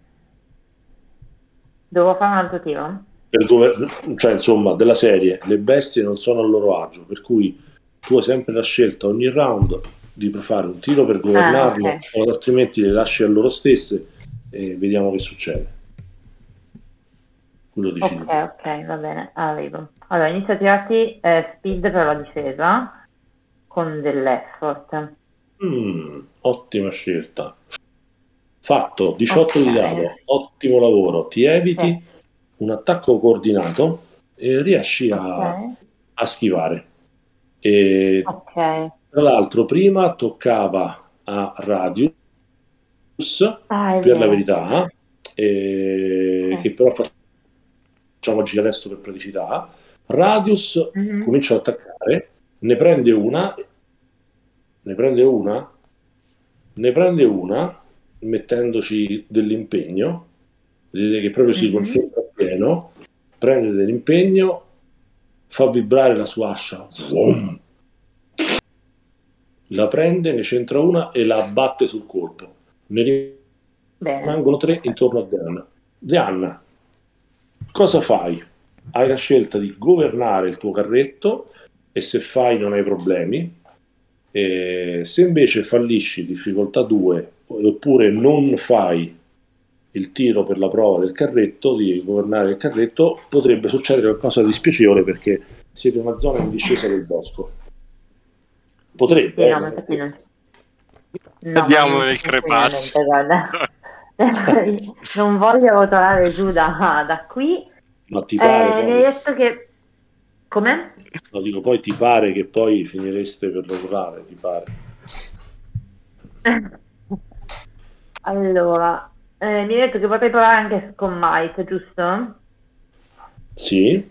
Devo fare un altro tiro? per gover- cioè insomma della serie le bestie non sono a loro agio per cui tu hai sempre la scelta ogni round di fare un tiro per Ah, ok. o altrimenti le lasci a loro stesse e vediamo che succede quello decidi Ok, ok, va bene, arrivo. Allora, inizio a tirarti eh, speed per la difesa con dell'effort. Mm, ottima scelta fatto 18 di Ok. dado ottimo lavoro ti eviti Eh. un attacco coordinato e riesci a, a schivare e ok, Tra l'altro, prima toccava a Radius, ah, per la verità, eh, Ok. che però facciamo girare adesso per praticità. Radius Mhm. comincia ad attaccare, ne prende una, ne prende una, ne prende una, mettendoci dell'impegno, vedete che proprio si Mhm. concentra pieno, prende dell'impegno, fa vibrare la sua ascia, Vroom! la prende, ne centra una e la abbatte sul colpo. Ne rimangono tre intorno a Deanna. Deanna, cosa fai? Hai la scelta di governare il tuo carretto e se fai non hai problemi. E se invece fallisci difficoltà 2 oppure non fai il tiro per la prova del carretto, di governare il carretto, potrebbe succedere qualcosa di spiacevole perché siete in una zona in discesa del bosco. Potrebbe. Eh, no, non ma non... No, Andiamo nel crepaccio. non voglio rotolare giù da, da qui. Ma ti pare, Eh, mi hai detto che... Come? no, dico, poi ti pare che poi finireste per lavorare, ti pare. Allora, eh, mi hai detto che potrei provare anche con Might, giusto? Sì,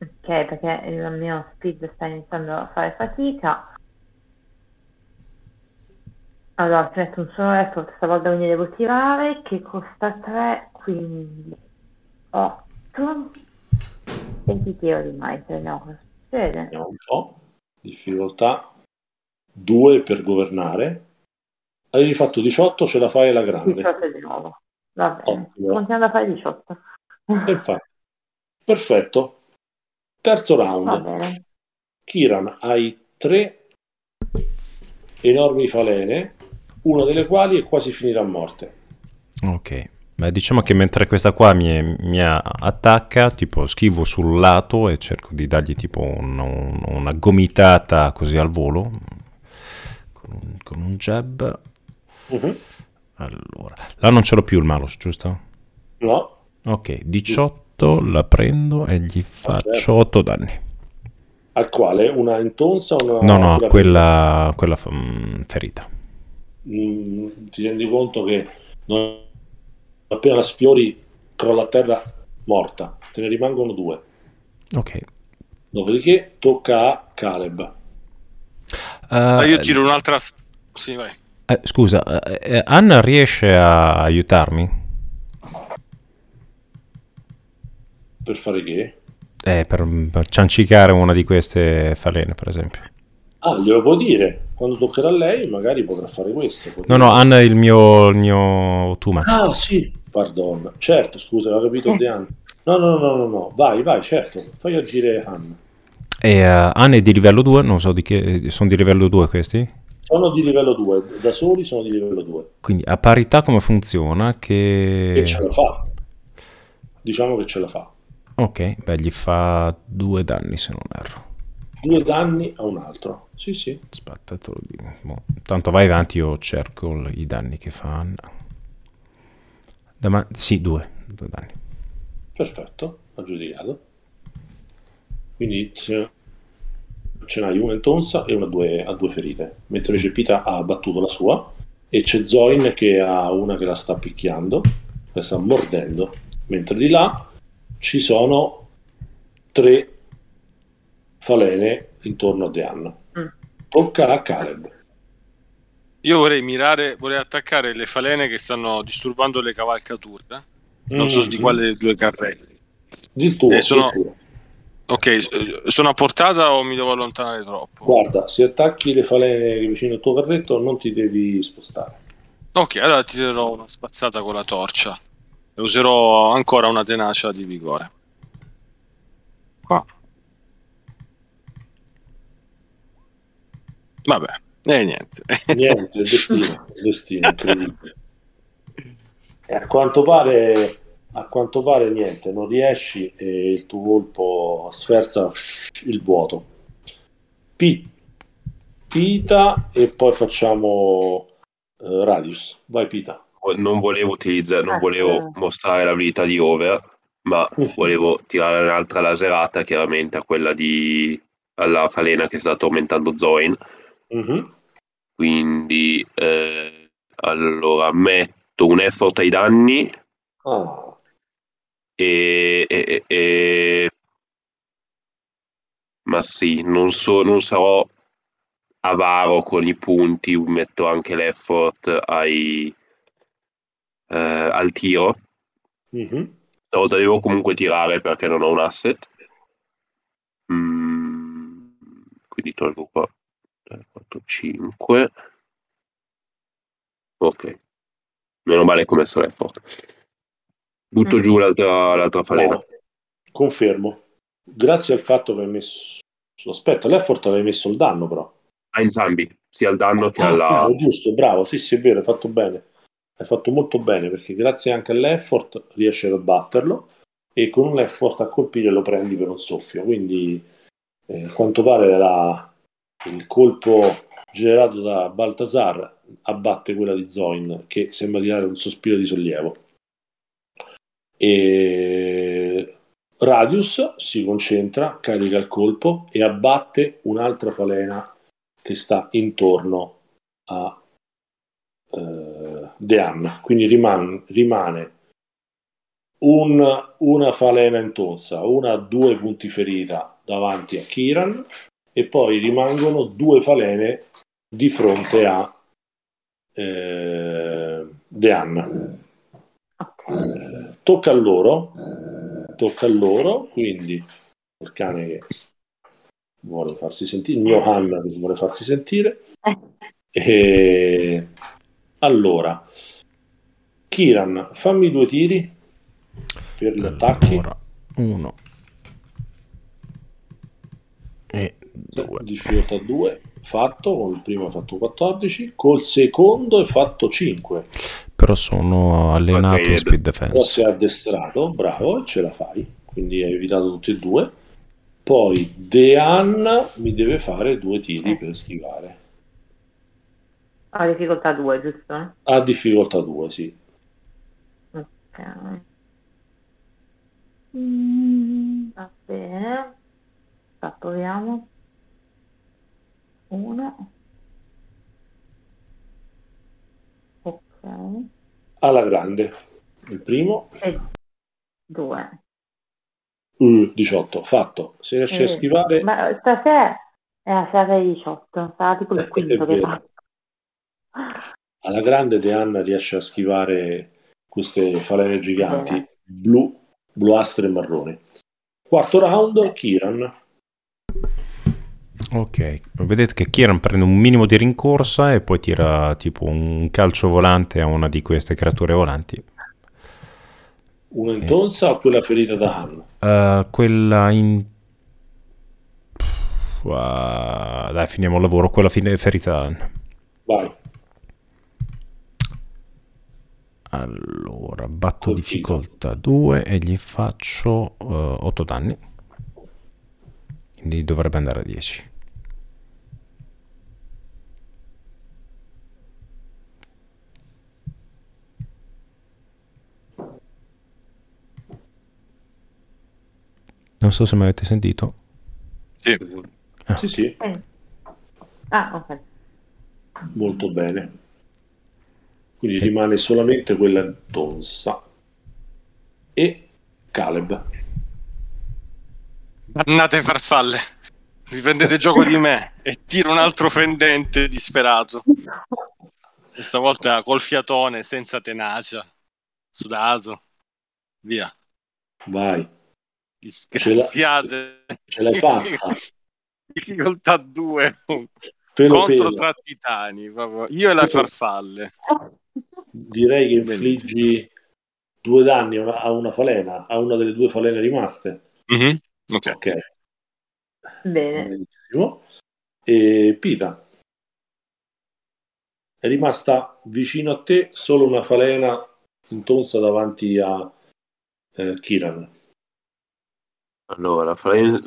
Ok, perché il mio speed sta iniziando a fare fatica. Allora, ti metto un solo effort, stavolta quindi devo tirare, che costa 3, quindi 8. E ti tiro di Might, vediamo cosa succede. vediamo un po'. Difficoltà 2 per governare. Hai rifatto 18, ce la fai alla grande. 18 di nuovo. Va bene, Ottimo. continuando a fare 18. E infatti. Perfetto. Terzo Va round. bene. Kiran, hai tre enormi falene, una delle quali è quasi finita a morte. Ok. Beh, diciamo che mentre questa qua mi, mi attacca, tipo schivo sul lato e cerco di dargli tipo un- un- una gomitata così al volo con un, con un jab. Allora, là non ce l'ho più il malus, giusto? No, Ok, 18 18, la prendo e gli faccio certo. 8 danni. Al quale? Una intonsa o una... No, no, quella, quella mm, ferita. Mm, ti rendi conto che non... appena la sfiori crolla a terra morta, te ne rimangono due. Ok. Dopodiché tocca a Caleb. Uh, io tiro un'altra... Sì, vai. Eh, scusa, eh, Anna riesce a aiutarmi? Per fare che? Eh, per, per ciancicare una di queste falene, per esempio. Ah, glielo può dire. Quando toccherà a lei, magari potrà fare questo. No, no, Anna è il mio, il mio Tuma. Ah, sì, pardon. Certo, scusa, avevo capito di Anna. No, no, no, no, no, vai, vai, certo. Fai agire Anna. E uh, Anna è di livello 2, non so di che... Sono di livello 2 questi? Sono di livello 2, da soli sono di livello 2. Quindi a parità come funziona? Che... che ce la fa. Diciamo che ce la fa. Ok, beh, gli fa due danni se non erro. Due danni a un altro. Sì, sì. Aspetta, te lo dico. Boh. Tanto vai avanti, io cerco i danni che fa Anna. Da sì, due. Due danni. Perfetto, aggiudicato. Quindi n'hai una in tonsa e una a due, a due ferite, mentre invece Pita ha battuto la sua e c'è Zoin che ha una che la sta picchiando, la sta mordendo, mentre di là ci sono tre falene intorno a Deanna. Mm. Tocca a Caleb. Io vorrei mirare, vorrei attaccare le falene che stanno disturbando le cavalcature. Non mm. so di quale due carrelli. Di tuo, eh, sono, tuo. Ok, eh, sono a portata o mi devo allontanare troppo? Guarda, se attacchi le falene vicino al tuo carretto non ti devi spostare. Ok, allora ti darò una spazzata con la torcia e userò ancora una tenacia di vigore. Qua. Vabbè, e niente. Niente, destino, destino, incredibile. E a quanto pare a quanto pare niente, non riesci e il tuo colpo sferza il vuoto. P- Pita e poi facciamo uh, Radius. Vai Pita. Non volevo utilizzare, non volevo mostrare l'abilità di Over, ma volevo tirare un'altra laserata, chiaramente a quella di alla falena che sta tormentando Zoin. Mm-hmm. Quindi eh, allora metto un effort ai danni. Oh e, e, e... ma sì, non, so, non sarò avaro con i punti, metto anche l'effort ai, eh, al tiro. Mm-hmm. Stavolta devo comunque tirare perché non ho un asset. Mm, quindi tolgo qua 3, 4, 5. Ok. Meno male ho messo l'effort. Butto mm. giù l'altra, l'altra falena. No, confermo. Grazie al fatto che hai messo... Aspetta, l'effort avevi messo il danno però. A entrambi, sia al danno che ah, alla... Bravo, giusto, bravo, sì sì è vero, hai fatto bene. Hai fatto molto bene perché grazie anche all'effort riesci ad abbatterlo e con un effort a colpire lo prendi per un soffio. Quindi eh, a quanto pare la, il colpo generato da Baltasar abbatte quella di Zoin che sembra tirare un sospiro di sollievo e Radius si concentra, carica il colpo e abbatte un'altra falena che sta intorno a eh, Deanna. Quindi rimane, rimane un, una falena in tonsa, una due punti ferita davanti a Kiran e poi rimangono due falene di fronte a eh, Deanna tocca a loro, tocca a loro, quindi il cane che vuole farsi sentire, il mio Han che vuole farsi sentire. E allora, Kiran, fammi due tiri per gli attacchi. Allora, uno e due. Difficoltà 2, fatto, con il primo ha fatto 14, col secondo è fatto 5 però sono allenato in speed defense. Però sei addestrato, bravo, ce la fai, quindi hai evitato tutti e due. Poi Deanna mi deve fare due tiri per schivare. Ha difficoltà 2, giusto? Ha difficoltà 2, sì. Ok. Mm, va bene. proviamo. Uno. Alla grande. Il primo. E due. Uh, 18, fatto. Se riesci eh, a schivare... Ma stasera è la sera 18, sarà tipo il quinto che fa. Alla grande De Anna riesce a schivare queste falene giganti Bene. blu, bluastre e marroni. Quarto round, Kiran. Ok, vedete che Kiran prende un minimo di rincorsa e poi tira tipo un calcio volante a una di queste creature volanti. Una in tonsa o quella ferita da Hanna? Uh, quella in... Uh, dai, finiamo il lavoro, quella fine ferita da Hanna. Vai. Allora, batto Colpito. difficoltà 2 e gli faccio uh, 8 danni. Quindi dovrebbe andare a 10. Non so se mi avete sentito. Sì. Ah. Sì, sì. Ah, ok. Molto bene. Quindi e... rimane solamente quella Tonsa e Caleb. Annate farfalle. Vi prendete gioco di me e tiro un altro fendente disperato. Questa volta col fiatone, senza tenacia. Sudato. Via. Vai. Disgraziate. Ce l'hai fatta. Difficoltà 2 contro pelo. tra titani. Proprio. Io e le farfalle. Direi che infliggi due danni a una, a una, falena, a una delle due falene rimaste. Mm-hmm. Ok. okay. Bene. Benissimo. E Pita. È rimasta vicino a te solo una falena intonsa davanti a eh, Kiran. Allora, la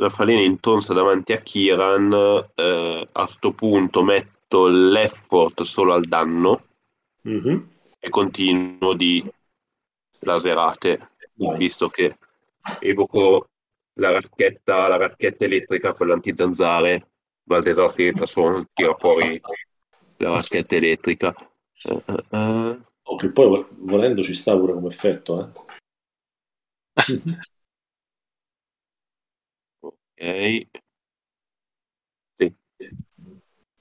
falena intonsa davanti a Kiran, eh, a sto punto metto l'effort solo al danno mm-hmm. e continuo di laserate, Vai. visto che evoco la racchetta, la racchetta elettrica con l'antizanzare, Valdesassi suona, tira fuori la racchetta elettrica. Uh, uh, uh. Oh, che poi volendo ci sta pure come effetto, eh? Ok. Sì.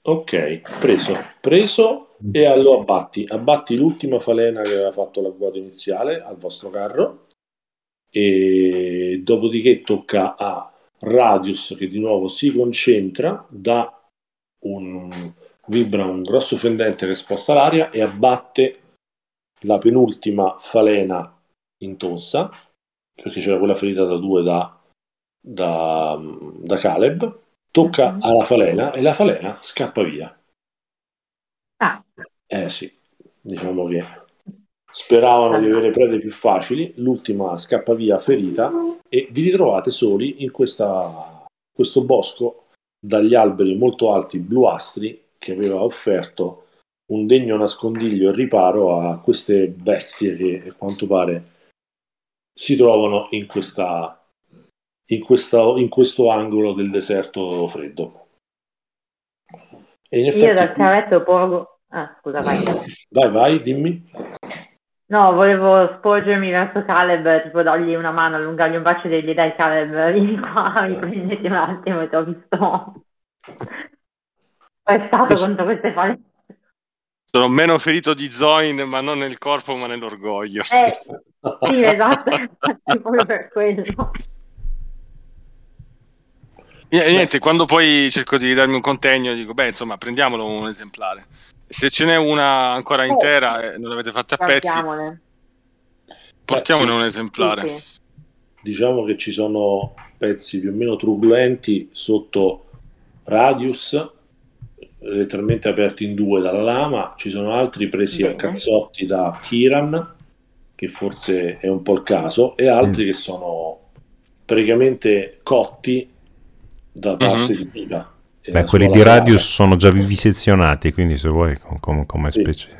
Ok, preso, preso e allora abbatti, abbatti l'ultima falena che aveva fatto l'agguato iniziale al vostro carro e dopodiché tocca a Radius che di nuovo si concentra, da un vibra un grosso fendente che sposta l'aria e abbatte la penultima falena in tonsa perché c'era quella ferita da due da da, da Caleb, tocca mm-hmm. alla falena e la falena scappa via. Ah. Eh sì, diciamo che speravano di avere prede più facili, l'ultima scappa via ferita e vi ritrovate soli in questa, questo bosco dagli alberi molto alti bluastri che aveva offerto un degno nascondiglio e riparo a queste bestie che a quanto pare si trovano in questa in, questa, in questo angolo del deserto freddo. E in effetti, Io dal cavetto porgo... Ah, scusa, vai. Vai, vai, dimmi. No, volevo sporgermi verso Caleb, tipo dargli una mano, allungargli un bacio e dirgli dai Caleb, vieni qua, mi prendete un attimo, ti ho visto. È stato contro queste falle. Sono meno ferito di Zoin, ma non nel corpo, ma nell'orgoglio. Eh, sì, esatto, proprio per quello. Niente, quando poi cerco di darmi un contegno, dico, beh, insomma, prendiamolo un esemplare. Se ce n'è una ancora oh. intera e non l'avete fatta a pezzi, portiamone un esemplare. Diciamo che ci sono pezzi più o meno truculenti sotto Radius, letteralmente aperti in due dalla lama, ci sono altri presi Bene. a cazzotti da Kiran, che forse è un po' il caso, e altri mm. che sono praticamente cotti da parte uh-huh. di Pita. Beh, quelli di Radius casa. sono già vivisezionati, quindi se vuoi come, come sì. specie.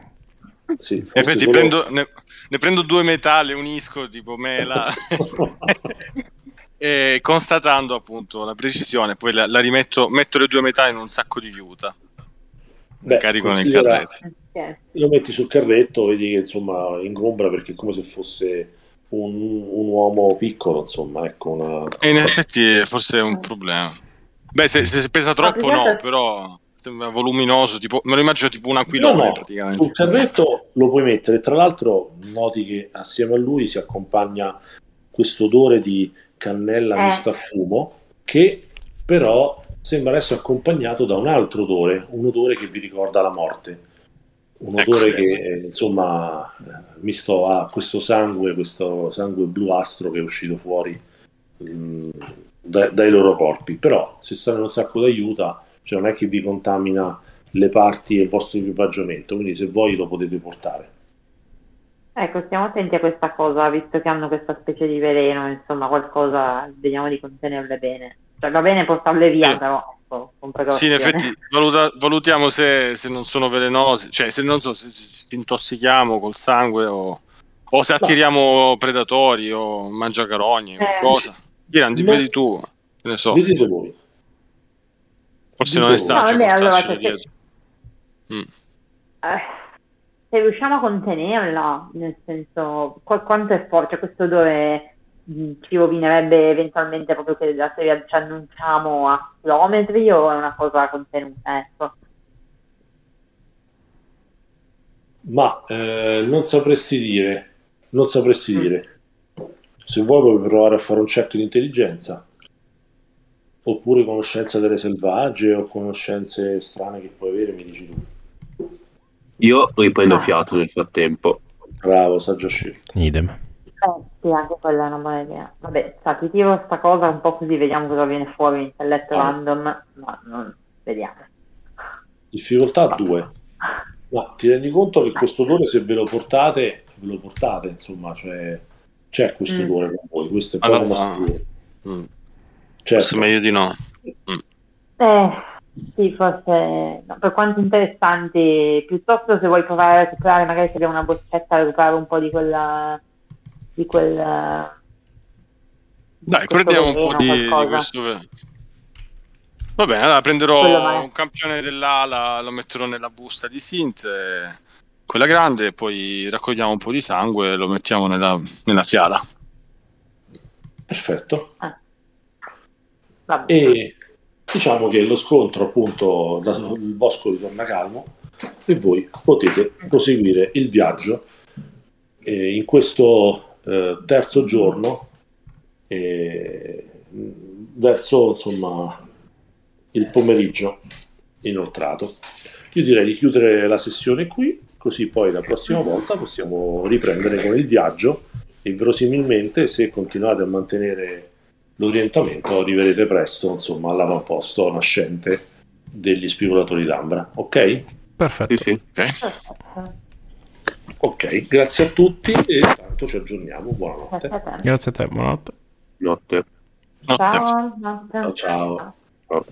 Sì, Effetti, solo... prendo, ne, ne prendo due metà, le unisco tipo mela. e constatando appunto la precisione, poi la, la, rimetto, metto le due metà in un sacco di juta. Beh, carico nel carretto. Lo metti sul carretto, vedi che insomma ingombra perché è come se fosse un, un uomo piccolo, insomma, ecco una... E in effetti forse è un problema. Beh, se, se pesa troppo no, però sembra voluminoso, tipo, me lo immagino tipo un aquilone no, no, praticamente. Sul carretto lo puoi mettere, tra l'altro noti che assieme a lui si accompagna questo odore di cannella eh. mista a fumo che però sembra essere accompagnato da un altro odore, un odore che vi ricorda la morte. Un ecco. odore che insomma misto a questo sangue, questo sangue bluastro che è uscito fuori mh, mm, dai, dai loro corpi. Però se stanno in un sacco d'aiuta cioè non è che vi contamina le parti e il vostro equipaggiamento, quindi se voi lo potete portare. Ecco, stiamo attenti a questa cosa, visto che hanno questa specie di veleno, insomma, qualcosa, vediamo di contenerle bene. Cioè, va bene portarle via, eh. però ecco, Sì, in effetti valuta, valutiamo se, se, non sono velenosi, cioè se non so se ci intossichiamo col sangue o, o se attiriamo no. predatori o mangiacarogni, eh. cosa. Irandi, vedi tu, ne so. Vedete voi. Forse non è saggio no, vabbè, allora, se, mm. eh, se riusciamo a contenerla, nel senso, qu- quanto è forte, cioè, questo mm, ci rovinerebbe eventualmente proprio che la serie ci annunciamo a chilometri o è una cosa contenuta, ecco. Ma eh, non sapresti dire, non sapresti mm. dire. Se vuoi puoi provare a fare un check di intelligenza oppure conoscenza delle selvagge o conoscenze strane che puoi avere, mi dici tu. Io riprendo ah. fiato nel frattempo. Bravo, saggio scelto. Idem. Eh, sì, anche quella è una buona idea. Vabbè, sa, ti tiro sta cosa un po' così, vediamo cosa viene fuori, intelletto ah. random, ma non... vediamo. Difficoltà 2. Ma ti rendi conto che questo odore se ve lo portate, ve lo portate, insomma, cioè c'è questo mm. odore con voi, questo è proprio allora, una mm. Certo. Forse meglio di no. Mm. Eh, sì, forse no. per quanto interessanti, piuttosto se vuoi provare a recuperare, magari se abbiamo una boccetta, a recuperare un po' di quella. Di quel. Dai, prendiamo un po' di, di, questo. Va bene, allora prenderò un campione dell'ala, lo metterò nella busta di Sint, quella grande, e poi raccogliamo un po' di sangue e lo mettiamo nella, nella fiala. Perfetto. Ah. E diciamo che lo scontro, appunto, il bosco ritorna calmo e voi potete proseguire il viaggio eh, in questo eh, terzo giorno eh, verso insomma il pomeriggio inoltrato. Io direi di chiudere la sessione qui, così poi la prossima volta possiamo riprendere con il viaggio e verosimilmente se continuate a mantenere l'orientamento arriverete presto insomma all'avamposto nascente degli spigolatori d'ambra ok? perfetto sì, sì. Okay. ok grazie a tutti e tanto ci aggiorniamo buonanotte grazie a te buonanotte notte ciao, ciao. ciao. ciao.